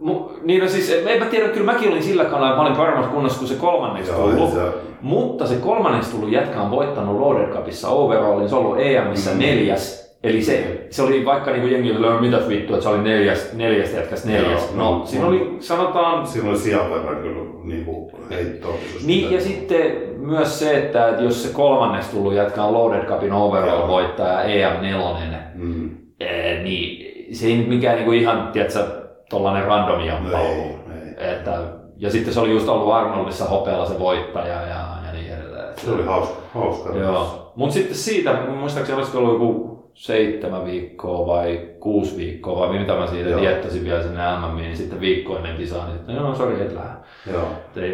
Mu, niin no siis, en mä tiedä, kyllä mäkin olin sillä kannalla, että mä olin paremmassa kunnossa kuin se kolmanneksi Joo, tullut. se, Mutta se kolmanneksi tullut jätkä on voittanut Roder Cupissa overallin, se on ollut EMissä Mm. neljäs. Eli se, se oli vaikka niinku jengi oli mitäs vittu, että se oli neljäs, neljästä jätkästä neljäs. Joo, no, no, siinä no. oli, sanotaan, siinä oli sijan verran kyllä niin kuin heittoa. Niin ja sitten myös se, että jos se kolmanneksi tullut jätkä on Loaded Cupin overall Joo. voittaja EM4, Mm. eh, niin se ei nyt mikään niinku ihan, tiedätkö, tollanen randomi No ei, ollut. ei. Että, ja sitten se oli just ollut Arnoldissa hopealla se voittaja ja, ja niin edelleen. Se oli hauska. hauska. Joo. Mutta sitten siitä, muistaakseni olisiko ollut joku seitsemän viikkoa vai kuusi viikkoa vai mitä mä siitä Joo. diettasin vielä sinne MM, niin sitten viikko ennen kisaa, niin sitten joo, sori, et lähde.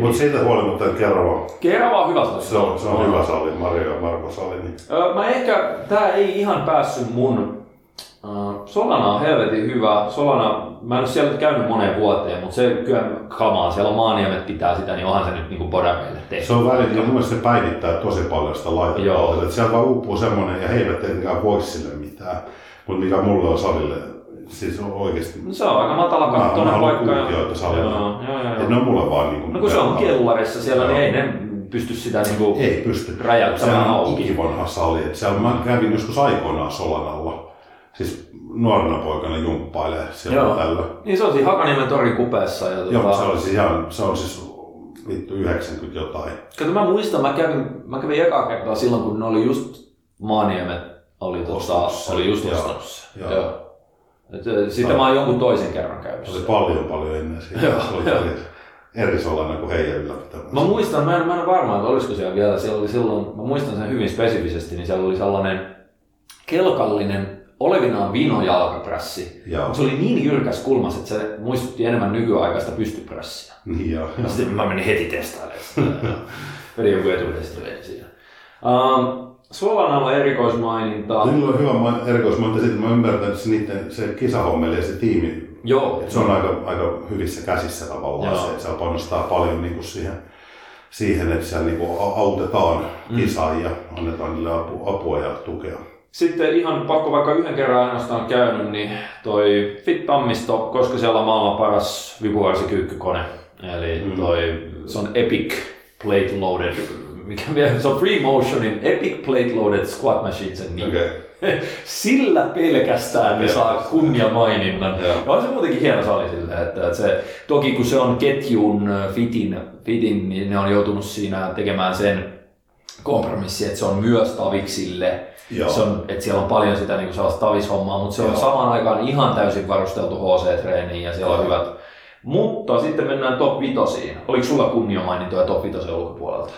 Mutta siitä huolimatta Kerava, Kerran vaan hyvä sali. se on, se on hyvä sali, Mario ja Marko sali. Niin. Öö, Mä ehkä, tää ei ihan päässyt mun Solana on helvetin hyvä. Solana, mä en ole siellä nyt käynyt moneen vuoteen, mutta se kyllä kamaa. Siellä on maaniemet pitää sitä, niin onhan se nyt niinku bodareille tehty. Se on välillä, ja mun mielestä se päivittää tosi paljon sitä Joo. Että siellä vaan uupuu semmonen, ja he eivät tietenkään voi sille mitään. Mutta mikä mulle on salille, siis on oikeesti... No se on aika matala Mä- mä kattoinen haluan paikka. kuutioita salille. Joo, joo, joo. Et ne on mulle vaan niinku... No kun se on kellarissa siellä, niin Joo. ei ne pysty sitä niinku... Ei pysty. Räjäyttämään Se on auki. ikivanha sali. Siellä mä kävin joskus aikoinaan Solanalla. Siis nuorena poikana jumppailee siellä Joo. tällä. Niin se on siinä Hakaniemen torin kupeessa. Ja Joo, tota, se oli siis ihan, se on siis vittu 90 jotain. Kato, mä muistan, mä kävin, mä kävin eka kertaa silloin, kun ne oli just Maaniemet oli, tota, sen. oli just sen. Joo. Joo. Sitten mä oon jonkun toisen kerran käynyt Se oli paljon paljon ennen siitä. Joo, se oli joo. eri, eri sellainen kuin heidän ylläpitämä. Mä muistan, mä en, mä en ole varma, että olisiko siellä vielä, siellä oli silloin, mä muistan sen hyvin spesifisesti, niin siellä oli sellainen kelkallinen olevinaan vinojalkaprässi. Joo. Mutta se oli niin jyrkäs kulmas, että se muistutti enemmän nykyaikaista pystyprässiä. Niin joo. Ja sitten mä menin heti testailemaan sitä. ja Vedin joku siinä. Um, Solanalla erikoismaininta. Niillä on hyvä main- erikoismainta siitä, mä ymmärrän, että se, niiden, se kisahommeli ja se tiimi, Joo. että se on aika, aika hyvissä käsissä tavallaan. Joo. Se, että siellä panostaa paljon niin kuin siihen, siihen, että siellä niin kuin autetaan kisaajia, annetaan niille apu, apua ja tukea. Sitten ihan pakko vaikka yhden kerran ainoastaan käynyt, niin toi Fit Tammisto, koska siellä on maailman paras vipuvarsikyykkykone. Eli Mm. toi, se on Epic Plate Loaded, mikä vielä, se on Free Motionin Epic Plate Loaded Squat Machine sen nimi. Okei. Sillä pelkästään ne saa kunniamaininnan. Joo. Ja on se muutenkin hieno sali sillä, että, että se, toki kun se on ketjun äh, fitin, fitin, niin ne on joutunut siinä tekemään sen kompromissi, että se on myös taviksille. Joo. Se on, että siellä on paljon sitä niin kuin sellaista tavishommaa, mutta se on Joo. samaan aikaan ihan täysin varusteltu HC-treeniin ja siellä on hyvät. Mutta sitten mennään top vitosiin. Oliko sulla kunniamainintoja top vitosen ulkopuolelta?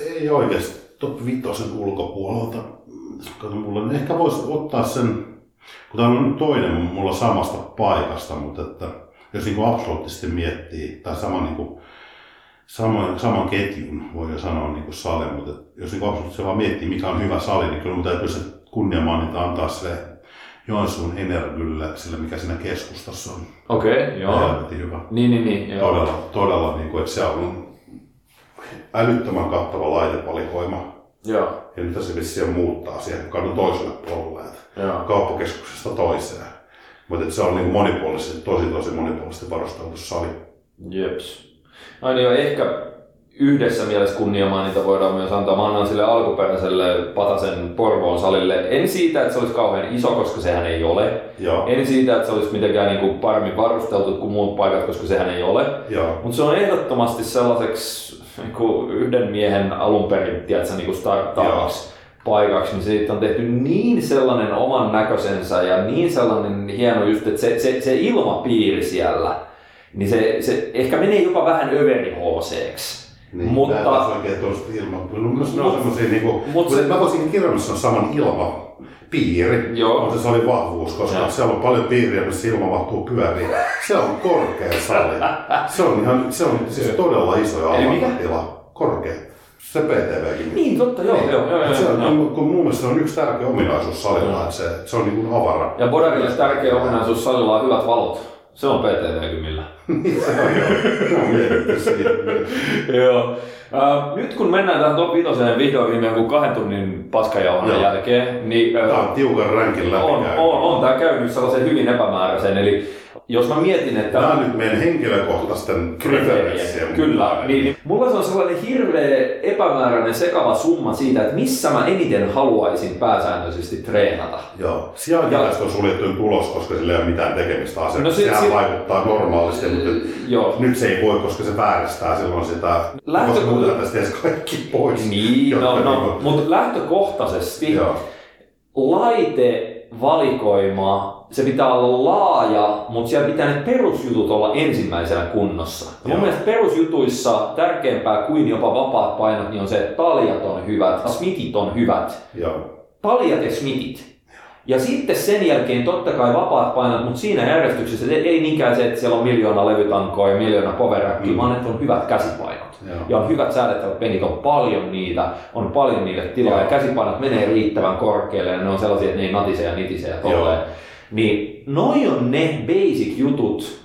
Ei oikeasti top vitosen ulkopuolelta. Kato, mulla ehkä voisi ottaa sen, kun tämä on toinen mulla samasta paikasta, mutta että jos niin absoluuttisesti miettii, tai sama, niin kuin, saman, saman ketjun voi jo sanoa niin kuin sale, mutta jos niin absoluuttisesti vaan miettii, mikä on hyvä sali, niin kyllä mun täytyy se kunniamaininta antaa sille Joensuun Energylle, sille mikä siinä keskustassa on. Okei, okay, joo. Helvetin hyvä. Niin, niin, niin. Joo. Todella, todella, niin kuin, että se on älyttömän kattava laitevalikoima. Joo. Ja nyt se vissiin muuttaa siihen kadun toiselle puolelle, kauppakeskuksesta toiseen. Mutta se on niin monipuolisesti, tosi tosi monipuolisesti varusteltu sali. Jeps. No niin, jo ehkä yhdessä mielessä kunniamaininta voidaan myös antaa. Mä annan sille alkuperäiselle Patasen Porvoon salille. En siitä, että se olisi kauhean iso, koska sehän ei ole. Joo, En siitä, että se olisi mitenkään niin kuin paremmin varusteltu kuin muut paikat, koska sehän ei ole. Mutta se on ehdottomasti sellaiseksi niin kuin yhden miehen alun perin, tiedätkö, niin starttaavaksi paikaksi, niin siitä on tehty niin sellainen oman näköisensä ja niin sellainen hieno just, että se, se, se ilmapiiri siellä, niin se, se ehkä menee jopa vähän överi HCksi. Niin, Mutta- Tää taas oikein tuosta ilman. No, ne on Mut- semmosia niinku, mut mutta se- mä voisin kirjoittaa sen saman ilmapiiri. Joo. On se salin vahvuus, koska Joo. siellä on paljon piiriä, missä ilma mahtuu pyöriin. Se on korkea sali. Se on ihan, se on siis todella iso ja alatila. Korkea. Se PTVkin. Niin, totta, joo, joo, joo, joo, se on, joo. kun mun mielestä se on yksi tärkeä ominaisuus salilla, että se, se on niin kuin avara. Ja Bodarille tärkeä ominaisuus salilla on hyvät valot. Se on PTV-kymillä. se on joo. Nyt kun mennään tähän top 5 vihdoin viimein kuin kahden tunnin paskajauhan jälkeen, niin Tää on tiukan ränkin läpi on, on, on tämä käynyt sellaisen hyvin epämääräisen. Eli jos mä mietin, että... Nämä on nyt meidän henkilökohtaisten preferenssien Kyllä, niin, niin mulla se on sellainen hirveä epämääräinen sekava summa siitä, että missä mä eniten haluaisin pääsäännöllisesti treenata. Joo, sijaintilaista on suljettu tulos, koska sillä ei ole mitään tekemistä asiassa. No se- se, Sehän se- vaikuttaa normaalisti, mutta Joo. nyt se ei voi, koska se vääristää silloin sitä. Lähtö- Koska muutetaan tästä edes kaikki pois. Niin, no, no, niinku- mutta lähtökohtaisesti Joo, laitevalikoima, se pitää olla laaja, mutta siellä pitää ne perusjutut olla ensimmäisenä kunnossa. Ja mun mielestä perusjutuissa tärkeämpää kuin jopa vapaat painot, niin on se, että taljat on hyvät, smitit on hyvät, joo, taljat ja smitit. Ja sitten sen jälkeen totta kai vapaat painot, mutta siinä järjestyksessä ei- ei niinkään se, että siellä on miljoona levytankoa ja miljoona powerrackia, Mm. vaan että on hyvät käsipainot. Joo. Ja on hyvät säädettävät penkit, on paljon niitä, on paljon niille tilaa ja Joo. käsipainot menee riittävän korkealle ja ne on sellaisia, että ne ei natise ja nitise ja tolleen. Joo. Niin noi on ne basic jutut,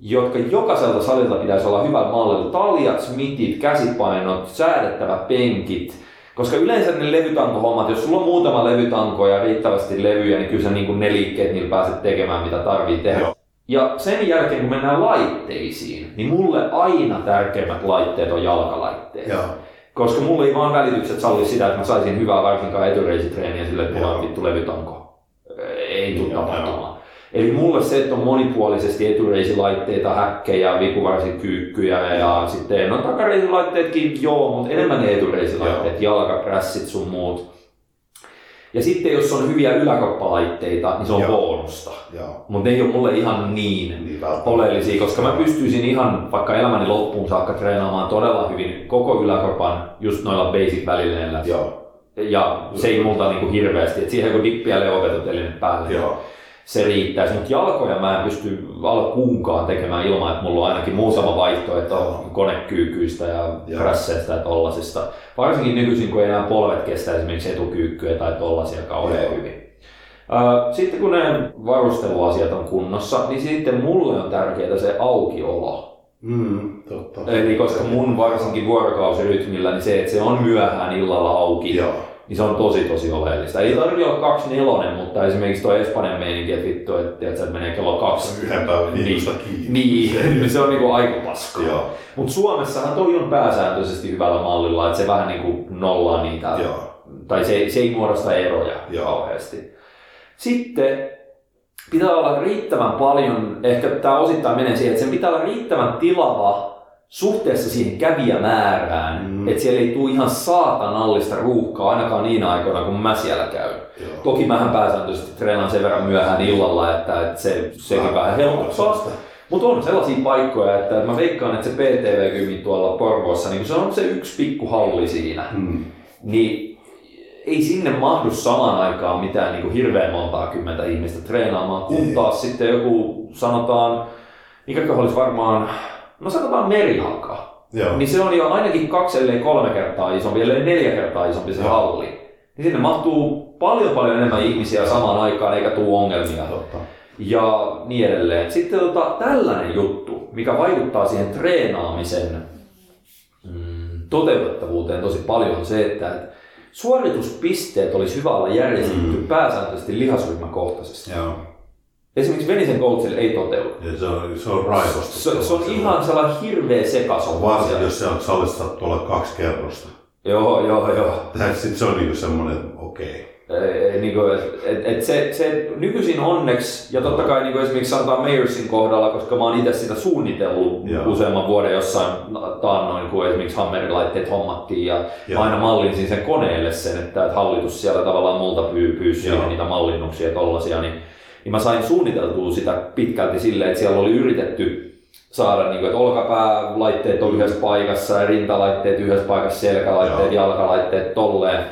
jotka jokaiselta salilta pitäisi olla hyvällä mallilla. Taljat, smitit, käsipainot, säädettävät penkit. Koska yleensä ne levytankohommat, jos sulla on muutama levytanko ja riittävästi levyjä, niin kyllä sä niin ne liikkeet niillä pääset tekemään, mitä tarvii tehdä. Joo. Ja sen jälkeen, kun mennään laitteisiin, niin mulle aina tärkeimmät laitteet on jalkalaitteet. joo. Koska mulle ei vaan välitykset salli sitä, että mä saisin hyvää varsinkaan etureisitreeniä sille, että mulla on vittu levytanko. Ei tule Joo, tapahtumaan. Eli mulle se, että on monipuolisesti etureisilaitteita, häkkejä, vipuvarsikyykkyjä ja sitten no takareisilaitteetkin joo, mutta enemmän ne etureisilaitteet, jalkaprässit sun muut. Ja sitten jos on hyviä yläkroppalaitteita, niin se on Joo. bonusta. Joo. Mutta ne ei ole mulle ihan niin Niin oleellisia, koska mä pystyisin ihan vaikka elämäni loppuun saakka treenaamaan todella hyvin koko yläkropan just noilla basic välineillä. Joo. Ja se ei multa niinku hirveästi, että siihen kun dippi ja leovetotelineet päälle, Joo. se riittäisi. Mutta jalkoja mä en pysty alkuunkaan tekemään ilman, että mulla on ainakin muutama vaihtoehto konekyykyistä ja Joo. prässeistä ja tollasista. Varsinkin nykyisin, kun ei enää polvet kestä esimerkiksi etukyykkyjä tai tollasia kauhean Joo. hyvin. Sitten kun ne varusteluasiat on kunnossa, niin sitten mulle on tärkeää se aukiolo. Mm, totta. Eli koska mun varsinkin vuorokausirytmillä, niin se, että se on myöhään illalla auki, Joo. niin se on tosi tosi oleellista. Ei tarvitse olla kaksi nelonen, mutta esimerkiksi tuo Espanjan meininki, että vittu, että, että menee kello kaksi. Yhden päivän Niin, kiinni. niin, niin se on niinku aika paskaa. Joo. Mutta Suomessahan toi on pääsääntöisesti hyvällä mallilla, että se vähän niinku nollaa niitä, Joo. tai se, ei- se ei muodosta eroja Joo. kauheasti. Sitten pitää olla riittävän paljon, ehkä tämä osittain menee siihen, että sen pitää olla riittävän tilava suhteessa siihen kävijämäärään, Mm. että siellä ei tule ihan saatanallista ruuhkaa ainakaan niin aikoina, kun mä siellä käyn. Joo. Toki mähän pääsääntöisesti treenaan sen verran myöhään illalla, että, että se, sekin vähän helpottaa. Mutta on sellaisia paikkoja, että mä veikkaan, että se PTV-kymi tuolla Porvoossa, niin kun se on se yksi pikku halli siinä, Mm. niin ei sinne mahdu samaan aikaan mitään niin kuin hirveän montaa kymmentä ihmistä treenaamaan, kun Ei. taas sitten joku sanotaan, mikä olisi varmaan, no sanotaan merihaka, Joo. niin se on jo ainakin kaksi ellei kolme kertaa isompi, ellei neljä kertaa isompi se Joo. halli. Niin sinne mahtuu paljon paljon enemmän ihmisiä samaan aikaan eikä tule ongelmia Totta. ja niin edelleen. Sitten tota, tällainen juttu, mikä vaikuttaa siihen treenaamisen mm, toteutettavuuteen tosi paljon, on se, että et suorituspisteet olisi hyvä olla järjestetty Mm. pääsääntöisesti lihasryhmäkohtaisesti. Joo. Esimerkiksi Venisen coachilla ei toteudu. Ja se on, se on raivosta. Se, se on ihan sellainen hirveä sekaso. Varsinkin, jos siellä salissa sattuu olla kaksi kerrosta. Joo, joo, joo. Sitten se on niinku semmoinen, että okei. Ei, niin kuin, et, et, se, se nykyisin onneksi, ja totta kai niin kuin esimeriksi sanotaan Mayersin kohdalla, koska mä oon itse sitä suunnitellut Joo. useamman vuoden jossain taannoin, kun esimeriksi hammerilaitteet hommattiin, ja Joo. mä aina mallinsin sen koneelle sen, että, että hallitus siellä tavallaan multa pyy, pyysi niitä mallinnuksia ja tollasia, niin, niin mä sain suunniteltua sitä pitkälti silleen, että siellä oli yritetty saada, niin kuin, että olkapäälaitteet on yhdessä paikassa ja rintalaitteet yhdessä paikassa, selkälaitteet, Joo. jalkalaitteet tolleen.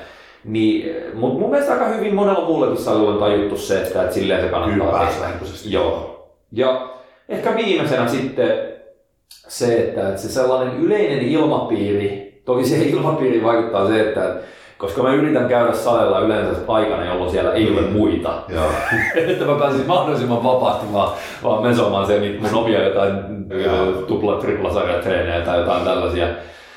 Niin, mutta mun mielestä aika hyvin monella muullakin salilla on tajuttu se, että, että silleen se kannattaa tehdä. Joo. Ja ehkä viimeisenä sitten se, että, että se sellainen yleinen ilmapiiri, toki se ilmapiiri vaikuttaa se, että koska mä yritän käydä salilla yleensä aikana, jolloin siellä ei ole muita, Joo. että mä pääsin mahdollisimman vapaasti vaan, vaan mesomaan se niitä mun omia jotain Joo. tupla, triplasarjatreenejä tai jotain tällaisia.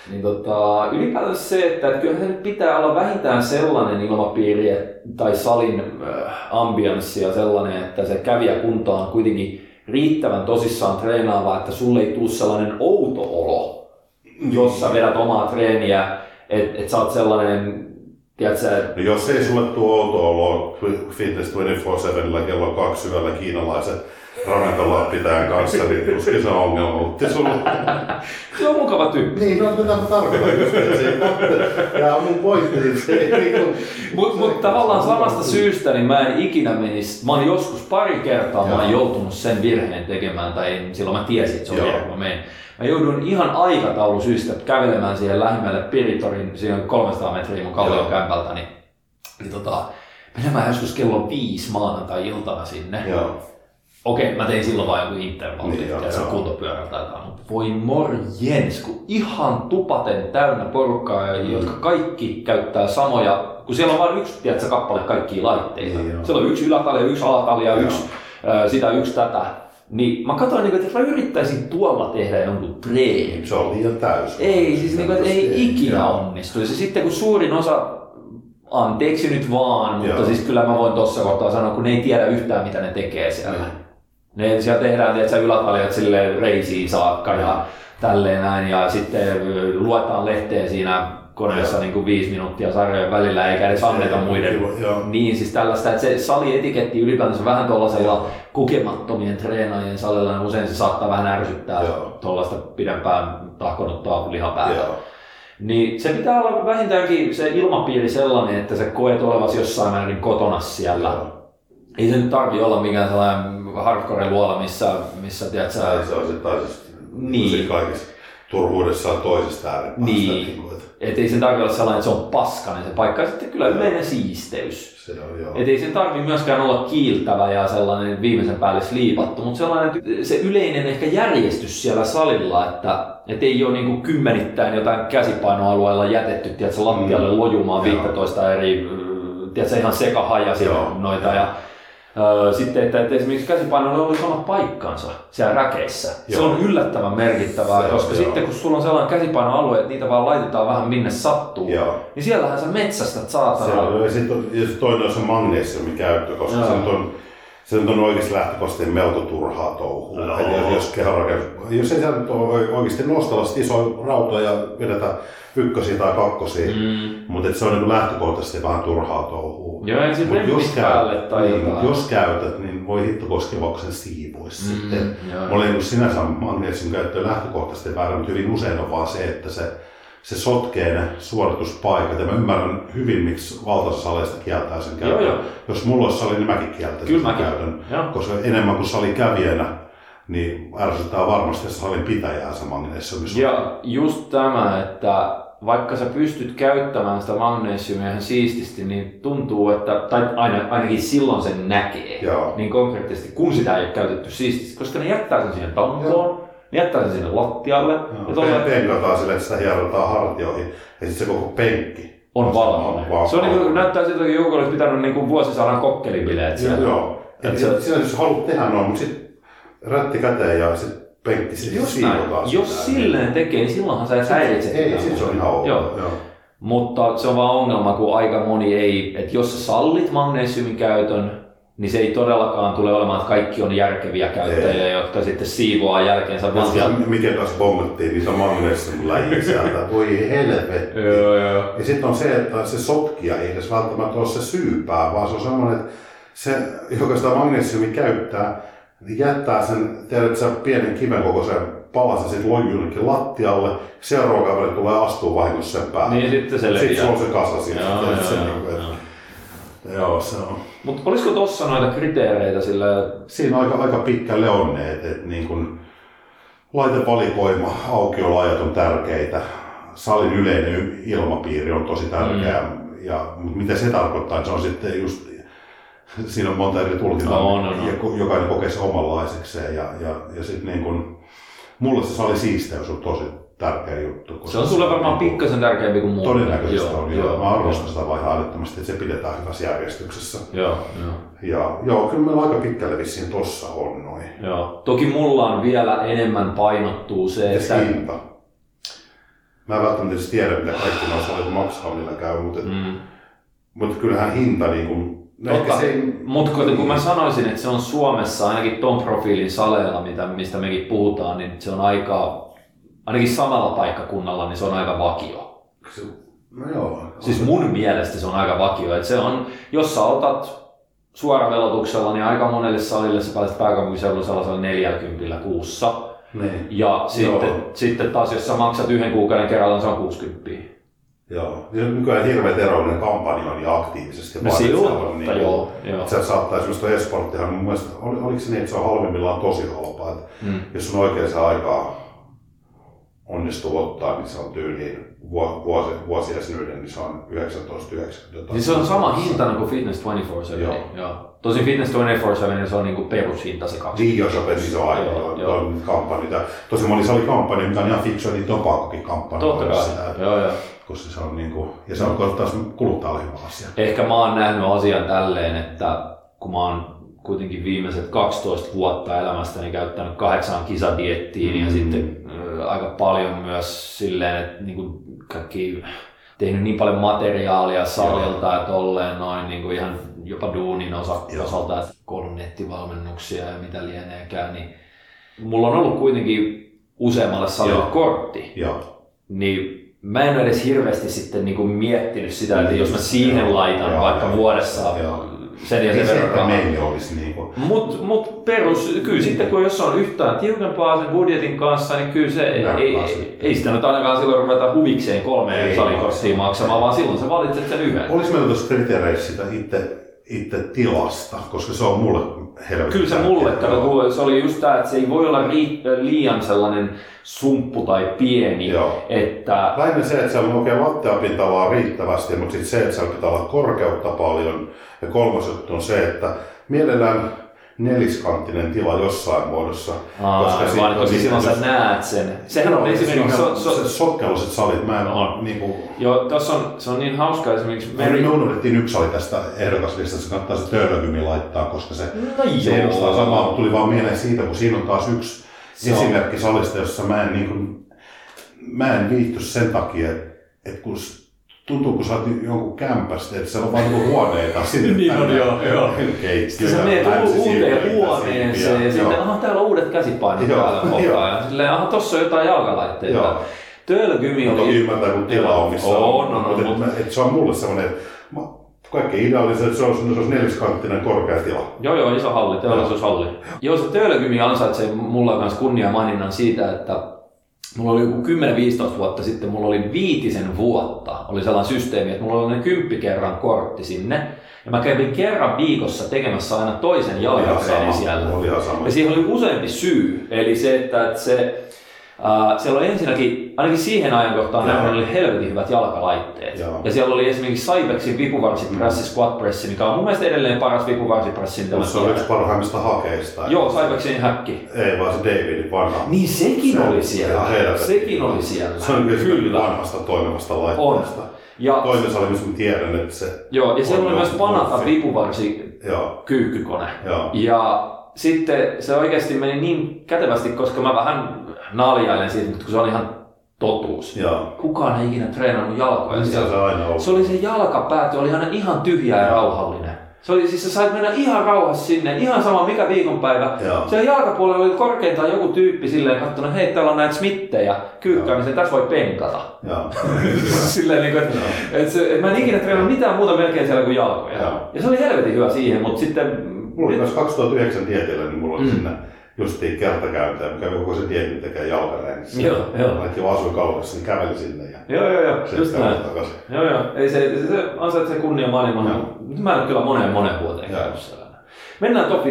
Niin tota, ylipäätään se, että, kyllähän se nyt pitää olla vähintään sellainen ilmapiiri et- tai salin äh, ambianssi ja sellainen, että se kävijäkunta on kuitenkin riittävän tosissaan treenaava, että sulle ei tule sellainen outo olo, jos sä vedät omaa treeniä, että et sä oot sellainen, tiedätkö, No jos ei sulle tuo outo olo Fitness 24-7 kello kaksi yöllä kiinalaiset ravintola pitäjän kanssa, niin tuskin se on ongelma. Mutta sulla... se on mukava tyyppi. Niin, no tätä mä tarkoitan just, että se ei Ja mun pointti, niin se ei niinku... Mutta mut tavallaan samasta syystä niin mä en ikinä menisi, mä oon joskus pari kertaa mä oon joutunut sen virheen tekemään, tai en, silloin mä tiesin, että se on Joo. virhe, kun mä menen. Mä jouduin ihan aikataulu syystä kävelemään siihen lähimmälle Piritorin, siihen on 300 metriä mun kallion Joo. kämpältä, niin, niin tota, menemään joskus kello viisi maanantai-iltana sinne. Joo. Okei, mä tein silloin vain joku intervalli, Niin, niin, ja se kuntopyörä tai jotain, mutta voi morjens, kun ihan tupaten täynnä porukkaa, Mm. jotka kaikki käyttää samoja, kun siellä on vain yksi, tiedätkö, kappale kaikkia laitteita. Niin, siellä on yksi ylätalja, yksi alatalja, Joo. yksi ää, sitä, yksi tätä. Niin mä katsoin, niin, että jos mä yrittäisin tuolla tehdä jonkun treenin, Se on liian täys. ei, siis niin kuin, että ei ikinä onnistuisi. Sitten kun suurin osa, anteeksi nyt vaan, mutta Joo. siis kyllä mä voin tuossa kohtaa sanoa, kun ne ei tiedä yhtään mitä ne tekee siellä. Ne siellä tehdään tiedätkö, ylätaljat silleen reisiin saakka ja tälleen näin ja sitten luetaan lehteen siinä koneessa niin kuin viisi minuuttia sarjojen välillä eikä edes anneta muiden. Joo. Niin siis tällaista, että se salietiketti ylipäätänsä vähän tuollaisella kokemattomien treenaajien salilla, niin usein se saattaa vähän ärsyttää tuollaista pidempään tahkonutta lihapäätä. Joo. Niin se pitää olla vähintäänkin se ilmapiiri sellainen, että sä koet olevasi jossain määrin kotona siellä. Joo. Ei se nyt tarvi olla mikään sellainen hardcore luola, missä, missä tiedät sä, se on sitten taas Niin. niin. kaikissa turhuudessaan toisesta ääripäästä. Niin. Niin et ei sen tarvitse olla sellainen, että se on paskainen se paikka. Sitten kyllä yleinen siisteys. se on joo. Et ei sen tarvi myöskään olla kiiltävä ja sellainen viimeisen päälle sliipattu, mutta sellainen se yleinen ehkä järjestys siellä salilla, että et ei ole niinku kymmenittäin jotain käsipainoalueella jätetty tiedätkö, lattialle Mm. lojumaan Joo. 15 eri tiedätkö, ihan sekahajasi Joo. noita. Ja, sitten, että, että esimerkiksi käsipainoilla olisi omat paikkansa siellä räkeissä. Se Joo. on yllättävän merkittävää, Se koska joo. sitten kun sulla on sellainen käsipainoalue, että niitä vaan laitetaan vähän minne sattuu, Joo. niin siellähän sä metsästät Se saatana. on, ja sitten toinen on se magnesiumin käyttö, koska Joo. se on, se on oikeasti lähtökohtaisesti melko turhaa touhua. Et jos, jos, jos ei siellä ole oikeasti nostella sit isoja rautoja ja vedetä ykkösiä tai kakkosia, Mm. mutta se on niin lähtökohtaisesti vähän turhaa touhua. Joo, Mut jos, päälle tai niin, jotain. jos käytät, niin voi hitto koskevaksen siivuisi Mm, sitten. joo. Mulla ei niin sinänsä magnesium käyttö lähtökohtaisesti väärä, mutta hyvin usein on vaan se, että se, se sotkee ne suorituspaikat. Ja mä ymmärrän hyvin, miksi valtaosa saleista kieltää sen käytön. Joo, joo. Jos mulla olisi sali, niin mäkin kieltäisin Kyllä sen mäkin. käytön. Joo. Koska enemmän kuin salikävijänä, niin ärsyttää varmasti salin pitäjää se magnesium. Ja just tämä, että vaikka sä pystyt käyttämään sitä magnesiumia ihan siististi, niin tuntuu, että, tai aina, ainakin silloin sen näkee, Joo. niin konkreettisesti, kun sitä ei ole käytetty siististi, koska ne jättää sen siihen tankoon, ne jättää sen sinne lattialle, ja Ja tuolla penkataan sille, että sitä hierotaan hartioihin. Ja sitten se koko penkki on valkoinen. Se on niin kuin, näyttää siltä, että joku olisi pitänyt niin kuin vuosisadan kokkelibileet Joo, siellä. joo. Et Et se- se, jos haluat tehdä noin, mutta sitten rätti käteen ja sitten penkki sitten Just siivotaan Jos sitä. silleen tekee, niin silloinhan sä et häiritse Ei, sitten se on ihan ok. Joo. Joo. Mutta se on vaan ongelma, kun aika moni ei, että jos sä sallit magnesiumin käytön, niin se ei todellakaan tule olemaan, että kaikki on järkeviä käyttäjiä, jotka sitten siivoaa jälkeensä Ja sieltä. miten kanssa bongattiin niitä magnesium läjiä sieltä. Voi helvetti. Joo, joo. Ja sitten on se, että se sotkija ei edes välttämättä ole se syypää, vaan se on semmoinen, että se, joka sitä magnesiumia käyttää, niin jättää sen, tiedät sä, pienen kiven kokoisen palasen sitten lojuu jonnekin lattialle, seuraava kaveri tulee astuu vahingossa sen päälle. Niin sitten se Sitten leviää. se on se kasa siinä. Joo, joo, sä, joo, niin kuin, joo. Joo, se on. Mutta olisiko tuossa noita kriteereitä sillä, Siinä aika, aika pitkälle on ne, että, että niin kuin laitevalikoima, aukioloajat on tärkeitä, salin yleinen ilmapiiri on tosi tärkeä. Mm. Ja, mutta mitä se tarkoittaa, että se on sitten just, siinä on monta eri tulkintaa, No, no, no. ja jokainen kokee se omanlaisekseen. Ja, ja, ja sitten niin kuin, mulle se salin siisteys on tosi tärkeä juttu. koska se on sulle varmaan niin pikkasen tärkeämpi kuin muuta. Todennäköisesti on, joo. Mä arvostan sitä vaan ihan älyttömästi, että se pidetään hyvässä järjestyksessä. Joo, joo. Ja joo, kyllä meillä aika pitkälle vissiin tossa on noin. Joo. Toki mulla on vielä enemmän painottuu se, Entäs että... hinta? Mä en välttämättä tiedä, mitä kaikki salit maksaa, millä käy, mutta. Mm. mutta kyllähän hinta niin kuin, no Totta, se ei, mutta kun mä sanoisin, että se on Suomessa ainakin ton profiilin saleella, mitä, mistä mekin puhutaan, niin se on aika, ainakin samalla paikkakunnalla, niin se on aika vakio. se, no joo. Siis mun mielestä se on aika vakio. Että se on, jos sä otat suoravelotuksella, niin aika monelle salille sä pääset pääkaupunkiseudulla sellaisella 40 kuussa. Niin, Ja sitten, Joo. sitten taas, jos sä maksat yhden kuukauden kerrallaan, se on 60. joo. Ja nykyään hirveän eroinen kampanja niin aktiivisesti. No siellä on mutta niinku- joo, joo. Se saattaa esimerkiksi tuo esporttihan, mun mielestä, ol, oliko se niin, että se on halvimmillaan tosi halpaa. Että Mm. jos on oikeaan aikaa onnistuu ottaa, niin se on tyyliin vuo- vuosi, vuosijäsenyyden, niin se on 19,90. Siis se on sama hinta kuin Fitness 24-7. Joo. Joo. Tosin Fitness 24-7 niin se on niinku perushinta se 20. Niin, jos on iso aika, Joo, joo, kampanjoita. Tosi moni oli kampanja, mikä on ihan fiksu, niin topakokin kampanja. Totta kai. Sitä, Joo, joo. koska se on niinku, ja se on taas kuluttajalle hyvä asia. Ehkä mä oon nähnyt asian tälleen, että kun mä oon kuitenkin viimeiset 12 vuotta elämästäni käyttänyt kahdeksan kisadiettiin mm. ja sitten aika paljon myös silleen, että niin kuin kaikki tehnyt niin paljon materiaalia salilta ja tolleen noin niin kuin ihan jopa duunin osa, Joo. osalta, että koulun nettivalmennuksia ja mitä lieneekään, niin mulla on ollut kuitenkin useammalle salille Joo. kortti, Joo. niin mä en ole edes hirveästi sitten niinku miettinyt sitä, että jos mä siihen laitan Joo, vaikka vuodessa joo. Sen ja sen Ei se, verran rahaa. meille olisi niin kuin, Mut, mut perus, kyllä sitten kun jos on yhtään tiukempaa sen budjetin kanssa, niin kyllä se ei, ei, ei sitä nyt ainakaan silloin ruveta huvikseen kolmeen salikorttiin maksamaan, vaan silloin sä valitset sen yhden. Olisi meillä tuossa kriteereissä sitä itse, itse tilasta, koska se on mulle helvetin Kyllä se mulle kun se oli just tämä, että se ei voi olla ri- liian sellainen sumppu tai pieni, Joo. että Lähinnä se, että siellä on oikein lattiapinta-alaa riittävästi, mutta sitten se, että siellä pitää olla korkeutta paljon. Ja kolmas juttu on se, että mielellään neliskanttinen tila jossain muodossa. Aa, sit vaan on koska silloin sä näet sen. Sehän on esimerkiksi... se, on, So, se sokkeluiset salit, mä en On. niinku... joo, tossa on, se on niin hauskaa esimerkiksi... Me, me unohdettiin yksi sali tästä ehdokaslistasta, se kannattaa se Törlökymi laittaa, koska se, No se edustaa samaa, mutta tuli vaan mieleen siitä, kun siinä on taas yksi Se on- esimerkki salista, jossa mä en, niin kuin, mä en viihty sen takia, että, kun tuntuu, kun sä oot jonkun kämpästä, että siellä on vaan niinku huoneita sinne Niin on, tänne. joo, joo. Keittiö Sitten sä ja meet uuteen huoneeseen ja sitten, aha, täällä on uudet käsipainot Joo, täällä joo. ajan. Silleen, aha, tossa on jotain jalkalaitteita. Joo. Tölkymi Toki oli... ymmärtää, kun tila on missä On, on, on, mutta on. et mä- et se on mulle semmoinen, että kaikki ideaalista, että se olisi, se olisi neliskanttinen korkea tila. Joo, joo, iso halli, teollisuushalli. Joo, se Tölkymi ansaitsee mulla kanssa kunnia maininnan siitä, että mulla oli joku 10-15 vuotta sitten, mulla oli viitisen vuotta, oli sellainen systeemi, että mulla oli kymppi kerran kortti sinne. Ja mä kävin kerran viikossa tekemässä aina toisen jalkatreenin sama. siellä. Oli. Ja siihen oli useampi syy. Eli se, että, että se, äh, siellä oli ensinnäkin, ainakin siihen ajankohtaan nähdä oli helvetin hyvät jalkalaitteet. Joo. Ja siellä oli esimerkiksi Cybexin vipuvarsipressi squat pressi, mikä on mun mielestä edelleen paras vipuvarsipressi, mitä Se on yksi parhaimmista hakeista. Joo, Cybexin häkki. Ei vaan se Davidin vanha. Niin sekin Se on oli siellä. Sekin oli siellä. Se on kyllä, vanhasta toimivasta On. laitteesta. Ja, Toinen sali, missä tiedän, että se... joo, ja siellä on oli myös Panata vipuvarsi Joo, kyykkykone. joo. Ja sitten se oikeasti meni niin kätevästi, koska mä vähän naljailen siitä, mutta kun se on ihan totuus. Joo. Kukaan ei ikinä treenannut jalkoja Missä siellä. se aina ollut? Se oli se jalkapäätö, oli aina ihan tyhjä ja rauhallinen. Se oli, siis sä sait mennä ihan rauhassa sinne, ihan sama mikä viikonpäivä. Joo. Siellä jalkapuolella oli korkeintaan joku tyyppi silleen katsonut, hei täällä on näitä smittejä, kyykkäämisen, tässä voi penkata. Joo. silleen niin kuin, että, että, se, että mä en ikinä treenannut mitään muuta melkein siellä kuin jalkoja. Joo. Ja se oli helvetin hyvä siihen, mutta sitten... Mulla oli myös 2009 dietillä, niin mulla oli Mm. sinne justiin kertakäyntiä. Mä kävin koko sen dietin tekemään jalkareenissä. Joo, joo. Mä jo asuin kaupungissa, niin kävelin sinne ja Joo, joo, joo, just näin. takaisin. Joo, joo. Ei se, se, se ansaitsee kunnia maailman. Joo. Mä en ole kyllä moneen moneen vuoteen käynyt siellä. Mennään top.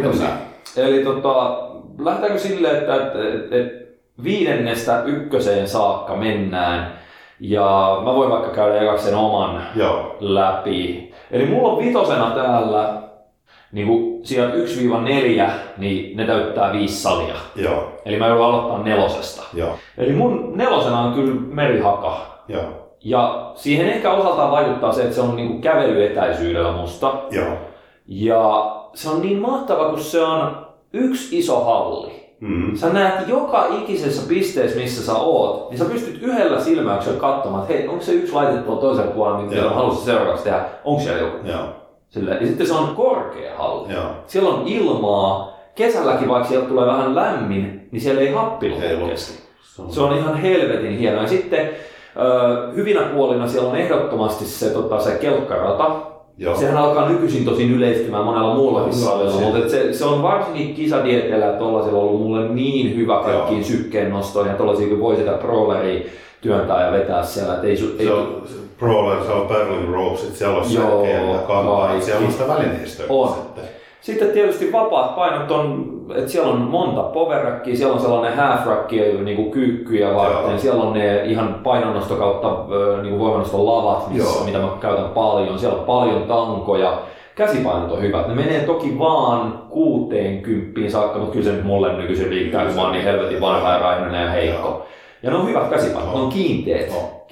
Eli tota, lähdetäänkö silleen, että et, et, et viidennestä ykköseen saakka mennään. Ja mä voin vaikka käydä ekaksi sen oman Joo, läpi. Eli mulla on vitosena täällä niin kuin siellä 1-4, niin ne täyttää viisi salia. joo, Eli mä joudun aloittaa nelosesta. joo, Eli mun nelosena on kyllä merihaka. joo, Ja siihen ehkä osaltaan vaikuttaa se, että se on niinku kävelyetäisyydellä musta. joo. Ja se on niin mahtava, kun se on yksi iso halli. Mm. Sä näet joka ikisessä pisteessä, missä sä oot, niin sä pystyt yhdellä silmäyksellä katsomaan, että hei, onko se yksi laite tuolla toisella puolella, mitä haluaisin seuraavaksi tehdä, onko siellä joku. Joo, Silleen. Ja sitten se on korkea halli. joo. Siellä on ilmaa. Kesälläkin, vaikka sieltä tulee vähän lämmin, niin siellä ei happi kesken. Se on, Se on ihan helvetin hieno. Ja sitten hyvinä puolina siellä on ehdottomasti se, tota, se kelkkarata. joo. Sehän alkaa nykyisin tosin yleistymään monella muullakin salilla, se- mutta se, se on varsinkin kisadieteillä ja tuollaisilla ollut mulle niin hyvä kaikkiin sykkeen nostoihin ja tuollaisia, kun voi sitä proleria työntää ja vetää siellä. Et ei, su, ei, Se on se Brawler, se on Berlin Ropesit, siellä on Joo, kantaa, kaikki. siellä on sitä välineistöä. On. Sitten. Sitten tietysti vapaat painot on, että siellä on monta powerrackia, siellä on sellainen half rackia niin kyykkyjä varten, Joo. siellä on ne ihan painonnosto kautta niin voimannoston lavat, missä, Joo. mitä mä käytän paljon, siellä on paljon tankoja, käsipainot on hyvät. Ne menee toki vaan 60 saakka, mutta kyllä se nyt mulle nykyisin riittää, kun mä oon niin helvetin vanha ja raihoinen ja heikko. Ja ne on hyvät käsipainot, ne on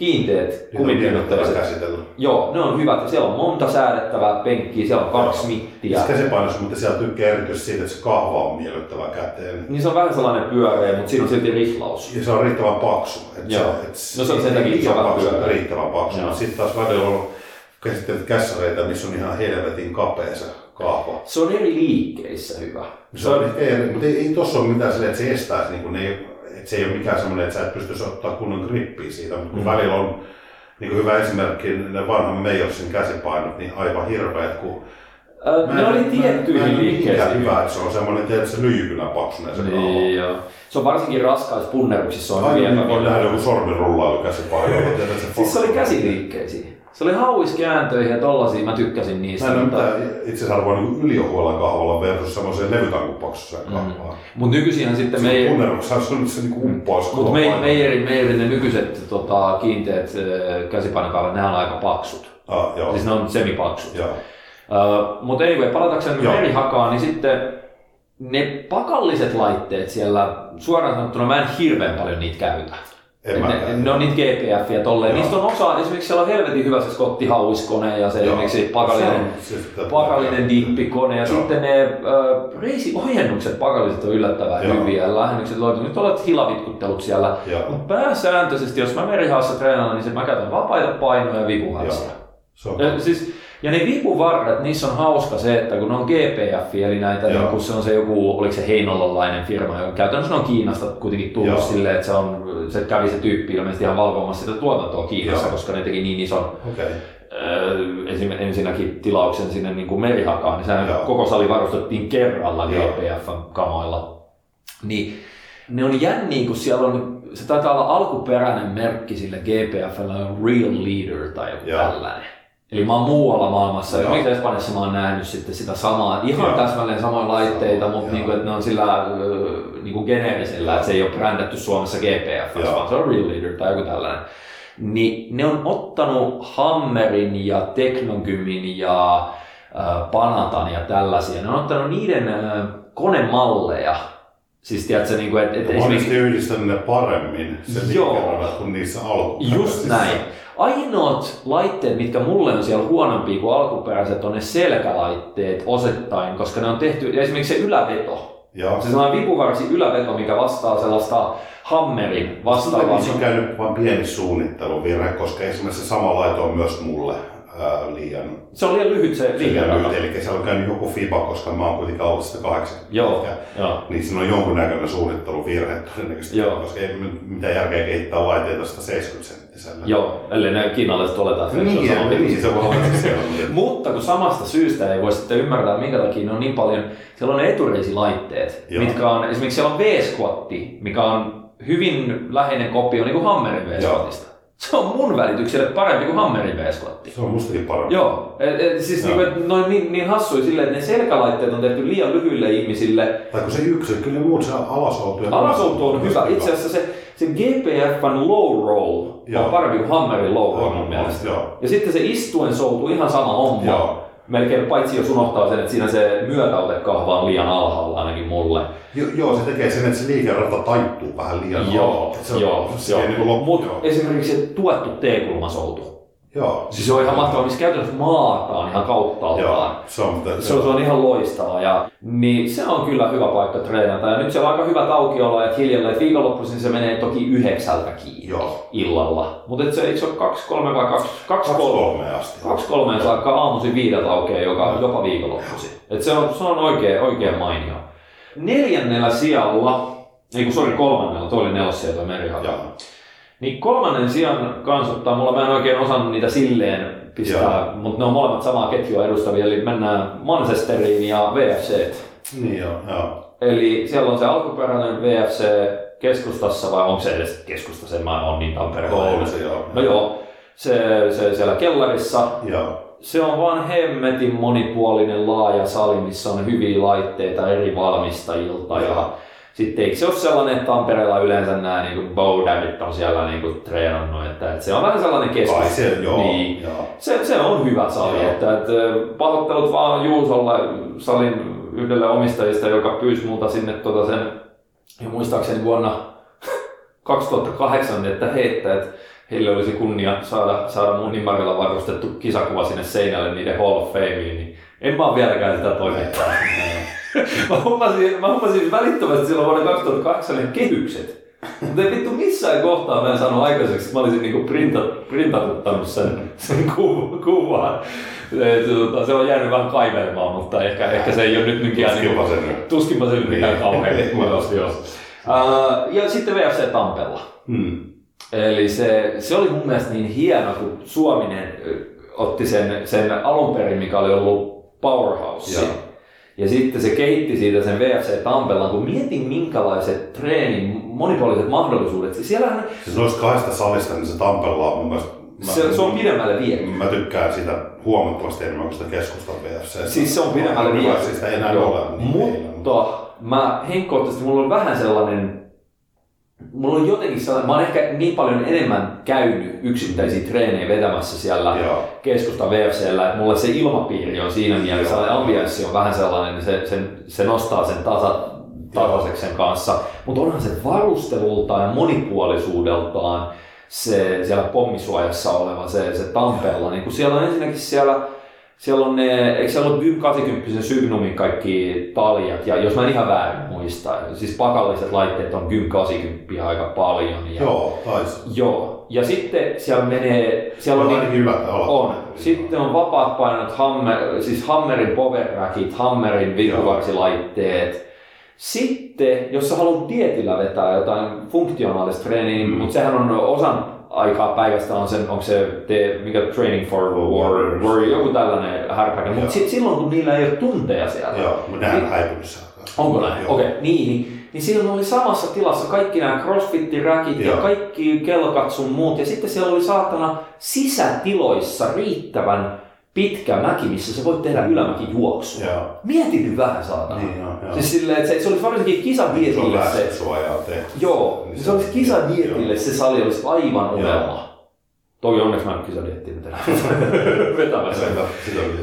Niitä on kumipinnottelaiset. käsitellä. Joo, ne on hyvät siellä on monta säädettävää penkkiä, siellä on kaksi mittiä. Siis käsipainossa, mutta siellä tykkää erityisesti siitä, että se kahva on miellyttävä käteen. Niin se on vähän sellainen pyöreä, mutta siinä on silti rihlaus. Ja se on riittävän paksu. Et Joo. Se, et No se on sen takia, että se on paksu, riittävän paksu. Mutta sitten taas välillä on käsitellyt kässäreitä, missä on ihan helvetin kapea se kahva. Se on eri liikkeissä hyvä. Se on ehkä eri, mutta ei, ei tossa ole mitään silleen, että se estäisi, niin kuin ne, että se ei ole mikään semmoinen, että sä et pystyisi ottaa kunnon grippiä siitä, mutta kun Mm. välillä on niin kuin hyvä esimerkki, ne vanhan Meijersin käsipainot, niin aivan hirveät, kun Ö, ne oli tiettyihin liikkeisiin. hyvä, että se on semmoinen, se lyijykynä paksunen se Niin, joo. Se on varsinkin raskaissa punneruksissa on Ai, hyvin niin epävirallinen. joku sormenrullailu käsipainoilla, tiedätkö, se Siis se oli käsiliikkeisiin. Se oli hauiskääntöihin ja tollasia, mä tykkäsin niistä. Mä en mutta- mitään itse asiassa arvoa niin yliohuolan kahvalla versus semmoiseen levytankupaksuiseen kahvaan. Mut nykyisinhän sitten Se me, punneruksessa se on nyt se niinku uppoaisi. mut me, meijerin, meijerin ne nykyiset tota, kiinteät käsipainokaavat, ne on aika paksut. Ah, joo. Siis ne on semipaksut. Joo. Uh, mutta anyway, palatakseni Joo. merihakaan, niin sitten ne pakalliset laitteet siellä, suoraan sanottuna mä en hirveän paljon niitä käytä. En ne, ne on niitä GPF ja tolleen. Joo. Niistä on osa, esimerkiksi siellä on helvetin hyvä se skottihauiskone ja se Joo. esimerkiksi pakallinen, Se siis pakallinen dippikone ja Joo. sitten ne äh, reisiojennukset pakalliset on yllättävän Joo. hyviä lähennykset löytyy. Nyt olet hilavitkuttelut siellä. Mutta pääsääntöisesti, jos mä merihaassa treenaan, niin sit mä käytän vapaita painoja ja vipuvarsia. Joo. Se on Ja, siis, ja ne vipuvarret, niissä on hauska se, että kun on GPF, eli näitä, Joo. niin kun se on se joku, oliko se heinolalainen firma, joka käytännössä on Kiinasta kuitenkin tullut Joo. silleen, että se, on, se kävi se tyyppi ilmeisesti ihan valvomassa sitä tuotantoa Kiinassa, Joo. koska ne teki niin ison Okei. öö, esim, ensinnäkin tilauksen sinne niin kuin merihakaan, niin sehän Joo. koko sali varustettiin kerralla Joo. GPF-kamoilla. Niin ne on jänniä, kun siellä on, se taitaa olla alkuperäinen merkki sille GPFllä on Real Leader tai joku Joo. tällainen. Eli mä oon muualla maailmassa, Joo. esimerkiksi Espanjassa mä oon nähnyt sitten sitä samaa, ihan Joo. täsmälleen samoja laitteita, mutta niinku, että ne on sillä niinku geneerisellä, että se ei ole brändätty Suomessa GPF, Joo. vaan se on Real Leader tai joku tällainen. Niin ne on ottanut Hammerin ja Teknogymin ja äh, Panatan ja tällaisia, ne on ottanut niiden äh, konemalleja, Siis tiedätkö, niin kuin, että, että Monesti esimerkiksi, yhdistänyt ne paremmin sen Joo. kuin niissä alkuperäisissä. just näin. Ainoat laitteet, mitkä mulle on siellä huonompia kuin alkuperäiset, on ne selkälaitteet osittain, koska ne on tehty, esimerkiksi se yläveto. Joo. Se sellainen vipuvarsi yläveto, mikä vastaa sellaista hammerin vastaavaa. Se on käynyt vain pieni suunnitteluvirhe, koska esimerkiksi se sama laito on myös mulle ää, liian Se on liian lyhyt se liian liikerata. lyhyt. Eli siellä on käynyt joku FIBA, koska mä oon kuitenkin ollut sitä 80. Joo, joo. Niin siinä on jonkunnäköinen suunnitteluvirhe todennäköisesti, Joo. koska ei mitään järkeä kehittää laitteita sitä 70 senttisellä. Joo, ellei ne kiinalaiset oleta, että Niin, se on sama niin, se voi olla, se. Mutta kun samasta syystä ei voi sitten ymmärtää, minkä takia ne on niin paljon, siellä on ne etureisilaitteet, Joo. mitkä on, esimerkiksi siellä on V-squatti, mikä on hyvin läheinen kopio niin kuin Hammerin V-squatista. Se on mun välitykselle parempi kuin Hammerin V-squatti. Se on mustakin parempi. Joo, et, et, siis Joo. niin, ne on niin, niin hassuja silleen, että ne selkälaitteet on tehty liian lyhyille ihmisille. Tai kun se yksi, kyllä ne muut se alasoutu. Alasoutu on hyvä. Itse asiassa se, se GPFn low roll Joo. on parempi kuin Hammerin low roll On, mun on, mielestä. joo. Ja sitten se istuen soutu ihan sama homma. Joo. Melkein paitsi jos unohtaa sen, että siinä se myötäotekahva on liian alhaalla ainakin mulle. Jo, joo, se tekee sen, että se liikerata taittuu vähän liian Joo. Se on- joo, se joo. niinku loppu. Mutta joo. esimerkiksi se tuettu T-kulmasoutu. Joo. Siis se on ihan mahtavaa, missä käytännössä maataan ihan kauttaaltaan. Joo, se on, mitä, Se on, se on ihan loistavaa ja niin se on kyllä hyvä paikka treenata. Ja nyt siellä on aika hyvät aukiolo että hiljalleen, että viikonloppuisin se menee toki yhdeksältä kiinni Joo. illalla. Mutta se eikö se ole kaksi, kolme vai kaksi, kaksi, Kaksi kolme? kolmeen asti. Kaksi kolmeen saakka aamuisin viideltä aukeaa joka, jopa viikonloppuisin. Et se on, se on oikein, oikein mainio. Neljännellä sijalla, ei kun sori kolmannella, toi oli merihaka. Joo. Niin kolmannen sijan kanssa ottaa, mulla mä en oikein osannut niitä silleen pistää, mutta ne on molemmat samaa ketjua edustavia, eli mennään Manchesteriin ja VFC. Niin joo, joo. Eli siellä on se alkuperäinen VFC keskustassa, vai onko se edes keskustassa, en mä ole niin Tampereella. Oulu se joo. No joo, se, se siellä kellarissa. Joo. Se on vaan hemmetin monipuolinen laaja sali, missä on hyviä laitteita eri valmistajilta. Ja sitten eikö se ole sellainen, että Tampereella yleensä nämä niin Bowdadit on siellä niin kuin treenannut, että, että se on vähän sellainen keskus. Se, joo. Niin. joo. Se, se on hyvä sali, Joo. että, että pahoittelut vaan Juusolle, salin yhdelle omistajista, joka pyysi multa sinne tota sen, ja muistaakseni vuonna 2008, että heittää, että heille olisi kunnia saada, saada mun nimarilla varustettu kisakuva sinne seinälle niiden Hall of Fameen, niin en mä ole vieläkään sitä toimittaa. mä, hommasin, mä hommasin välittömästi silloin vuonna 2008 ne kehykset. Mutta ei vittu missään kohtaa mä en saanut aikaiseksi, että mä olisin niinku printa, printatuttanut sen, sen ku, kuvan. Se, tota, se on jäänyt vähän kaivelemaan, mutta ehkä, ehkä se ei ole nyt mikään... Tuskinpa se nyt. Tuskinpa se nyt mikään Niin. kauhean. Uh, ja sitten VFC Tampella. Hmm. Eli se, se oli mun mielestä niin hieno, kun Suominen otti sen, sen alun perin, mikä oli ollut powerhouse. Joo. Ja sitten se kehitti siitä sen VFC Tampelan, kun mietin minkälaiset treenin monipuoliset mahdollisuudet. Siellähän Siis noista kahdesta salista, niin se Tampella on mun mielestä... mä- se, se on pidemmälle viety. Mä tykkään sitä huomattavasti enemmän kuin sitä keskustan VFC. Siis se on pidemmälle viety. Siis ei enää ole. Niin Mutta mä henkkohtaisesti, mulla on vähän sellainen, mulla on jotenkin sellainen, mä oon ehkä niin paljon enemmän käynyt yksittäisiä treenejä vetämässä siellä Joo. keskusta VFCllä, että mulle se ilmapiiri on siinä mielessä, se ambianssi on vähän sellainen, niin se, sen, se nostaa sen tasa, tasaiseksi sen kanssa. Mutta onhan se varustelultaan ja monipuolisuudeltaan se siellä pommisuojassa oleva se, se Tampeella, niin kun siellä on ensinnäkin siellä siellä on ne, eikö siellä ole Gym 80 Sygnumin kaikki taljat, ja jos mä en ihan väärin muista, siis pakalliset laitteet on Gym 80 aika paljon. Ja, Joo, taisi. Joo. Ja sitten siellä menee, siellä On ylä- ja on. Sitten on vapaat painot, hammer, siis Hammerin power rackit, Hammerin vipuvarsilaitteet. Sitten, jos sä haluat dietillä vetää jotain funktionaalista treeniä, mm. mutta sehän on osan aikaa päivästä on sen, onko se te, mikä training for war, Warriors. war joku tällainen härpäkä, mutta sit, silloin kun niillä ei ole tunteja siellä, Joo, mutta nehän on häipynyt Onko näin? Okei, okay, niin, niin. Niin silloin oli samassa tilassa kaikki nämä crossfit-räkit ja kaikki kelkat sun muut. Ja sitten siellä oli saatana sisätiloissa riittävän pitkä mäki, missä sä voit tehdä ylämäkijuoksua. Joo. Mieti nyt vähän saatana. Niin, joo, joo. Siis silleen, että se, se olisi varsinkin Se on kisadietille se. tehty. Joo, Niin se olisi kisadietille se sali olisi aivan unelma. Toki onneksi mä en kisadiettiin enää vetämässä.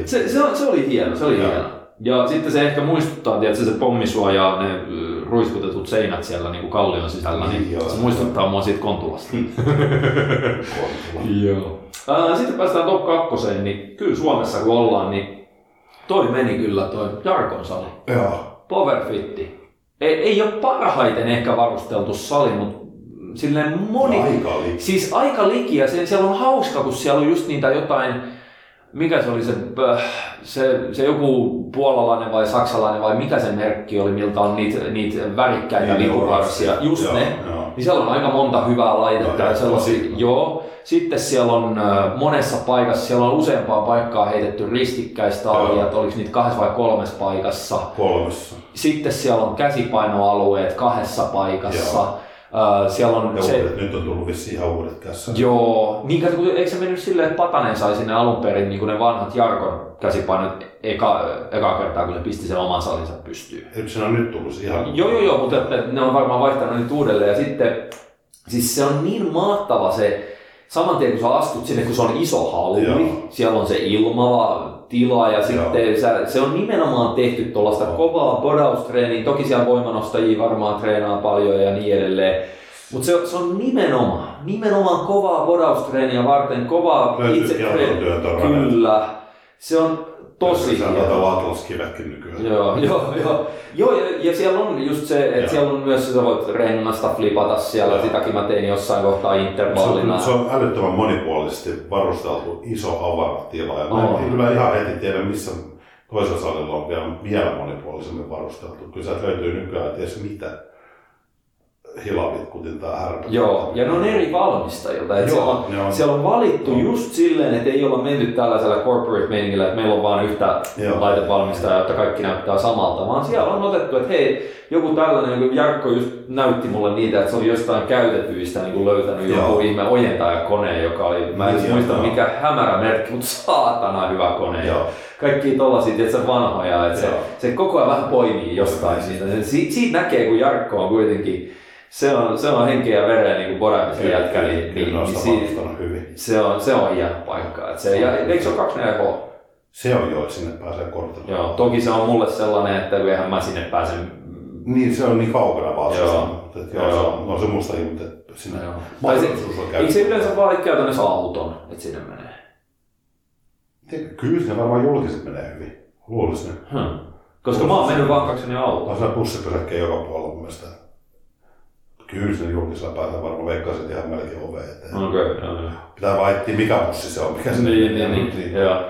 Se, se, se oli hieno, se oli Joo. hieno. Ja sitten se ehkä muistuttaa, tiedätkö, se pommisuoja, ne ö, ruiskutetut seinät siellä niin kuin kallion sisällä, niin, Niin, joo. se muistuttaa mua siitä Kontulasta. kontula. Joo. Sitten päästään top kakkoseen, niin kyllä Suomessa kun ollaan, niin toi meni kyllä toi Jarkon sali. Joo. Powerfitti. Ei, ei ole parhaiten ehkä varusteltu sali, mutta silleen moni... Aika oli. Siis aika liki ja se, siellä on hauska, kun siellä on just niitä jotain, mikä se oli se, äh, se, se joku puolalainen vai saksalainen vai mikä se merkki oli, miltä on niitä, niitä värikkäitä Niin, lipuvarsia, just joo, ne. joo. Niin siellä on aika monta hyvää laitetta ja sellaisia, joo. Sitten siellä on äh, monessa paikassa, siellä on useampaan paikkaan heitetty ristikkäistaljat, oliko niitä kahdessa vai kolmessa paikassa. Kolmessa. Sitten siellä on käsipainoalueet kahdessa paikassa. Äh, siellä on Ja se, uudet, nyt on tullut vissiin ihan uudet kässä. Joo, niin kato, eikö se mennyt silleen, että Patanen sai sinne alun perin niin kuin ne vanhat Jarkon käsipainot eka, eka kertaa, kun se pisti sen oman salinsa pystyyn. Eikö siinä ole nyt tullut se ihan... Joo, joo, joo, mutta että ne on varmaan vaihtanut niitä uudelleen. Ja sitten, siis se on niin mahtava se, saman tien kun sä astut sinne, kun se on iso halli, Joo. siellä on se ilmava tila ja sitten sä, se on nimenomaan tehty tuollaista kovaa podaustreeniä. Toki siellä voimanostajia varmaan treenaa paljon ja niin edelleen. Mutta se, se on nimenomaan, nimenomaan kovaa podaustreeniä varten, kovaa itse. Kyllä. Se on tosi Se on hieno. tuota Atlas-kivetkin nykyään. Joo, joo, joo. joo ja, ja, siellä on just se, että Joo. siellä on myös, sä voit rengasta flipata siellä, Joo. sitäkin mä tein jossain kohtaa Se intervallina. on, se on älyttömän monipuolisesti varusteltu iso avaratila. Ja mä On. en kyllä ihan heti tiedä, missä toisella salilla on vielä, vielä monipuolisemmin varusteltu. Kyllä sieltä löytyy nykyään ties mitä hilavit, kuten tää härpä. Joo, ja ne on eri valmistajilta. Joo, siellä, on, on. siellä on valittu Joo. just silleen, että ei olla menty tällaisella corporate meiningillä, että meillä on vain yhtä Joo. laitevalmistajaa, että kaikki näyttää samalta, vaan siellä on otettu, että hei, joku tällainen, joku Jarkko just näytti mulle niitä, että se oli jostain käytetyistä niin kuin löytänyt Joo. joku ihme ojentajakone, joka oli, mä en Niin, muista joo. mikä hämärä merkki, mutta saatana hyvä kone. Joo. Kaikki tollasia, tiedätkö, vanhoja, että se, se koko ajan vähän poimii jostain siitä. Se, siitä, siitä näkee, kun Jarkko on kuitenkin, se on, se on henkeä ja vereen niin kuin Boravisen jätkä, niin, niin, niin sitä siitä, hyvin. se on, se on hieno paikka. Et se, ja, eikö se ole 24H? Se on jo, että sinne pääsee kortilla. Joo, toki se on mulle sellainen, että eihän mä sinne pääsen. Niin, se on niin kaukana Vaasasta. Joo. Mutta että joo, Joo. se on, no se musta ihme, että sinne Joo. Mahdollisuus on eikö se käyttää. yleensä vaadi käytännössä auton, että sinne menee? Tiedätkö, Kyllä sinne varmaan julkiset menee hyvin. Luulisin. Hmm. Koska mä oon mennyt vaan kakseni autoon. On siellä bussipysäkkejä joka puolella mun mielestä. Kyllä sinne julkisella pääsee varmaan veikkaisin ihan melkein oveen eteen. Okei, okay, joo, joo. Pitää vaan etsiä mikä bussi se on, mikä se Niin, niin, niin, joo.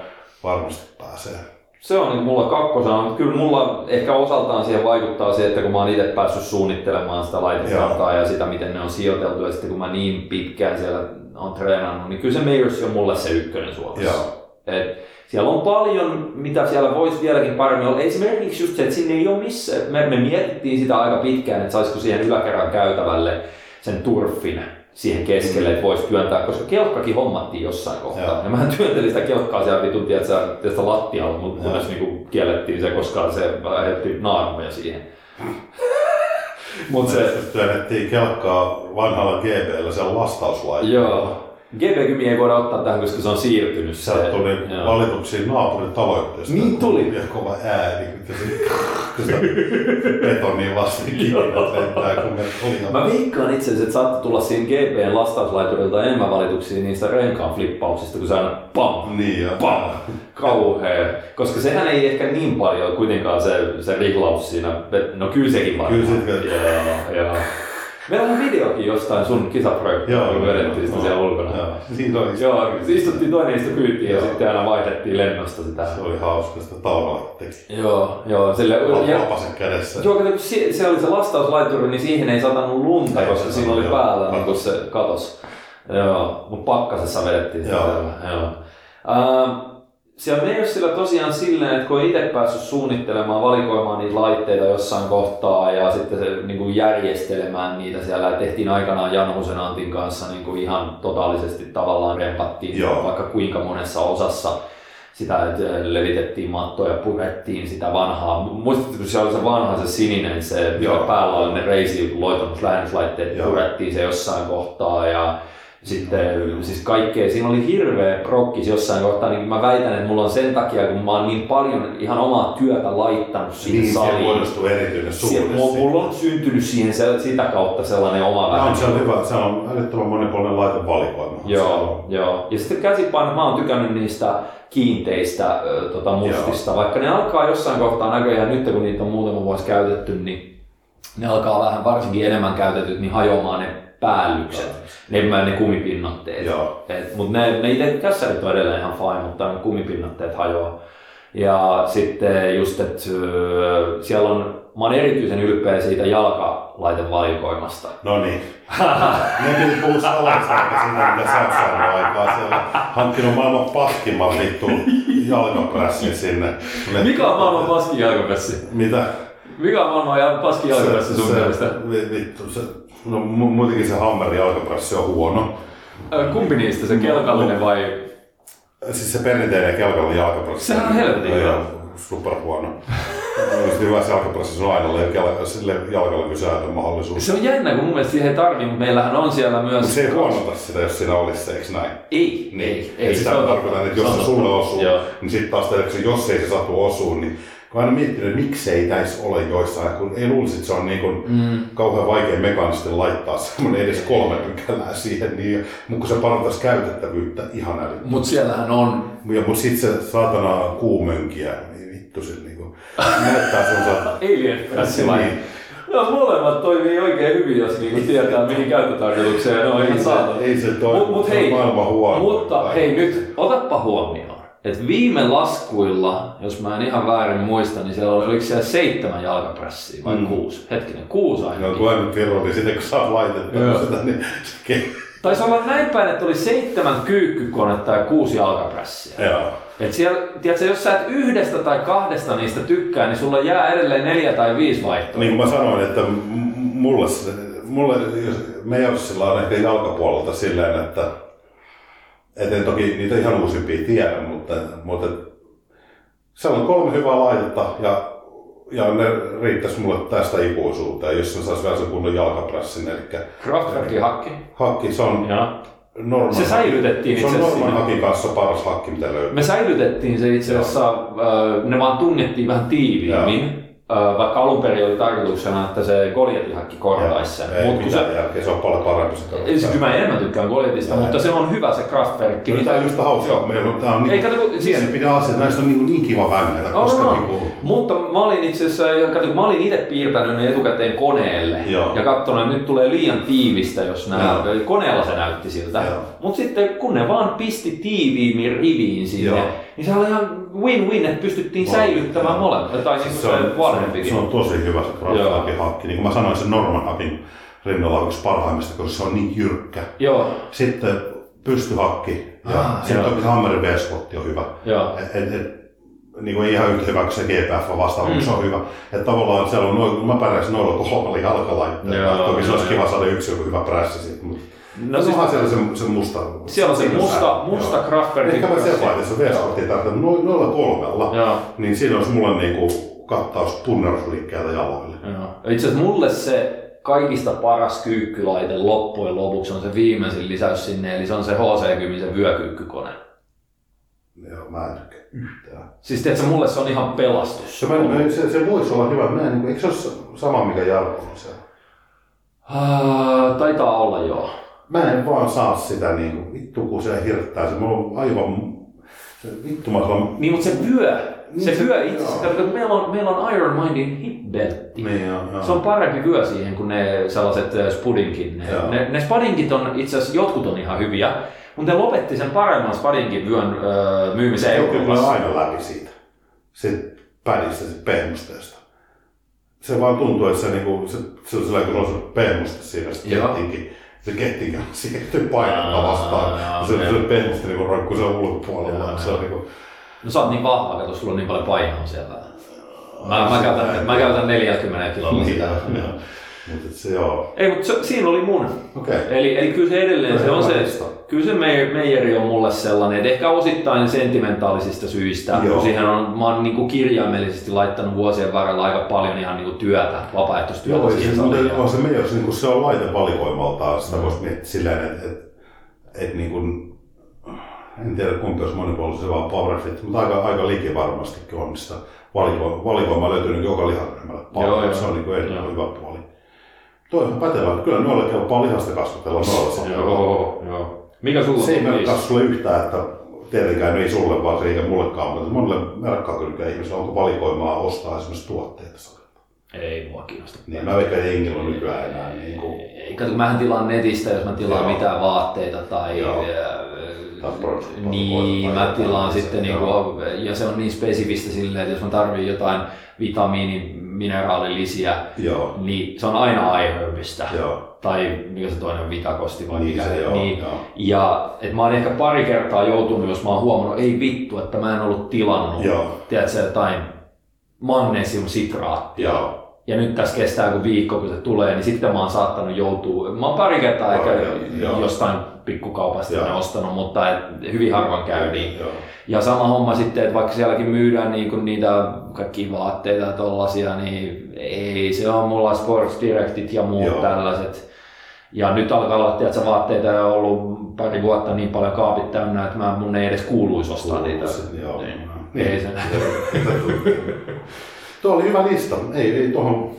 Varmasti pääsee. Se on niin mulla kakkosena, mutta kyllä mulla ehkä osaltaan siihen vaikuttaa se, että kun mä oon itse päässyt suunnittelemaan sitä laitekantaa ja sitä, miten ne on sijoiteltu, ja sitten kun mä niin pitkään siellä on treenannut, niin kyllä se Mayors on mulle se ykkönen Suomessa. Joo. Et Siellä on paljon, mitä siellä voisi vieläkin paremmin olla. Esimerkiksi just se, että sinne ei ole missä. Me, me mietittiin sitä aika pitkään, että saisiko siihen yläkerran käytävälle sen turfin siihen keskelle, että voisi työntää, koska kelkkakin hommattiin jossain kohtaa. Joo. Ja mä työntelin sitä kelkkaa siellä vitun, tiedätkö, tästä lattialla, mutta kunnes niinku kiellettiin se, koska se aiheutti naarmuja siihen. Mut Se työnnettiin kelkkaa vanhalla GBllä siellä lastauslaitteella. joo. GB-kymi ei voida ottaa tähän, koska se on siirtynyt. Se, Sieltä tuli joo. valituksiin naapurin taloyhtiöstä. Niin tuli. Ja kova ääni, kun se, betoniin vasten kiinni lentää, kun me oli. Mä veikkaan itse asiassa, että saattoi tulla siinä GPn lastauslaiturilta enemmän valituksia niistä renkaan flippauksista, kun se aina pam, Niin ja pam, kauhea. Koska sehän ei ehkä niin paljon kuitenkaan se, se rihlaus siinä, no kyllä sekin varmaan. Kyllä sekin. Joo, joo. Meillä on videokin jostain sun kisaprojektista, kun vedettiin sitä siellä ulkona. Joo, siinä oli, Joo, istuttiin toinen istu kyytiin ja sitten aina vaihdettiin lennosta sitä. se oli hauska, sitä tauralla teki. Joo, joo. Sille, Lapasen kädessä. Joo, kato, kun se, se oli se lastauslaituri, niin siihen ei satanut lunta, Ei koska siinä oli joo, päällä niin kun se katos. Joo, mutta pakkasessa vedettiin sitä. Joo. Joo. Ähm, siellä Meyersillä tosiaan silleen, että kun ei itse päässyt suunnittelemaan, valikoimaan niitä laitteita jossain kohtaa ja sitten se, niin kuin järjestelemään niitä siellä, tehtiin aikanaan Janhusen Antin kanssa niin kuin ihan totaalisesti tavallaan rempattiin Joo. vaikka kuinka monessa osassa sitä, että levitettiin mattoja, purettiin sitä vanhaa. Muistatko, kun se oli se vanha, se sininen, se Joo. päällä oli ne reisi loitannut lähennyslaitteet, Joo. purettiin se jossain kohtaa ja sitten siis kaikkea, siinä oli hirveä prokkis jossain kohtaa, niin mä väitän, että mulla on sen takia, kun mä oon niin paljon ihan omaa työtä laittanut siihen Niin, saliin. muodostuu erityinen suhde. mulla, mulla on syntynyt siihen se, sitä kautta sellainen oma vähän. on siellä hyvä, se on älyttömän monipuolinen laitevalikoima. Joo, joo. Ja sitten käsipainot, mä oon tykännyt niistä kiinteistä ö, tota, mustista, vaikka ne alkaa jossain kohtaa näköjään nyt, kun niitä on muutama vuosi käytetty, niin ne alkaa vähän varsinkin enemmän käytetyt, niin hajoamaan ne päällykset, ne, ne kumipinnotteet. Joo. Et, mut ne, ne itse kässärit on edelleen ihan fine, mutta ne kumipinnotteet hajoaa. Ja sitten just, että siellä on, mä oon erityisen ylpeä siitä jalkalaitevalikoimasta. No niin. Ne piti puhua salaisesta sitä, mitä sä saanut aikaa siellä. Hankkinut maailman paskimman vittu jalkaprässin sinne. Ne- Mikä on maailman paskin jalkapressi? Mitä? Mikä on maailman paskin jalkapressi sun mielestä? vi- Vittu, se, no mu- muutenkin se Hammerin jalkapressi on huono. Kumpi niistä, se kelkallinen vai? Siis se perinteinen kelkallinen jalkapressi. Sehän on helvetin hyvä. Super huono. Olisi hyvä se se on aina kel- sille jalkalle säätön mahdollisuus. Se on jännä, kun mun mielestä siihen ei tarvi, mutta meillähän on siellä myös... Mutta se ei huonota sitä, jos siinä olisi se, eikö näin? Ei, Niin, ei, ei, ei. sitä se on tarkoitan, että jos se sulle osuu, niin sitten taas tietysti, jos ei se satu osuu, niin kun aina miettinyt, että miksei näissä ole joissain, kun ei luulisi, että se on niin kuin mm. kauhean vaikea mekaanisesti laittaa semmoinen edes kolme pykälää siihen, niin, mutta kun se parantaisi käytettävyyttä ihan älyttömästi. Mut siellähän on... Ja, mutta sitten se saatana kuumönkiä, niin vittu se niinku, näyttää semmoiselta. Alien? Niin. No molemmat toimii oikein hyvin, jos niinku tietää mihin käyttötarkoitukseen. No ihan Ei se- saatana. ei se toimi. Mut, mut Se on hei, maailman huono. mutta hei nyt, otappa huomioon. Et viime laskuilla, jos mä en ihan väärin muista, niin siellä oli, oliko siellä seitsemän jalkapressiä vai Mm. kuusi? Hetkinen, kuusi No ainakin. tulee nyt Viru, niin sitten kun sä oot laitettu sitä, niin Taisi olla näin päin, että oli seitsemän kyykkykonetta ja kuusi jalkapressiä. Joo. Et siellä, tiedätkö, jos sä et yhdestä tai kahdesta niistä tykkää, niin sulla jää edelleen neljä tai viisi vaihtoehtoa. Niin kuin mä sanoin, että mulle, mulle Meijersillä on ehkä jalkapuolelta silleen, että et en toki niitä ihan uusimpia tiedä, mutta, mutta se on kolme hyvää laitetta ja, ja ne riittäisi mulle tästä ikuisuuteen, jos ne saisi vielä sen kunnon jalkapressin. Eli Kraftwerkin hakki. hakki, se on Joo. Norman, Se säilytettiin se on itse asiassa Norman hakin kanssa paras hakki, mitä löytyy. Me säilytettiin se itse asiassa, ne vaan tunnettiin vähän tiiviimmin. Äh, vaikka alun perin oli tarkoituksena, että se Goljatin hakki korvaisi sen. Ei Mut kun mitään se, jälkeen, se on paljon parempi se Siis kyllä mä enemmän tykkään Goljatista, Joo. mutta se on hyvä se Kraftwerk. Kyllä tämä on just hauskaa, Joo. meillä on, tää on Ei, niin, kato, siihen siihen, pitää asiat, näistä on niin, niin kiva vängätä, On, koska on. niin kuin, Mutta mä olin itse asiassa, kato, mä olin itse piirtänyt ne etukäteen koneelle Joo. ja katsonut, että nyt tulee liian tiivistä, jos nämä, koneella se näytti siltä. Mutta sitten kun ne vaan pisti tiiviimmin riviin sinne, Joo. Niin se oli ihan win-win, että pystyttiin Joo. säilyttämään Joo. molemmat. Tai siis se, se, on, se se on tosi hyvä se. Kraftwerkin hakki. Niin kuin mä sanoin, se Norman hakin rinnalla on yksi parhaimmista, koska se on niin jyrkkä. Joo. Sitten pystyhakki ja Ah, sitten toki se Hammerin v on hyvä. Joo. Et, et, et, niin kuin ihan yhtä hyvä kuin se GPF vastaava, mm. se on hyvä. Että tavallaan siellä on noin, mä pärjäsin noilla kolmella jalkalaitteella. Toki se olisi kiva saada yksi joku hyvä prässi siitä, mutta No no, siis- onhan siellä se, se musta. Siellä on se musta, musta. Kraftwerkin Ehkä mä sen vaiheessa V-sporttia tarkoitan noin- noilla kolmella, Joo. niin siinä olisi mulle niinku kattaus punnerusliikkeeltä jaloille. Joo. Itse asiassa mulle se kaikista paras kyykkylaite loppujen lopuksi on se viimeisin lisäys sinne, eli se on se HC10 se vyökyykkykone. Joo, mä en tykkää yhtään. Siis tiedätkö, mulle se on ihan pelastus. Se, mä, mä, se, se voisi olla hyvä. Mä en, niin kuin, eikö se ole sama mikä Jarkko on siellä? Ah, taitaa olla joo. Mä en vaan saa sitä niin kuin, vittu kun se hirttää. Se mulla on aivan... Se, vittu mä sanon... Niin, mutta se vyö, se Niin, vyö itse asiassa, meillä on, meillä on Iron Mindin hip-beltti. Niin, joo, joo. Se on parempi vyö siihen kuin ne sellaiset äh, spudinkin. Ne, Joo. ne, ne spadinkit on itse asiassa, jotkut on ihan hyviä, mutta ne lopetti sen paremman spadinkin vyön öö, myymisen se Euroopassa. aina läpi siitä. Se pädistä, se pehmusteesta. Se vaan tuntuu, että se, niinku, se, se on sellainen, kun on se pehmuste siinä, se kettinkin. Se kettinkin siirtyy painetta vastaan. Aa, Se, joo. se pehmuste niinku roikkuu sen ulkopuolella. Se on niinku, No sä oot niin vahva, kato, sulla on niin paljon painoa siellä. Mä, mä, käytän, mä käytän 40 kilolla niin, sitä. Mutta se joo. Ei, mutta se, siinä oli mun. Okei. Eli, eli kyllä se edelleen, se on se, kyllä se Meijer- Meijeri on mulle sellainen, että ehkä osittain sentimentaalisista syistä, Joo. kun siihen on, mä oon niin kuin kirjaimellisesti laittanut vuosien varrella aika paljon ihan niin kuin työtä, vapaaehtoistyötä Joo, siis, mutta on se meidän, niin se on laite valikoimaltaan, sitä voisi miettiä silleen, että et, et, niin kuin, en tiedä kumpi olisi monipuolisesti vaan powerfit, mutta aika, aika liki varmastikin on sitä valikoimaa, valikoimaa löytyy niin joka liharyhmällä paljon, Joo, se on niin kuin erittäin hyvä puoli. Toi on pätevä, kyllä noilla kelpaa lihasta kasvatella noilla sanoilla. Joo, joo. Mikä sulla Se ei on merkkaa sulle yhtään, että tietenkään ei sulle vaan se eikä mullekaan, mutta monelle merkkaa kyllä ihmisellä onko valikoimaa ostaa esimerkiksi tuotteita. Ei mua kiinnosta. Niin mä veikkaan, että jengillä nykyään enää niin kuin, Ei, kato, mähän tilaan netistä, jos mä tilaan Joo. mitään vaatteita tai... Joo. Niin, mä tilaan sitten, joo. niinku, ja se on niin spesifistä silleen, että jos mä tarviin jotain vitamiini, mineraalilisiä, Joo, niin se on aina iHerbistä. joo. Tai mikä se toinen vitakosti vai Niin mikä. se, joo, niin. joo. Ja et mä oon ehkä pari kertaa joutunut, jos mä oon huomannut, ei vittu, että mä en ollut tilannut, Joo. tiedätkö, jotain magnesiumsitraattia. Joo. Ja nyt tässä kestää joku viikko, kun se tulee, niin sitten mä oon saattanut joutua, mä oon pari kertaa ehkä jostain pikkukaupasta Joo. ne ostanut, mutta et hyvin harvoin käy niin. Joo. Ja sama homma sitten, että vaikka sielläkin myydään niinku niitä kaikkia vaatteita ja tollasia, niin ei se on mulla Sports Directit ja muut Joo. tällaiset. Ja nyt alkaa olla, tiedätkö, vaatteita ja on ollut pari vuotta niin paljon kaapit täynnä, että mä, mun ei edes kuuluisi ostaa niitä. Joo. Niin. Niin. Ei se. Tuo oli hyvä lista. Ei, ei tuohon...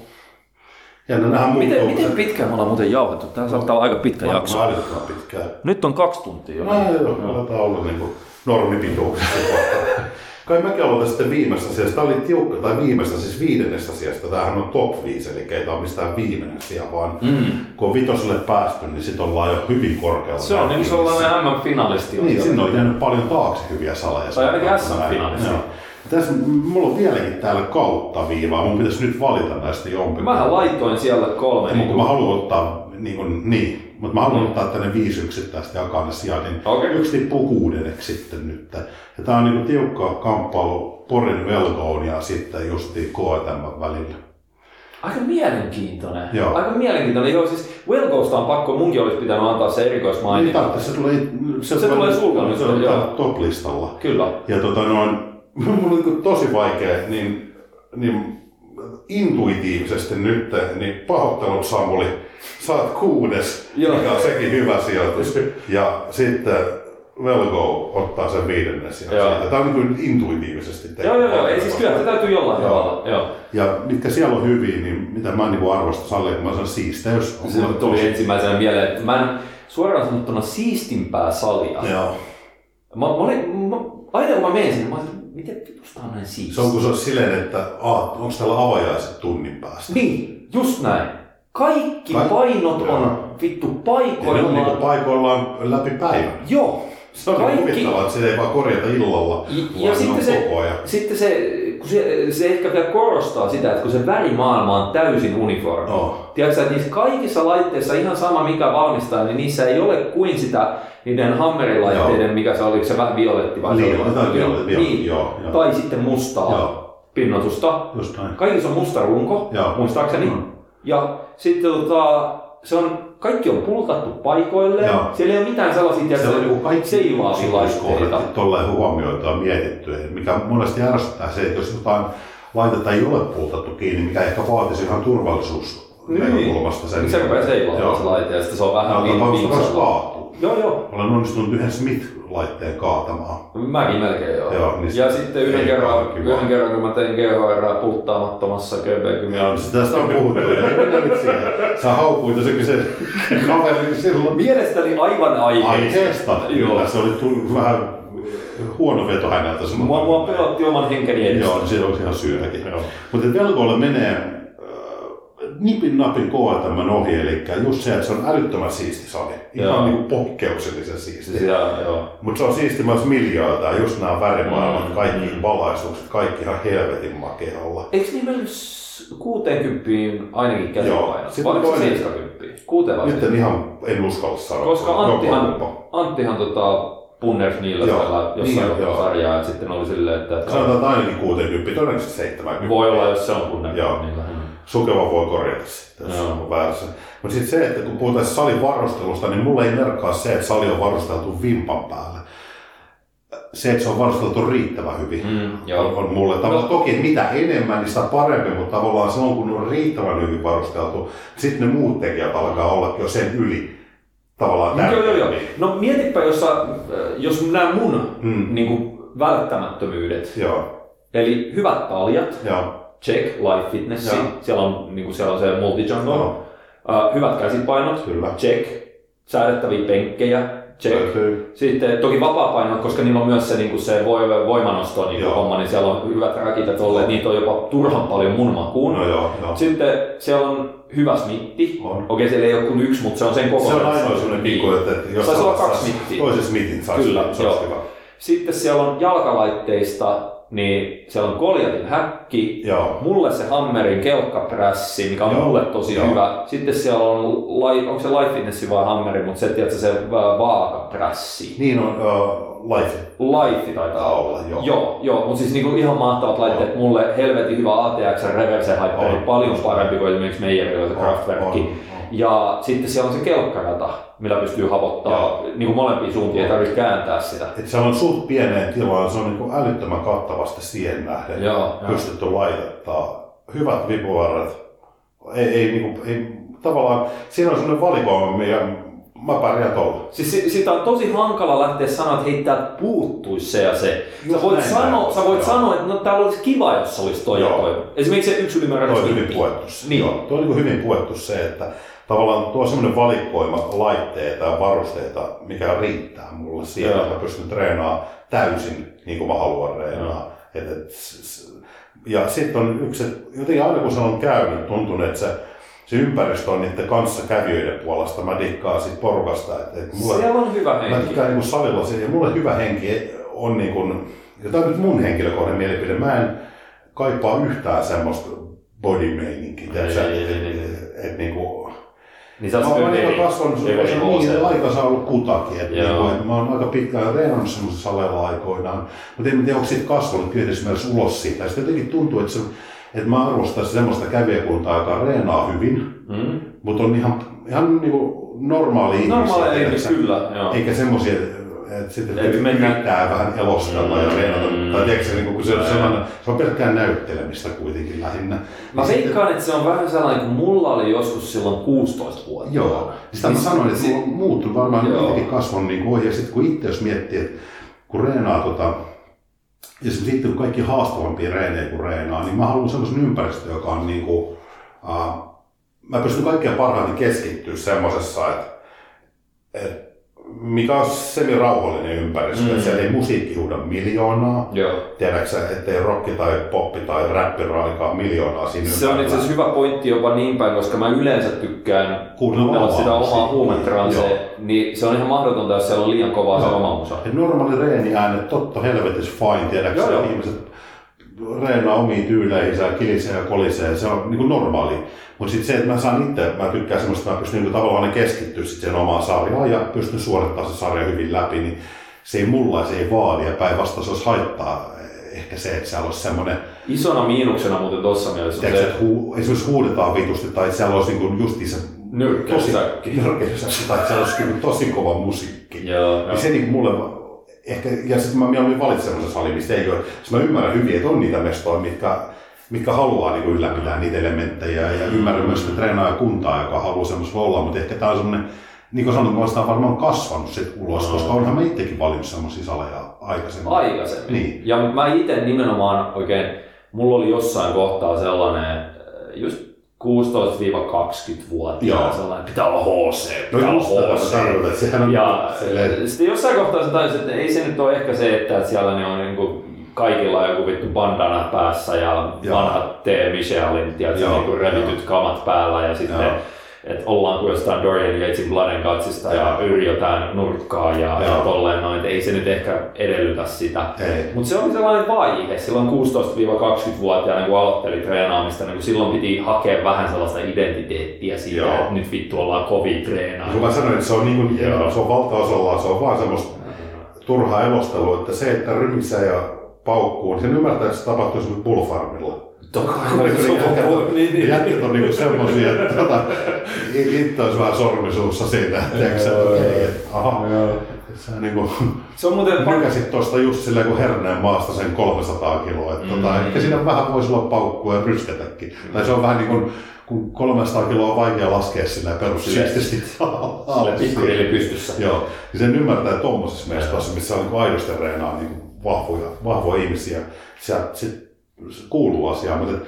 Jännä nähdä muuttuu. Miten, miten pitkään me ollaan muuten jauhettu? Tämä saattaa olla aika pitkä Mä- jakso. Pitkään. Nyt on kaksi tuntia jo. No joo, aletaan olla normipituuksista kohta. Kai mäkin aloitan sitten viimeistä sijasta. Tämä oli tiukka, tai viimeistä, siis viidennestä sijasta. Tämähän on top 5, eli ei tämä ole mistään viimeinen sija, vaan Mm. kun on vitoselle päästy, niin sitten ollaan jo hyvin korkealla. Se on niin sellainen MM-finalisti. on Niin, sinne on jäänyt paljon taakse hyviä saleja. Tai ainakin Näin. Tässä, mulla on vieläkin täällä kautta viivaa. Mun pitäisi nyt valita näistä jompi. Mähän laitoin siellä kolme. Ei, Niin mutta mä haluan ottaa, niin, kuin, niin. mutta mä haluan ottaa tänne viisi yksittäistä ja jakaa ne sijaan, niin Okei. yksi tippuu kuudenneksi sitten nyt. Ja tää on niin kuin tiukka kamppailu Porin Velgoon ja sitten justiin KTM välillä. Aika mielenkiintoinen. Joo. Aika mielenkiintoinen. Joo, siis Wellcoasta on pakko, munkin olisi pitänyt antaa se Niin erikoismaininta. tarvitse, se tulee, Se tulee sulta nyt, Se on joo. top-listalla. Kyllä. Ja tota noin, mulla on niin tosi vaikea, niin, niin intuitiivisesti nyt, niin pahoittelut Samuli, sä oot kuudes, Joo. mikä on sekin hyvä sijoitus. Ja sitten Velgo ottaa sen sijoituksen. Tämä on niin intuitiivisesti tehty. Joo, joo, joo. Ei siis kyllä, se täytyy jollain Joo. tavalla. Joo. Ja mitkä siellä on hyviä, niin mitä mä niin arvostan sallia, kun mä sanon siisteys. on Se tuli tosi- ensimmäisenä mieleen, että mä en suoraan sanottuna siistimpää salia. Joo. Mä, mä, olin, mä, aina kun mä menen sinne, mä olin, miten vitusta on näin siistiä? Se on kun se on silleen, että onko täällä avajaiset tunnin päästä. Niin, just näin. Kaikki Ka- painot Joo. on vittu Ja ne on niin paikoillaan. paikoillaan läpi päivän. Joo. Se on Kaikki... huvittavaa, että sitä ei vaan korjata illalla, Ja, ja sitten se, koko ajan. sitten se kun se, se ehkä vielä korostaa sitä, että kun se värimaailma on täysin uniformi. Oh. Tiedätkö, että niissä kaikissa laitteissa, ihan sama mikä valmistaa, niin niissä ei ole kuin sitä niiden hammerilaitteiden, Joo. mikä se oli, se vähän violetti vai Niin, se oli? jotain violetti, joo, niin. joo, joo. Tai sitten mustaa Joo. pinnotusta. Just näin. Kaikissa on musta runko, Joo. muistaakseni. Mm. Ja sitten tota, se on, kaikki on pultattu paikoille. Joo. Siellä ei ole mitään sellaisia Se on niinku kaikki seilaavia laitteita. yksityiskohdat tolleen huomioitu ja mietitty, mikä monesti ärsyttää se, että jos jotain laitetta ei ole pultattu kiinni, mikä ehkä vaatisi ihan turvallisuus näkökulmasta sen. Niin se rupeaa seilaamaan se laite ja sitten se on vähän Ja vin- Joo, joo. Olen onnistunut yhden Smith-laitteen kaatamaan. Mäkin melkein joo. Joo, niin ja sitten yhden kerran, yhden kerran, kun mä tein GHR pulttaamattomassa GB10. Ja tästä on puhuttu. ja. Sä haukuit jo se, se kaveri silloin. Mielestäni aivan aiheesta. Aiheesta, Joo. Se oli tullut vähän huono veto häneltä. Mua, mua pelotti oman henkeni edestä. Joo, se olisi ihan syytäkin. Mutta velkoille menee nipin napin KTM ohi, eli just se, että se on älyttömän siisti sali. Ihan Joo. niin poikkeuksellisen siisti. Mutta se on siisti myös miljoilta, just nämä värimaailmat, Mm, kaikki mm. valaistukset, kaikki ihan helvetin makealla. Eikö niin mennyt s- 60 ainakin Joo. käsipaino? Sitten oliko toinen- 70? Kuuteen vai Nyt en ihan, en uskalla sanoa. Koska Anttihan. Anttihan tota, punners niillä Joo. siellä jossain Niin, sarjaa, että sitten oli silleen, että Sanotaan, että ainakin 60, todennäköisesti 70. voi olla, jos se on punners niillä. Sukeva voi korjata sitten, jos Joo. on väärässä. Mutta sitten se, että kun puhutaan salin varustelusta, niin mulle ei merkkaa se, että sali on varusteltu vimpan päälle. Se, että se on varusteltu riittävän hyvin, Mm, joo. on, on mulle. Tavallaan No. toki mitä enemmän, niin sitä parempi, mutta tavallaan silloin kun on riittävän hyvin varusteltu, sitten ne muut tekijät alkaa olla jo sen yli tavallaan Joo, joo, joo. tärkeämpiä. No mietipä, jos, sä, jos nämä mun Mm. niin kuin, välttämättömyydet, Joo, eli hyvät taljat, joo, check, life fitness, siellä on, niin kuin siellä on se multi-jungle, joo, uh, hyvät käsipainot, kyllä. check, säädettäviä penkkejä, check. Löytyy. Sitten toki vapaa-painot, koska niillä on myös se, niin kuin se voi, voimanosto niin kuin homma, niin siellä on hyvät rakitet olleet, niitä on jopa turhan paljon mun makuun. No joo, joo. Sitten siellä on hyvä smitti. On. Okei, siellä ei ole kuin yksi, mutta se on sen Se koko. on ainoa sellainen pikku, että että jos Saisi olla kaksi mittiä. Toisen smitin saisi, Kyllä, se olisi hyvä. Sitten siellä on jalkalaitteista, niin siellä on Koljatin häkki, Joo. mulle se Hammerin kelkkaprässi, mikä on Joo, mulle tosi joo. hyvä. Sitten siellä on, onko se Life Fitness vai Hammeri, mutta se, tiedätkö, se ää, vaakaprässi. Niin on uh, life. Life taitaa olla. Joo. Joo, joo mutta siis niinku ihan mahtavat laitteet. Mulle helvetin hyvä ATX Reverse Hyperi, On. paljon parempi kuin esimerkiksi Meijerillä se Kraftwerkki. on, on. Ja sitten siellä on se kelkkarata, millä pystyy havottaa Joo. niin kuin molempiin suuntiin, ei tarvitse kääntää sitä. Et se on suht pieneen tilaan, se on niin älyttömän kattavasti siihen nähden Joo, pystytty laittaa. Hyvät vipuvarret. Ei, ei, niinku, ei, tavallaan, siinä on sellainen valikoima, mikä mä pärjään tuolla. Siis si- sitä on tosi hankala lähteä sanoa, että hei, täältä puuttuisi se ja se. Just Sä voit, näin sanoa, päin. sä voit Joo. sanoa, että no täällä olisi kiva, jos olisi toi ja Joo. toi. Esimerkiksi se yksi ylimääräinen Tuo on hyvin puettu. se. Niin. Joo, tuo on niin hyvin puettu se, että tavallaan tuo semmoinen valikoima laitteita ja varusteita, mikä riittää mulle siihen, Joo. että mä pystyn treenaamaan täysin niin kuin mä haluan treenaa. Et, et, ja sitten on yksi, että jotenkin aina kun se on käynyt, tuntuu, että se, se ympäristö on niiden kanssa kävijöiden puolesta. Mä dikkaan siitä porukasta. Että, että mulle, Siellä on hyvä Mä henki. tykkään niin salilla se, ja mulle hyvä henki on niin kuin, ja tämä on nyt mun henkilökohtainen mielipide, mä en kaipaa yhtään semmoista bodymeininkiä, että ei, ei. et, et, niinku, Niin sä mä oon niin kasvanut, se on niin HC. aikansa ollut kutakin, että et mä oon aika pitkään treenannut semmoisessa salella aikoinaan, mutta en tiedä, onko siitä kasvanut tietysti mielessä ulos siitä, ja sitten jotenkin tuntuu, että, se, että mä arvostaisin semmoista kävijäkuntaa, joka reenaa hyvin, Mm. mutta on ihan, ihan niinku normaali ihmisiä. Normaali tiedätkö? ihmis, kyllä. Joo. Eikä semmoisia, että sitten että mennään- yrittää vähän elostella ja Mm. reenata. Tai tiedätkö, niin kun se, on sellainen, se on pelkkää näyttelemistä kuitenkin lähinnä. Mä Ja sitten- veikkaan, että se on vähän sellainen kuin mulla oli joskus silloin 16 vuotta. Joo, sitä mä sanoin, että se on muuttunut varmaan jotenkin kasvanut niin kuin ohi. Ja sitten kun itse jos miettii, että kun reenaa tota, ja sitten kun kaikki haastavampia reenejä kun reenaa, niin mä haluan semmoisen ympäristön, joka on niin kuin, uh, mä pystyn kaikkein parhaiten keskittyä semmoisessa, että, että mikä on semi-rauhallinen ympäristö, Mm. että siellä ei musiikki huuda miljoonaa, Joo. tiedätkö ettei rokki tai poppi tai räppi raikaa miljoonaa siinä Se on itse asiassa hyvä pointti jopa niin päin, koska mä yleensä tykkään Kuunnella sitä omaa huumetransea, niin se on ihan mahdotonta, jos siellä on liian kovaa se oma musa. Normaali reeni äänet, totta helvetis fine, tiedätkö Joo, joo. ihmiset reenaa omiin tyyleihinsä ja kilisee ja kolisee, se on niin normaali. Mutta sitten se, että mä saan itse, mä tykkään semmoista, että mä pystyn niin tavallaan keskittyä sit siihen omaan sarjaan ja pystyn suorittamaan se sarja hyvin läpi, niin se ei mulla se ei vaadi ja päinvastoin se olisi haittaa ehkä se, että siellä olisi semmoinen... Isona miinuksena muuten tuossa mielessä on se, että hu, esimerkiksi huudetaan vitusti tai siellä olisi niin justiinsa Nyrkkeilysäkki. Nyrkkeilysäkki, tai se olisi niin tosi kova musiikki. Joo, niin se niin mulle ehkä, ja sitten mä mieluummin valitsen semmoisen salin, mistä ei ole, siis mä ymmärrän hyvin, että on niitä mestoja, mitkä, mitkä haluaa niin ylläpitää niitä elementtejä, ja ymmärrän myös sitä treenaaja kuntaa, joka haluaa semmoista olla, mutta ehkä tämä on semmoinen, niin kuin sanoin, mä varmaan kasvanut sit ulos, no. koska onhan mä itsekin valinnut semmoisia saleja aikaisemmin. Aikaisemmin. Niin. Ja mä itse nimenomaan oikein, mulla oli jossain kohtaa sellainen, just 16-20-vuotiaana sellainen, pitää olla HC, no pitää no olla HC. Tarkoitan, sehän on ja sitten jossain kohtaa se taisi, että ei se nyt ole ehkä se, että siellä ne on niin kuin kaikilla joku vittu bandana päässä ja, ja. vanhat T. Michelin, tiedätkö, niin kuin revityt kamat päällä ja sitten Joo että ollaan kuin jostain Dorian Yatesin Blood katsista ja, yrjötään nurkkaa ja, ja tolleen noin, ei se nyt ehkä edellytä sitä. Mutta se oli sellainen vaihe, silloin 16-20-vuotiaana kun aloitteli treenaamista, niin silloin piti hakea vähän sellaista identiteettiä siitä, Joo. että nyt vittu ollaan kovin treenaa. Kun mä sanoin, että se on, niin kuin, se on valtaosalla, se on vaan semmoista turhaa elostelua, että se, että rymisee ja paukkuu, niin sen ymmärtää, että se tapahtuu esimerkiksi bullfarmilla. Niin, niin. Jätkät on niinku semmosia, että tota, itse olisi vähän sormisuussa siitä, okei, aha. Se on, niinku, se on muuten... Makasit tuosta just silleen kuin herneen maasta sen 300 kiloa. Että tota, mm. tota, ehkä siinä vähän voisi olla paukkua ja rysketäkin. Mm. Tai se on vähän niin kuin, kun 300 kiloa on vaikea laskea sillä perussillisesti. Sille pikkurille pystyssä. Joo. Ja sen ymmärtää tuommoisessa mestossa, missä on niin aidosti reenaa niin vahvoja, vahvoja ihmisiä. Sitten kuuluu asiaan, mutta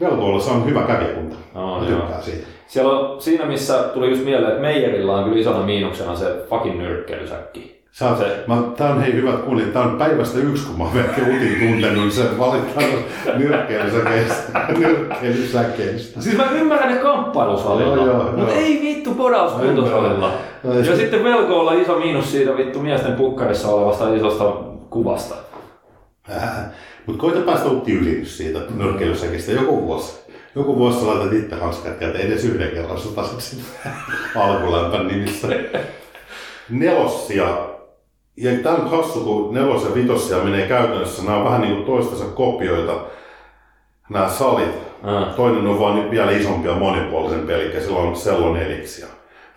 Velkoilla se on hyvä kävijäkunta. No, Mä tykkään siitä. Siellä on, siinä missä tuli just mieleen, että Meijerillä on kyllä isona miinuksena se fucking nyrkkeilysäkki. Sä oot, se... mä, tää on hei hyvät kuulijat, tää on päivästä yksi, kun mä oon Verkki Utin tuntenut niin se valitaan nyrkkeilysäkeistä. nyrkkeilysäkeistä. Siis mä ymmärrän ne kamppailusalilla, mutta ei vittu podauskuntosalilla. Ja sitten velko iso miinus siitä vittu miesten pukkarissa olevasta isosta kuvasta. Mutta koita päästä tyyliin siitä nyrkkeilysäkistä joku vuosi. Joku vuosi sä laitat itse hanskat käteen edes yhden kerran, sä tasit sitä alkulämpän nimissä. Nelossia. Ja tämä on hassu, kun nelos ja vitossia menee käytännössä. Nämä on vähän niin kuin toistensa kopioita, nämä salit. Mm. Toinen on vaan vielä isompi ja monipuolisempi, eli sillä on selloneliksi.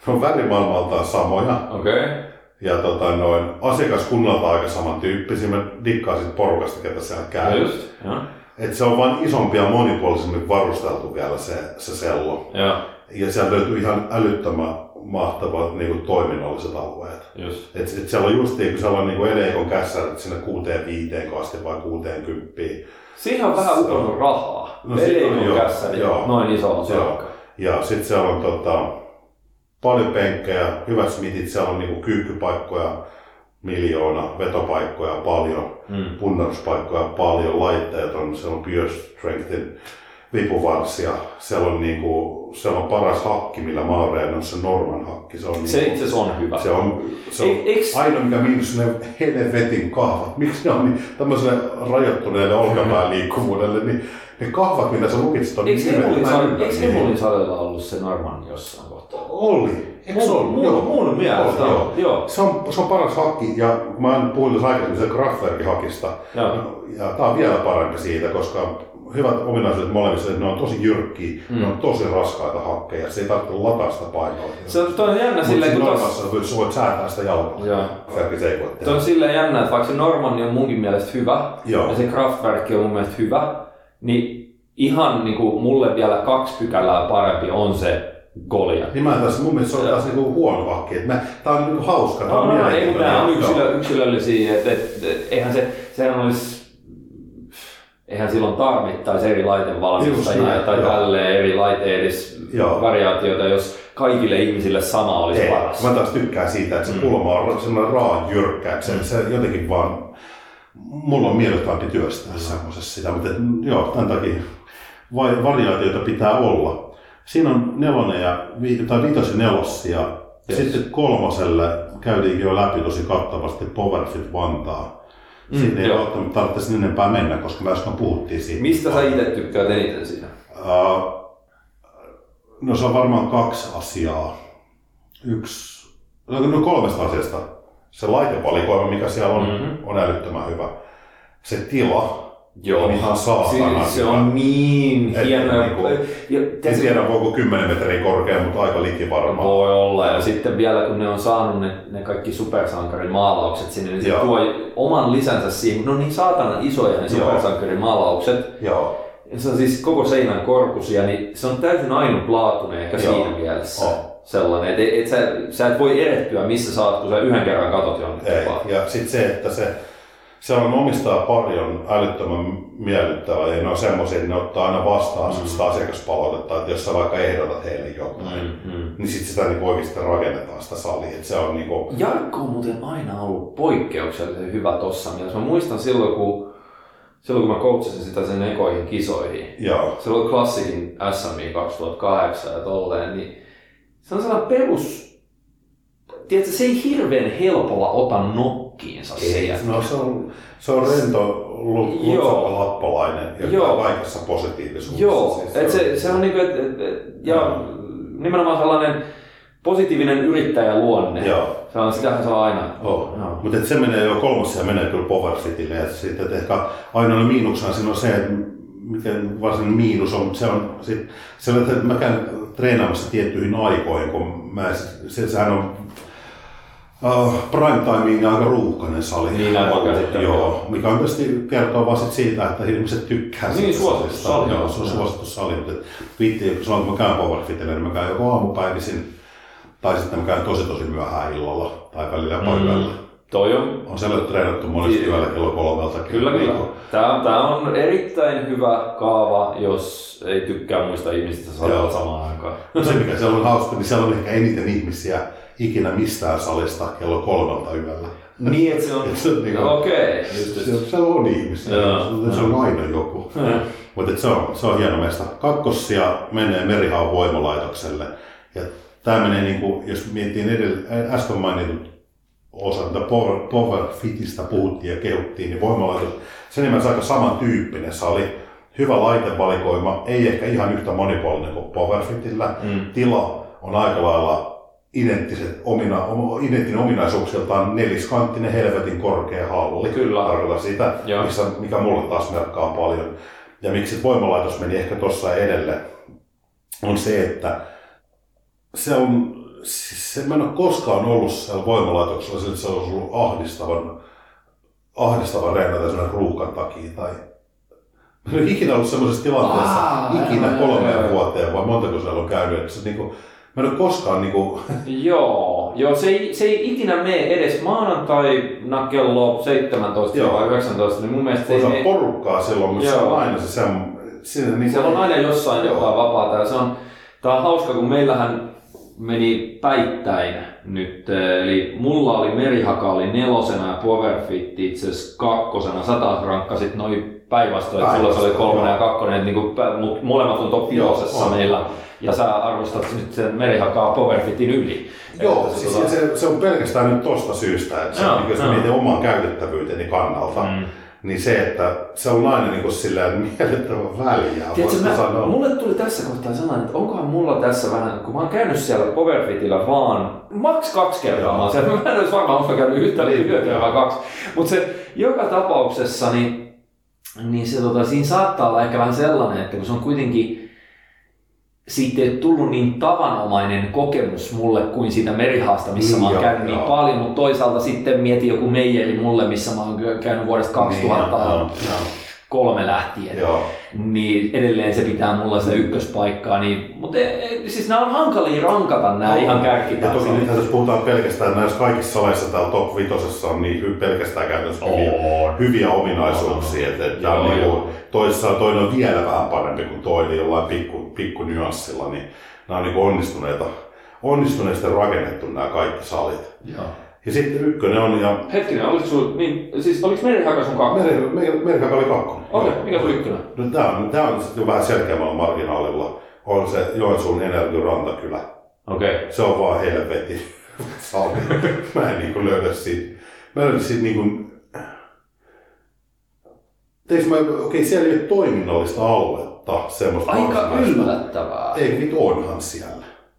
Ne on värimaailmaltaan samoja. Okay ja tota, noin, asiakaskunnalta aika samantyyppisiä. Mä dikkaan siitä porukasta, ketä siellä käy. Just, ja. Et se on vain isompi ja monipuolisemmin varusteltu vielä se, se sello. Ja. ja sieltä löytyy ihan älyttömän mahtavat niin kuin, toiminnalliset alueet. Just. Et, et siellä on just niin siellä on niin Eleikon kässärit sinne kuuteen viiteen asti vai kuuteen kymppiin. Siihen on vähän uponnut rahaa. No, Eleikon kässärit, noin iso on Ja sitten siellä on tota, paljon penkkejä, hyvät smitit, siellä on niinku kyykkypaikkoja miljoona, vetopaikkoja paljon, mm. punneruspaikkoja paljon, laitteet on, siellä on Pure Strengthin vipuvarsia, siellä on, niinku, siellä on paras hakki, millä mä oon se Norman hakki. Se, on se niinku, itse on hyvä. Se on, se on Eks... ainoa, mikä miinus ne helvetin kahvat. Miksi ne on niin, tämmöiselle rajoittuneelle olkapään liikkuvuudelle, niin ne kahvat, mitä sä lukitsit, on Eikö Hemulin salilla ollut se Norman jossain Oli. Eikö se ollut? Mun, mun mielestä oli, joo. joo. Se, on, se on paras hakki, ja mä puhuin tuossa aikaisemmin Kraftwerkin hakista. Ja. ja tää on vielä parempi siitä, koska hyvät ominaisuudet molemmissa, että ne on tosi jyrkkiä, mm. ne on tosi raskaita hakkeja, se ei tarvitse lataa sitä painoa. Se on, on jännä silleen, kun tos... sä voit säätää sitä jalkaa. Joo. Se on silleen jännä, että vaikka se Normanni on munkin mielestä hyvä, Joo. ja se Kraftwerk on mun mielestä hyvä, niin ihan niin kuin mulle vielä kaksi pykälää parempi on se Goliath. Niin mä tässä, mun mielestä se on taas niinku huono vakki. Tää on niinku hauska, tää on no, no, ei, nämä on yksilö, yksilöllisiä, että et, et, eihän se, sehän olisi eihän silloin tarvittaisi eri laitevalmistajia Just, tai joo. tälleen eri laite edes joo. variaatioita, jos kaikille ihmisille sama olisi Ei, paras. Mä taas tykkään siitä, että se mm. kulma on sellainen raan jyrkkä, että se, mm. se jotenkin vaan, mulla on miellyttävämpi työstää mm. semmoisessa sitä, mutta et, joo, tämän takia vai, variaatioita pitää olla. Siinä on nelonen ja, tai vitos ja nelossia. Yes. Sitten kolmoselle käytiinkin jo läpi tosi kattavasti Powerfit Vantaa Mm, Sinne ei välttämättä tarvitse enempää mennä, koska me äsken puhuttiin siitä. Mistä sä itse tykkäät eniten siinä? Uh, no se on varmaan kaksi asiaa. Yksi, no no kolmesta asiasta. Se laitevalikoima, mikä siellä on, Mhm. mm-hmm. on älyttömän hyvä. Se tila Joo. on ihan saatana Se, se on niin hieno. ja- niinku- ja, En tiedä, voiko 10 metriä korkea, mutta aika liki varmaan. Voi olla. Ja sitten vielä kun ne on saanut ne, ne kaikki supersankarimaalaukset sinne, niin se Joo. tuo oman lisänsä siihen. Ne on niin saatanan isoja ne supersankarimaalaukset. Joo. Ja se on siis koko seinän korkusia, niin se on täysin ainutlaatuinen ehkä Joo. siinä mielessä. On. Sellainen, että et, et sä, sä et voi erehtyä missä sä oot, kun sä yhden kerran katot jonnekin. Ja sitten se, että se, se on omistaa pari on älyttömän miellyttävä ja ne on semmoisia, että ne ottaa aina vastaan mm. sitä asiakaspalautetta, että jos sä vaikka ehdotat heille jotain, Mm, mm. niin sitten sitä niin oikeasti rakennetaan sitä salia. Että se on niin kuin, Jarkko on muuten aina ollut poikkeuksellisen hyvä tossa mielessä. Mä muistan silloin, kun, silloin kun mä coachasin sitä sen ekoihin kisoihin. joo, Se oli klassikin SMI 2008 ja tolleen, niin se on sellainen perus... Tiedätkö, se ei hirveän helpolla ota nokkiinsa se jätkä. no se on, se on rento, lu- Joo. lutsakka lappalainen ja Joo. kaikessa positiivisuudessa. Joo, Siis et se, se on niinku, et, et, et, ja nimenomaan sellainen positiivinen yrittäjäluonne. Joo. Se on, sitähän se on aina. Oh. Joo. Mutta se menee jo kolmas ja menee kyllä Powerfitille. Ja sitten että ehkä ainoa miinuksena siinä on se, että miten varsinainen miinus on, se on sit, se, että mä käyn treenaamassa tiettyihin aikoihin, kun mä, se, sehän on uh, prime ja aika ruuhkainen sali. Niin, näin mä käsittelen, joo. Mikä on tietysti kertoo vaan sit siitä, että ihmiset tykkää Niin, siitä suosittu salista. sali, Joo, se on suosittu sali, mutta viitti, silloin kun mä käyn Powerfitille, niin mä käyn joko aamupäivisin tai sitten mä käyn tosi tosi myöhään illalla tai välillä päivällä. Mm. Toi on On siellä treenattu monesti yöllä kello kolmeltakin. Kyllä, kyllä. Niin Tämä, tämä on erittäin hyvä kaava, jos ei tykkää muista ihmisistä salilla Joo. samaan aikaan. kuin- Se mikä siellä on hauska, niin siellä on ehkä eniten ihmisiä ikinä mistään salista kello kolmelta yöllä. niin, että se on... Se on niinku- Okei, just. Siellä, siellä on ihmisiä, Joo. se, se on aina joku. Mutta se on, se on hieno mesta. Kakkossia menee Merihaan voimalaitokselle. Ja tämä menee, niin kuin, jos miettii edellä, äsken mainitut osa, mitä Power, Power Fitistä puhuttiin ja kehuttiin, niin voimalaitos, se nimensä aika samantyyppinen sali. Hyvä laitevalikoima, ei ehkä ihan yhtä monipuolinen kuin Powerfitillä. Mm. Tila on aika lailla identtiset, omina, om- identtinen ominaisuuksiltaan neliskanttinen helvetin korkea halli. Kyllä. Tarkoitan sitä, Joo. missä, mikä mulle taas merkkaa paljon. Ja miksi voimalaitos meni ehkä tuossa edelle, on se, että se on, siis se, mä en ole koskaan ollut siellä voimalaitoksella, sillä se olisi ollut ahdistavan, ahdistavan reenata sellainen ruuhkan takia. Tai... Mä en ole ikinä ollut sellaisessa tilanteessa, Aa, ikinä kolmeen vuoteen, vai montako siellä on käynyt. Että se, niin kuin, mä en ole koskaan niin kuin, Joo, joo se, ei, se ei ikinä mene edes maanantaina kello 17 Joo. vai 19, niin mun mielestä se ei osa porukkaa silloin, mutta se on aina se sem, siinä, niin Siellä on aina jossain Joo. jotain vapaata ja se on, tää on hauska, kun meillähän meni päittäin nyt, eh, eli mulla oli Merihaka oli nelosena ja Powerfit itse asiassa kakkosena, sata rankkasit noin päinvastoin, että sulla se oli kolmonen ja kakkonen, että niinku, pä- mut molemmat on top Joo, meillä, on. Ja sä arvostat nyt sen Merihakaa Powerfitin yli. Joo, Että siis tota- se, se, on pelkästään nyt tosta syystä, että se, Joo, niin, jos joo. mietin oman käytettävyyteni kannalta, Mm. niin se, että se on aina niin silleen miellyttävän väliä. Tiedätkö, mä, sanoa. mulle tuli tässä kohtaa sellainen, että onkohan mulla tässä vähän, kun mä oon käynyt siellä Powerfitillä vaan maks kaksi kertaa, mä, siellä, mä en olisi varmaan osaa käynyt yhtä Niin, joo. vaan kaksi, mutta se joka tapauksessa, niin, niin se, tota, siinä saattaa olla ehkä vähän sellainen, että kun se on kuitenkin siitä ei tullut niin tavanomainen kokemus mulle kuin siitä merihaasta, missä Niin, mä oon joo, käynyt niin joo. paljon, mutta toisaalta sitten mietin joku meijeri mulle, missä mä oon käynyt vuodesta 2003 Niin, lähtien joo, joo. niin edelleen se pitää mulla se ykköspaikkaa. Niin, mutta e, e, siis nämä on hankalia rankata nämä Joo. ihan Ja toki nyt jos puhutaan pelkästään näissä kaikissa saleissa täällä top vitosessa on niin pelkästään käytännössä hyviä, On. hyviä ominaisuuksia. Että, että Joo, niin joo. kuin, toisessa toinen on vielä vähän parempi kuin toinen jollain pikku, pikku nyanssilla, niin nämä on niin onnistuneita, onnistuneesti rakennettu nämä kaikki salit. Joo. Ja sitten ykkönen on, ja Hetkinen, oliko sun, niin, siis oliko Merihaka sun kakkonen? Meri, Meri, Merikaka oli kakkonen. Okei, Joo. mikä sun ykkönen? No, tämä on, tämä on sitten jo vähän selkeämmällä marginaalilla. On se Joensuun Energin rantakylä. Okei. Okay. Se on vaan helvetin sali. Mä en niinku löydä siitä. Mä löydän siitä niinku... Teekö mä, okei, siellä ei ole toiminnallista aluetta, semmoista Aika varsinaista. yllättävää. Ei, vittu onhan siellä.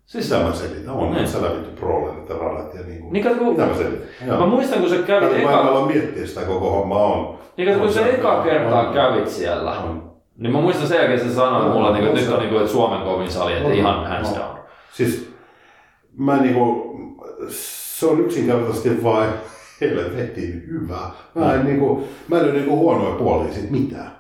Siis, Sitä mä selitän. On Niin. siellä vittu prolerit ja radat ja niinku. Niin kato, kun- Mitä mä selitän? mä muistan, kun sä kävit Mä en eka, ala miettiä sitä koko hommaa on. niin kato, kun sä eka kertaa on- kävit siellä, on. niin mä muistan sen jälkeen, että sä sanoit mulle, niin kuin, että nyt on niin kuin, että Suomen kovin sali, että ihan hands down. Siis mä niinku, se on yksinkertaisesti vain helvetin hyvä. Mä en niinku, mä en ole niinku huonoja puolia siitä mitään.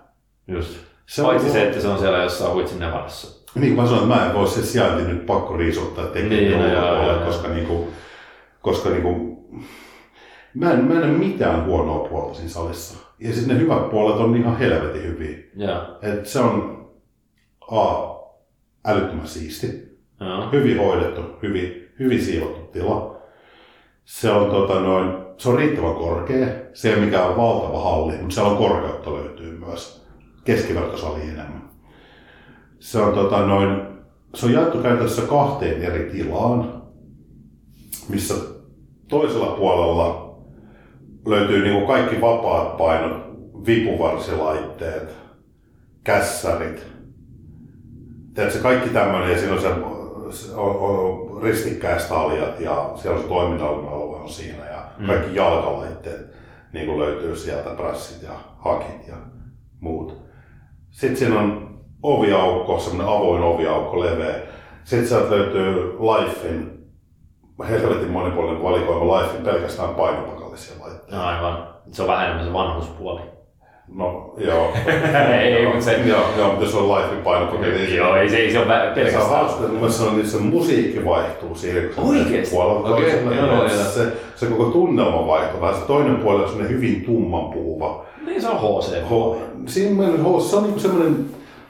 Just. Se Paitsi on- se, että se on siellä jossain Huitsin Nevadassa. Niin kuin mä sanoin, että mä en voi se sijainti nyt pakko riisuttaa tekemään Niin, niin, no joo. koska, niinku, koska niinku, mä, en, mä en näe mitään huonoa puolta siinä salissa. Ja sitten ne hyvät puolet on ihan helvetin hyviä. Joo. Et se on A, älyttömän siisti, Joo. hyvin hoidettu, hyvin, hyvin siivottu tila. Se on, tota, noin, se on riittävän korkea. Se ei ole mikään valtava halli, mutta siellä on korkeutta löytyy myös. Keskivertosali enemmän. Se on, tota, noin, se on jaettu käytännössä kahteen eri tilaan, missä toisella puolella löytyy niin kuin kaikki vapaat painot, vipuvarsilaitteet, kässärit, Tiedätkö, kaikki tämmöinen, ja siinä on, se, on, on ristikkäistaljat ja siellä on se toiminnallinen alue on siinä ja mm. kaikki jalkalaitteet niin kuin löytyy sieltä, prässit ja hakit ja muut. Sitten siinä on oviaukko, semmoinen avoin oviaukko, leveä. Sitten sieltä löytyy Lifein, helvetin monipuolinen valikoima Lifein pelkästään painopakallisia laitteita. Aivan. Se on vähän enemmän se vanhuspuoli. No joo. Ei, mutta se- Joo, joo, mutta jos on Lifein painopakallisia. niin Joo, ei se, ei se ole vä- Se on pelkästään. hauska, että mielestä se, on, että se musiikki vaihtuu se Oikeesti? puolelta Okei, toiselle. joo, Ja joo. se, se, koko tunnelma vaihtuu. Vähän se toinen puoli on hyvin tummanpuhuva. Niin se on HC. Ho, siinä mielessä ho, se on niinku semmoinen,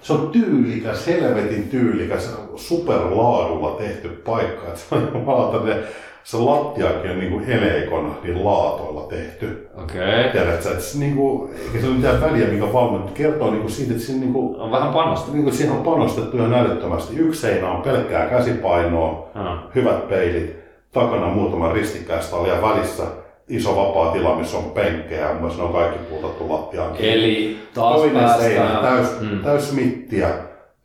se on tyylikäs, helvetin tyylikäs, superlaadulla tehty paikka. Että se on jumalauta, ne, se lattiakin on niinku heleikon niin laatoilla tehty. Okei. Okay. Tiedätkö, että se niinku, eikä se ole mitään väliä, mikä valmennus, mutta kertoo niinku siitä, että siinä niinku, On vähän panosta. niin kuin siihen on panostettu ihan älyttömästi. Yksi seinä on pelkkää käsipainoa, Ah. hyvät peilit, takana muutama ristikkäistalli ja välissä iso vapaa tila, missä on penkkejä, myös ne on kaikki puutattu lattiaan. Eli taas Toinen seinä, päästään... täys, Mm. täys mittiä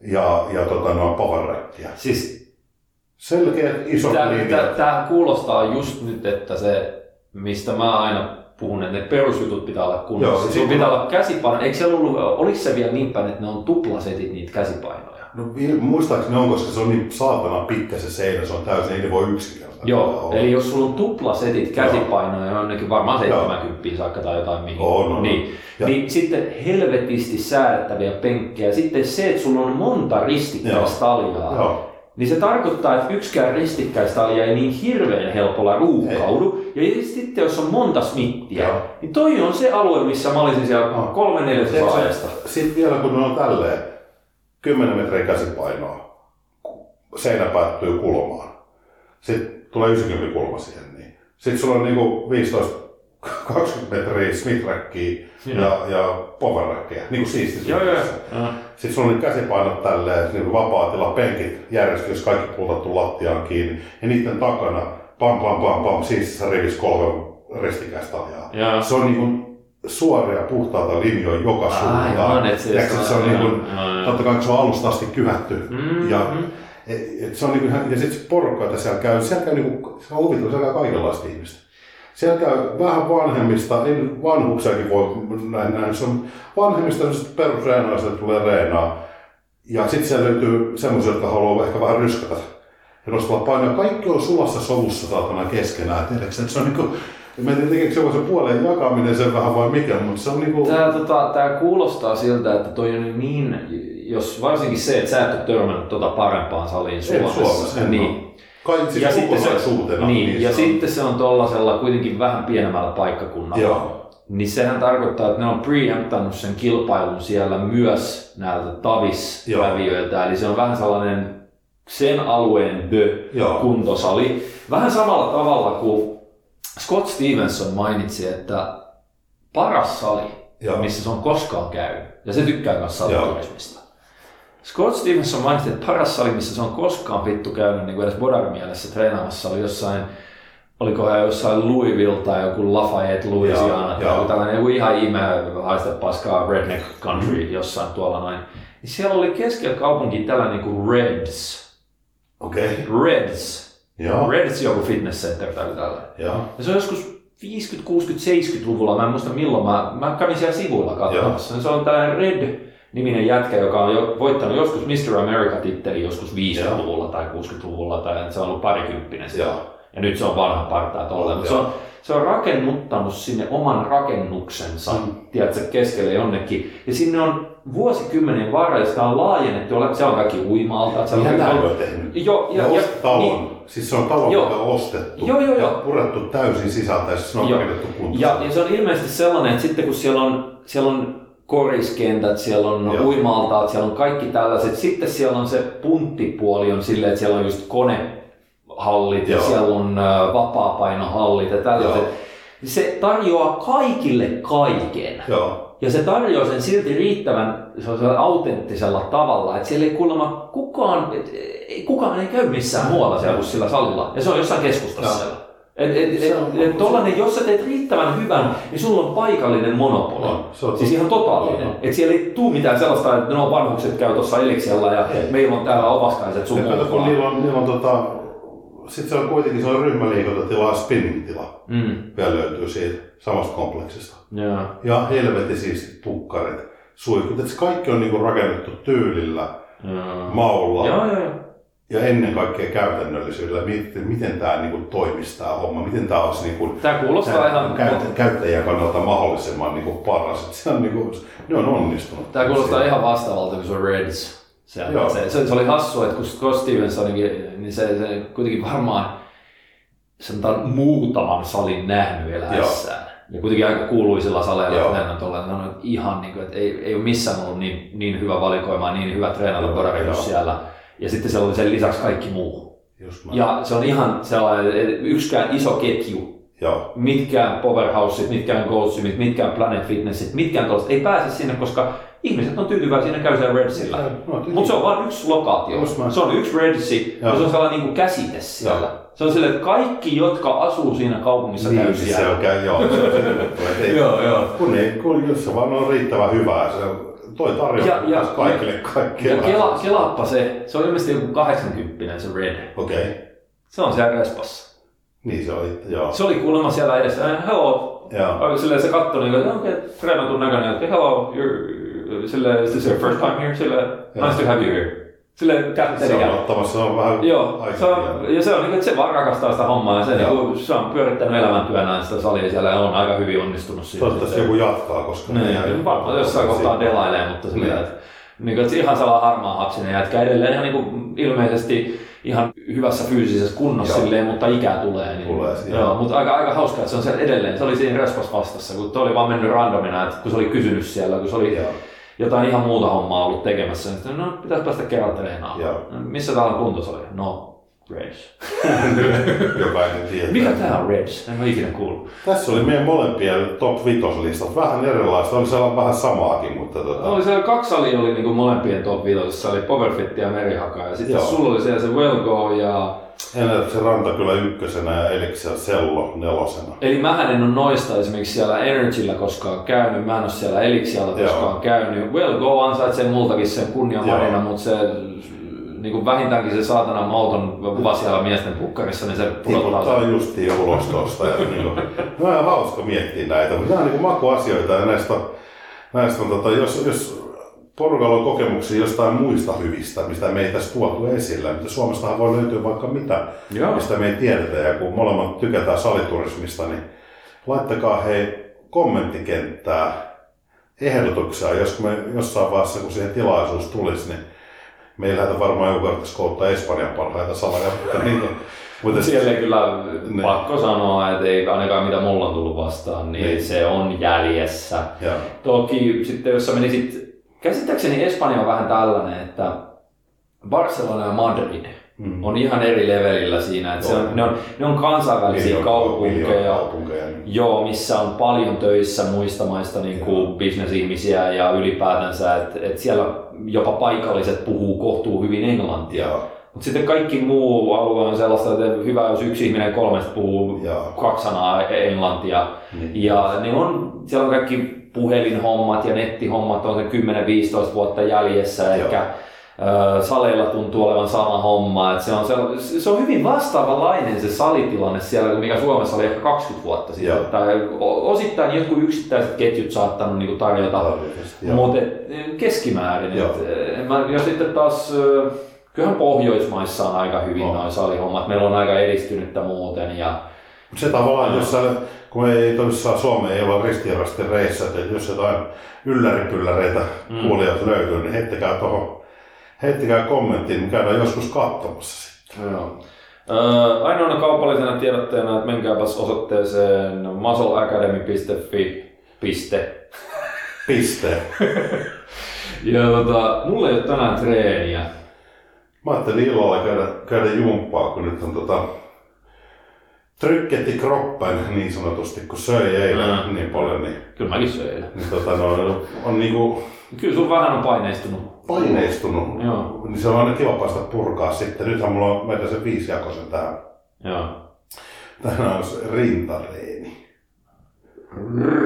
ja, ja tota, noin powerrekkiä. Siis Selkeät isot linjat. Tämä kuulostaa just nyt, että se, mistä mä aina puhun, että ne perusjutut pitää olla kunnossa. Joo, kun- pitää olla käsipaino. Eikö siellä ollut, oliko se vielä niin päin, että ne on tuplasetit niitä käsipainoja? No, muistaakseni on, koska se on niin saatana pitkä se seinä, se on täysin, ei ne voi yksinkertaisesti Joo, olla. eli jos sulla on tuplasetit käsipainoja, jonnekin varmaan Joo. 70 saakka tai jotain mihin, On, on, on. niin, Ja- niin sitten helvetisti säädettäviä penkkejä. Sitten se, että sulla on monta ristikkäistaljaa, Joo. niin se tarkoittaa, että yksikään ristikkäistalja ei niin hirveän helpolla ruuhkaudu. Ja sitten jos on monta smittiä, Joo. niin toi on se alue, missä mä olisin siellä Joo. kolme neljäsosaa ajasta. Sitten vielä kun ne on tälleen, 10 metriä käsipainoa, seinä päättyy kulmaan. Sitten tulee 90 kulma siihen. Niin. Sitten sulla on niinku 15-20 metriä smith ja, ja power niin kuin siisti. Joo, joo. Sitten sulla on niin käsipainot tälleen, niin vapaa tila, penkit järjestys, kaikki puutattu lattiaan kiinni. Ja niiden takana, pam pam pam pam, siistissä rivissä kolme ristikäistaljaa. Joo. Se on niin kuin suoria puhtaita linjoja joka Aivan, suuntaan. et se- Tiedätkö, se se on niin kuin, joo. totta kai se on alusta asti kyhätty. Mm, Ja, mm. et, et se on niin kuin, ja sitten se porukka, että siellä käy, siellä käy, niin kuin, se on huvittu, siellä käy kaikenlaista ihmistä. Siellä käy vähän vanhemmista, ei vanhuksiakin voi näin, näin. Se on vanhemmista perusreenaista, tulee reenaa. Ja sitten siellä löytyy semmoisia, jotka haluaa ehkä vähän ryskätä ja nostaa painoa. Kaikki on sulassa sovussa saatana keskenään. Tiedätkö, että se on niinku, mä en tiedä, se voi se puolen jakaminen sen vähän vai mikä, mutta se on niinku... Tää, tota, tää kuulostaa siltä, että toi on niin, jos varsinkin se, että sä et ole törmännyt tota parempaan saliin Suomessa. Suomessa, en niin, Kai, siis ja sitten se, kokonaisuutena. niin, ja se on. sitten se on tollasella kuitenkin vähän pienemmällä paikkakunnalla. Joo. Niin sehän tarkoittaa, että ne on preemptannut sen kilpailun siellä myös näiltä tavisläviöiltä. Eli se on vähän sellainen sen alueen Joo. kuntosali. Vähän samalla tavalla kuin Scott Stevenson mainitsi, että paras sali, Joo. missä se on koskaan käynyt. Ja se tykkää myös saliturismista. Scott Stevenson mainitsi, että paras sali, missä se on koskaan vittu käynyt niin kuin edes bodar mielessä treenaamassa, oli jossain olikohan jossain Louisville tai joku Lafayette, Louisiana tai joku tällainen joku ihan ihme haista paskaa redneck country jossain tuolla noin. Niin siellä oli keskellä kaupunki tällainen kuin Reds. Okei. Okay. Reds. Joo. Reds joku fitness center tai. Joo. Ja se on joskus 50, 60, 70-luvulla, mä en muista milloin, mä, mä kävin siellä sivuilla katsomassa. Se on tällainen Red-niminen jätkä, joka on jo voittanut joskus Mr. America-titteli joskus 50-luvulla tai 60-luvulla, tai se on ollut parikymppinen siellä. Joo. Ja nyt se on vanha partaa tolleen, mutta se on, se on rakennuttanut sinne oman rakennuksensa, mm. tiedätkö, keskelle jonnekin. Ja sinne on vuosikymmenien varrella sitä on laajennettu, se on kaikki uima-altaat. se on Ihan kaikki- tämä on tehnyt. Joo, ja, Ja, ja, niin, Siis se on talo, Joo. joka on ostettu. Joo, joo, Ja joo. purettu täysin sisältä ja se on Joo. rakennettu kuntoon. Ja, ja se on ilmeisesti sellainen, että sitten kun siellä on, siellä on koriskentät, siellä on Joo. uimaltaat, siellä on kaikki tällaiset. Sitten siellä on se punttipuoli on silleen, että siellä on just konehallit ja Joo. siellä on vapaapainohallit ja tällaiset. Joo. Se tarjoaa kaikille kaiken. Joo. Ja se tarjoaa sen silti riittävän autenttisella tavalla, että siellä ei kuulemma kukaan, et, ei, kukaan ei käy missään muualla siellä kuin sillä salilla. Ja se on jossain keskustassa Joo. siellä. Et, et, et, on- et, tollanen, jos sä teet riittävän hyvän, niin sulla on paikallinen monopoli. On, se on siis ihan totaalinen. On. Et siellä ei tuu mitään sellaista, että no vanhukset käy tuossa Eliksialla ja Ei. meillä on täällä ovaskaiset sun Ja kato, kun niillä on, niillä on tota, sitten se on kuitenkin se on ryhmäliikuntatila ja spinning-tila. Mm. Vielä löytyy siitä samasta kompleksista. Joo. Ja helvetin siistit pukkarit, suihkut, kaikki on niinku rakennettu tyylillä, Joo. maulla Joo, joo, joo. Ja ennen kaikkea käytännöllisyydellä, miten, miten tämä niinku toimisi tämä homma, miten tämä olisi niinku, Tää kuulostaa tää ihan... käyttä, käyttäjän kannalta mahdollisimman niinku paras. Et se on niinku, ne on onnistunut. Tämä kuulostaa ihan vastaavalta kuin se Reds. Se, Joo. se, se, se, oli hassu, että kun Scott Stevensoninkin, niin se, se kuitenkin varmaan sanotaan muutaman salin nähnyt eläessään. Ja kuitenkin aika kuuluisilla saleilla Joo. treenannut olleen, ne on ihan niin kuin, että ei, ei ole missään ollut niin, niin hyvä valikoima, niin hyvä treenata Joo, kuin joo. siellä. Ja sitten siellä oli sen lisäksi kaikki muu. Just mä. Ja se on ihan sellainen, että yksikään iso ketju Joo. mitkään powerhouseit, mitkään goalsimit, mitkään planet fitnessit, mitkään tuollaiset ei pääse sinne, koska ihmiset on tyytyväisiä, ne käy siellä Redsillä. No, Mutta se on vain yksi lokaatio. Se on yksi Redsi ja se on sellainen niin kuin käsite siellä. Joo. Se on silleen, että kaikki, jotka asuu siinä kaupungissa, käy niin, siis se siellä. on käy, joo. Se on se, Joo, joo. kun, ei, kun jos se vaan on riittävän hyvää, se on, toi tarjoaa Ja- ja- kaikille kaikkea. Ja kela, kelaappa se, se on ilmeisesti joku 80 se Red. Okei. Okay. Se on siellä respassa. Niin se oli, joo. Se oli kuulemma siellä edessä, eh, hello. Joo. Silleen se katsoi niin että okei, okay, treenatun näköinen, että hello, you're, silleen, is this your first time here? Silleen, nice to have you here. Silleen kätteli Se on ottamassa, se on vähän Joo, se on, ja se on niin, että se vaan rakastaa sitä hommaa ja se, Joo. niin kuin, se on pyörittänyt elämäntyönään sitä salia siellä ja on aika hyvin onnistunut siinä. Toivottavasti joku jatkaa, koska... Niin, varmaan jossain kohtaa delailee, mutta Niin. että, niin kuin, että ihan sellainen harmaa hapsinen jätkä edelleen ihan niin kuin, ilmeisesti ihan hyvässä fyysisessä kunnossa Joo. silleen, mutta ikää tulee. Niin, Tulee siihen. joo, mutta aika, aika hauska, että se on siellä edelleen. Se oli siinä respas vastassa, kun toi oli vaan mennyt randomina, että kun se oli kysynyt siellä, kun se oli Joo. Jotain ihan muuta hommaa ollut tekemässä, niin sitten, no pitäisi päästä kerran treenaamaan. Joo. No, Missä täällä on kuntos oli? No, Reds. Jokainen tietää. Mikä tää on Reds? En ole ikinä kuullut. Tässä oli meidän molempien top 5 listat. Vähän erilaista, oli siellä vähän samaakin, mutta tota... Oli siellä kaksi salia oli niinku molempien top 5, oli Powerfit ja Merihaka ja sitten Joo. sulla oli siellä se Wellgo ja... Se ranta kyllä ykkösenä ja Elixir Sello nelosena. Eli mähän en ole noista esimerkiksi siellä Energyllä koskaan käynyt, mä en ole siellä Elixialla koskaan Joo. käynyt. Wellgo ansaitsee multakin sen kunniamarina, Joo. mutta se niin kuin vähintäänkin se saatana mauton kuva siellä miesten pukkarissa, niin se pudottaa Tiputtaa sen. justiin ulos tuosta. Ja niin kuin, no on hauska miettiä näitä, mutta nämä on niin makuasioita ja näistä on, näistä on tota, jos, jos porukalla on kokemuksia jostain muista hyvistä, mistä me ei tässä tuotu esille, mutta Suomestahan voi löytyä vaikka mitä, Joo. mistä me ei tiedetä. Ja kun molemmat tykätään saliturismista, niin laittakaa hei kommenttikenttää ehdotuksia, jos me jossain vaiheessa, kun siihen tilaisuus tulisi, niin meillähän on varmaan joku kertaisi koottaa Espanjan parhaita saleja, mutta niin, mutta Siellä kyllä Ne. pakko sanoa, että ei ainakaan mitä mulla on tullut vastaan, niin Niin. se on jäljessä. ja, Toki sitten jos sä menisit, käsittääkseni Espanja on vähän tällainen, että Barcelona ja Madrid Mm. on ihan eri levelillä siinä, että se on, ne, on, ne on kansainvälisiä miljoona- kaupunkeja, miljoona kaupunkeja. niin- joo, missä on paljon töissä muista maista niin kuin bisnesihmisiä ja ylipäätänsä, että, että siellä jopa paikalliset puhuu kohtuu hyvin englantia. Joo. Mutta sitten kaikki muu alue on sellaista, että hyvä, jos yksi ihminen kolmesta puhuu Joo. kaksi sanaa englantia. Niin. Ja ne on, siellä on kaikki puhelinhommat ja nettihommat on se 10-15 vuotta jäljessä. Ehkä ö, saleilla tuntuu olevan sama homma. Et se, on, se, se on hyvin vastaavanlainen se salitilanne siellä, mikä Suomessa oli ehkä 20 vuotta sitten. Joo. Tai osittain jotkut yksittäiset ketjut saattanut niinku tarjota joo. mutta keskimäärin. Joo. Et, mä, ja sitten taas, kyllähän Pohjoismaissa on aika hyvin On. noin salihommat. Meillä on aika edistynyttä muuten. Ja, Se tavallaan, jos sä, kun ei tosissaan Suomeen ei olla ristijärjesti reissä, että jos jotain ylläripylläreitä mm. kuulijat löytyy, niin heittäkää tuohon, heittäkää kommenttiin, niin käydään joskus katsomassa sitten. Joo. Öö, ainoana kaupallisena tiedotteena, että menkääpäs osoitteeseen muscleacademy.fi. Piste. Piste. Ja tota, mulla ei ole tänään treeniä. Mä ajattelin illalla käydä, käydä jumppaa, kun nyt on tota, trykketti kroppen niin sanotusti, kun söi eilen Mm. niin paljon, niin, Kyllä mäkin söin eilen. niin tota, no, on, on niinku Kyllä sun vähän on paineistunut. paineistunut, Joo. niin se on aina kiva päästä purkaa sitten. Nythän mulla on meidän se viisijakoisen tähän. Joo. Tänään on se rintareeni.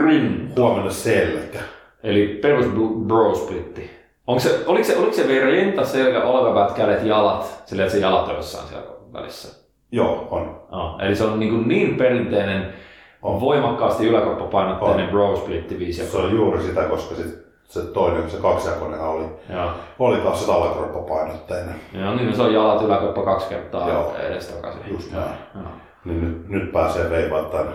Rin. Huomenna selkä. Eli perus bro- splitti. Onko se, oliko se, oliko se rinta, selkä, olkapäät, kädet, jalat, sillä että se jalat on jossain siellä välissä? Joo, on. No, eli se on niin, kuin niin perinteinen, On. voimakkaasti yläkroppapainotteinen bro splitti Se on juuri sitä, koska sit se toinen, se kaksijakoinen oli, Joo. oli taas se alakroppapainotteinen. Joo, niin se on jalat yläkroppa kaksi kertaa Joo. edestakaisin. Just näin. joo. Niin nyt, nyt pääsee veivaan tämän.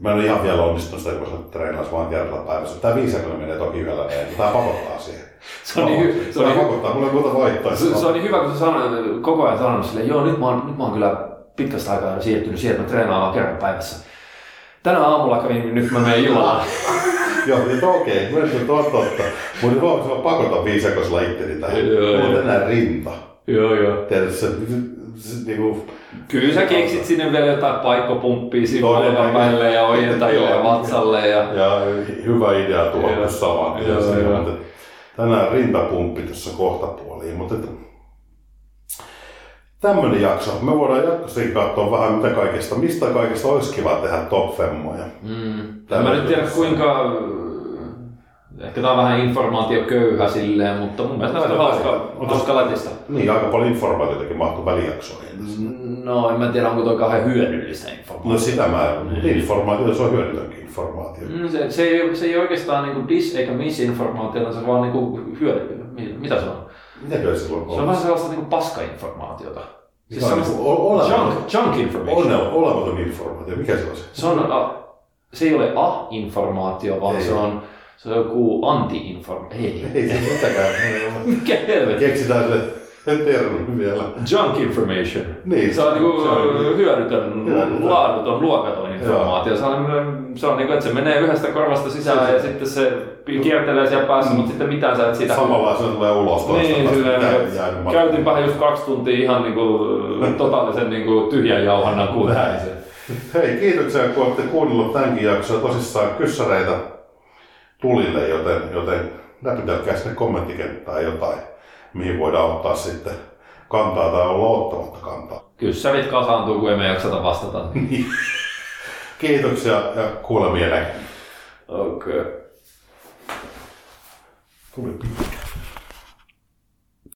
Mä en ole ihan vielä onnistunut sitä, kun mä treenaan vaan kerralla päivässä. Tää viisijakoinen menee toki yhdellä meidän, tää pakottaa siihen. Se on, niin, hy- se, on niin, hy- pakottaa, mulla ei muuta vaihtoehtoa. se, se on niin hyvä, kun sä sanoit, koko ajan sanonut silleen, joo nyt mä, oon, nyt mä oon kyllä pitkästä aikaa siirtynyt siihen, että mä treenaan vaan kerran päivässä. Tänä aamulla kävin, nyt mä menen illalla. Joo, niin okei, okay, nyt on totta. Mutta huomasin, että mä pakotan viisijakoisella itteni tähän. Joo, Mulla on tänään rinta. joo, joo. Tiedätkö, se, se, niinku, Kyllä sä keksit sinne vielä jotain paikkopumppia siinä Toinen olkan päälle ja ojentajille ja vatsalle. Ja... ja hyvä idea tuoda saman siihen, joo. mutta tänään rintapumppi tuossa kohta puoliin, mutta että, tämmönen jakso. Me voidaan jatkossakin katsoa vähän mitä kaikesta, mistä kaikesta olisi kiva tehdä top femmoja. Mm. En mä nyt tiedä kuinka... Ehkä tää on vähän informaatioköyhä silleen, mutta mun mielestä on hauska, hauska lätistä. Niin, aika paljon informaatiotakin mahtuu välijaksoihin. No en mä tiedä, onko toi kauhean hyödyllistä No informaatiota. sitä mä, informaatio, se on hyödytönkin informaatio. Mm, Se, se, ei, se ei oikeastaan niinku dis- eikä misinformaatiota, se on vaan niinku hyödy... mi- Mitä se on? Mitäkö se silloin Se on vähän sellaista niinku paska-informaatiota. Siis Se on sellaista niinku junk, junk information. ole- olematon informaatio. Mikä se on se? Se, on, a, se ei ole a-informaatio, vaan Ei. se on, se on joku anti-informaatio. Ei. Ei se mitäkään. Mikä helvetti? Keksitään se termi vielä. Junk information. Niin. Se on niinku Se on- hyödytön, laaduton, luokaton informaatio. Se on, se on niinku, että se menee yhdestä korvasta sisään ja sitten se kiertelee siellä päässä, mutta sitten mitään sä et sitä... Samalla se tulee ulos toista. Niin, silleen, mitä käytinpä just kaksi tuntia ihan niinku totaalisen niinku tyhjän jauhannan kuuntelemiseen. Hei, kiitoksia kun olette kuunnellut tämänkin jakson. Tosissaan kyssäreitä tulille, joten, joten näpytelkää sinne kommenttikenttään jotain, mihin voidaan ottaa sitten kantaa tai olla ottamatta kantaa. Kyssärit kasaantuu, kun emme jaksata vastata. Kiitoksia ja kuulemiin näkemiin. Okei. Okay. Tuli pitkä.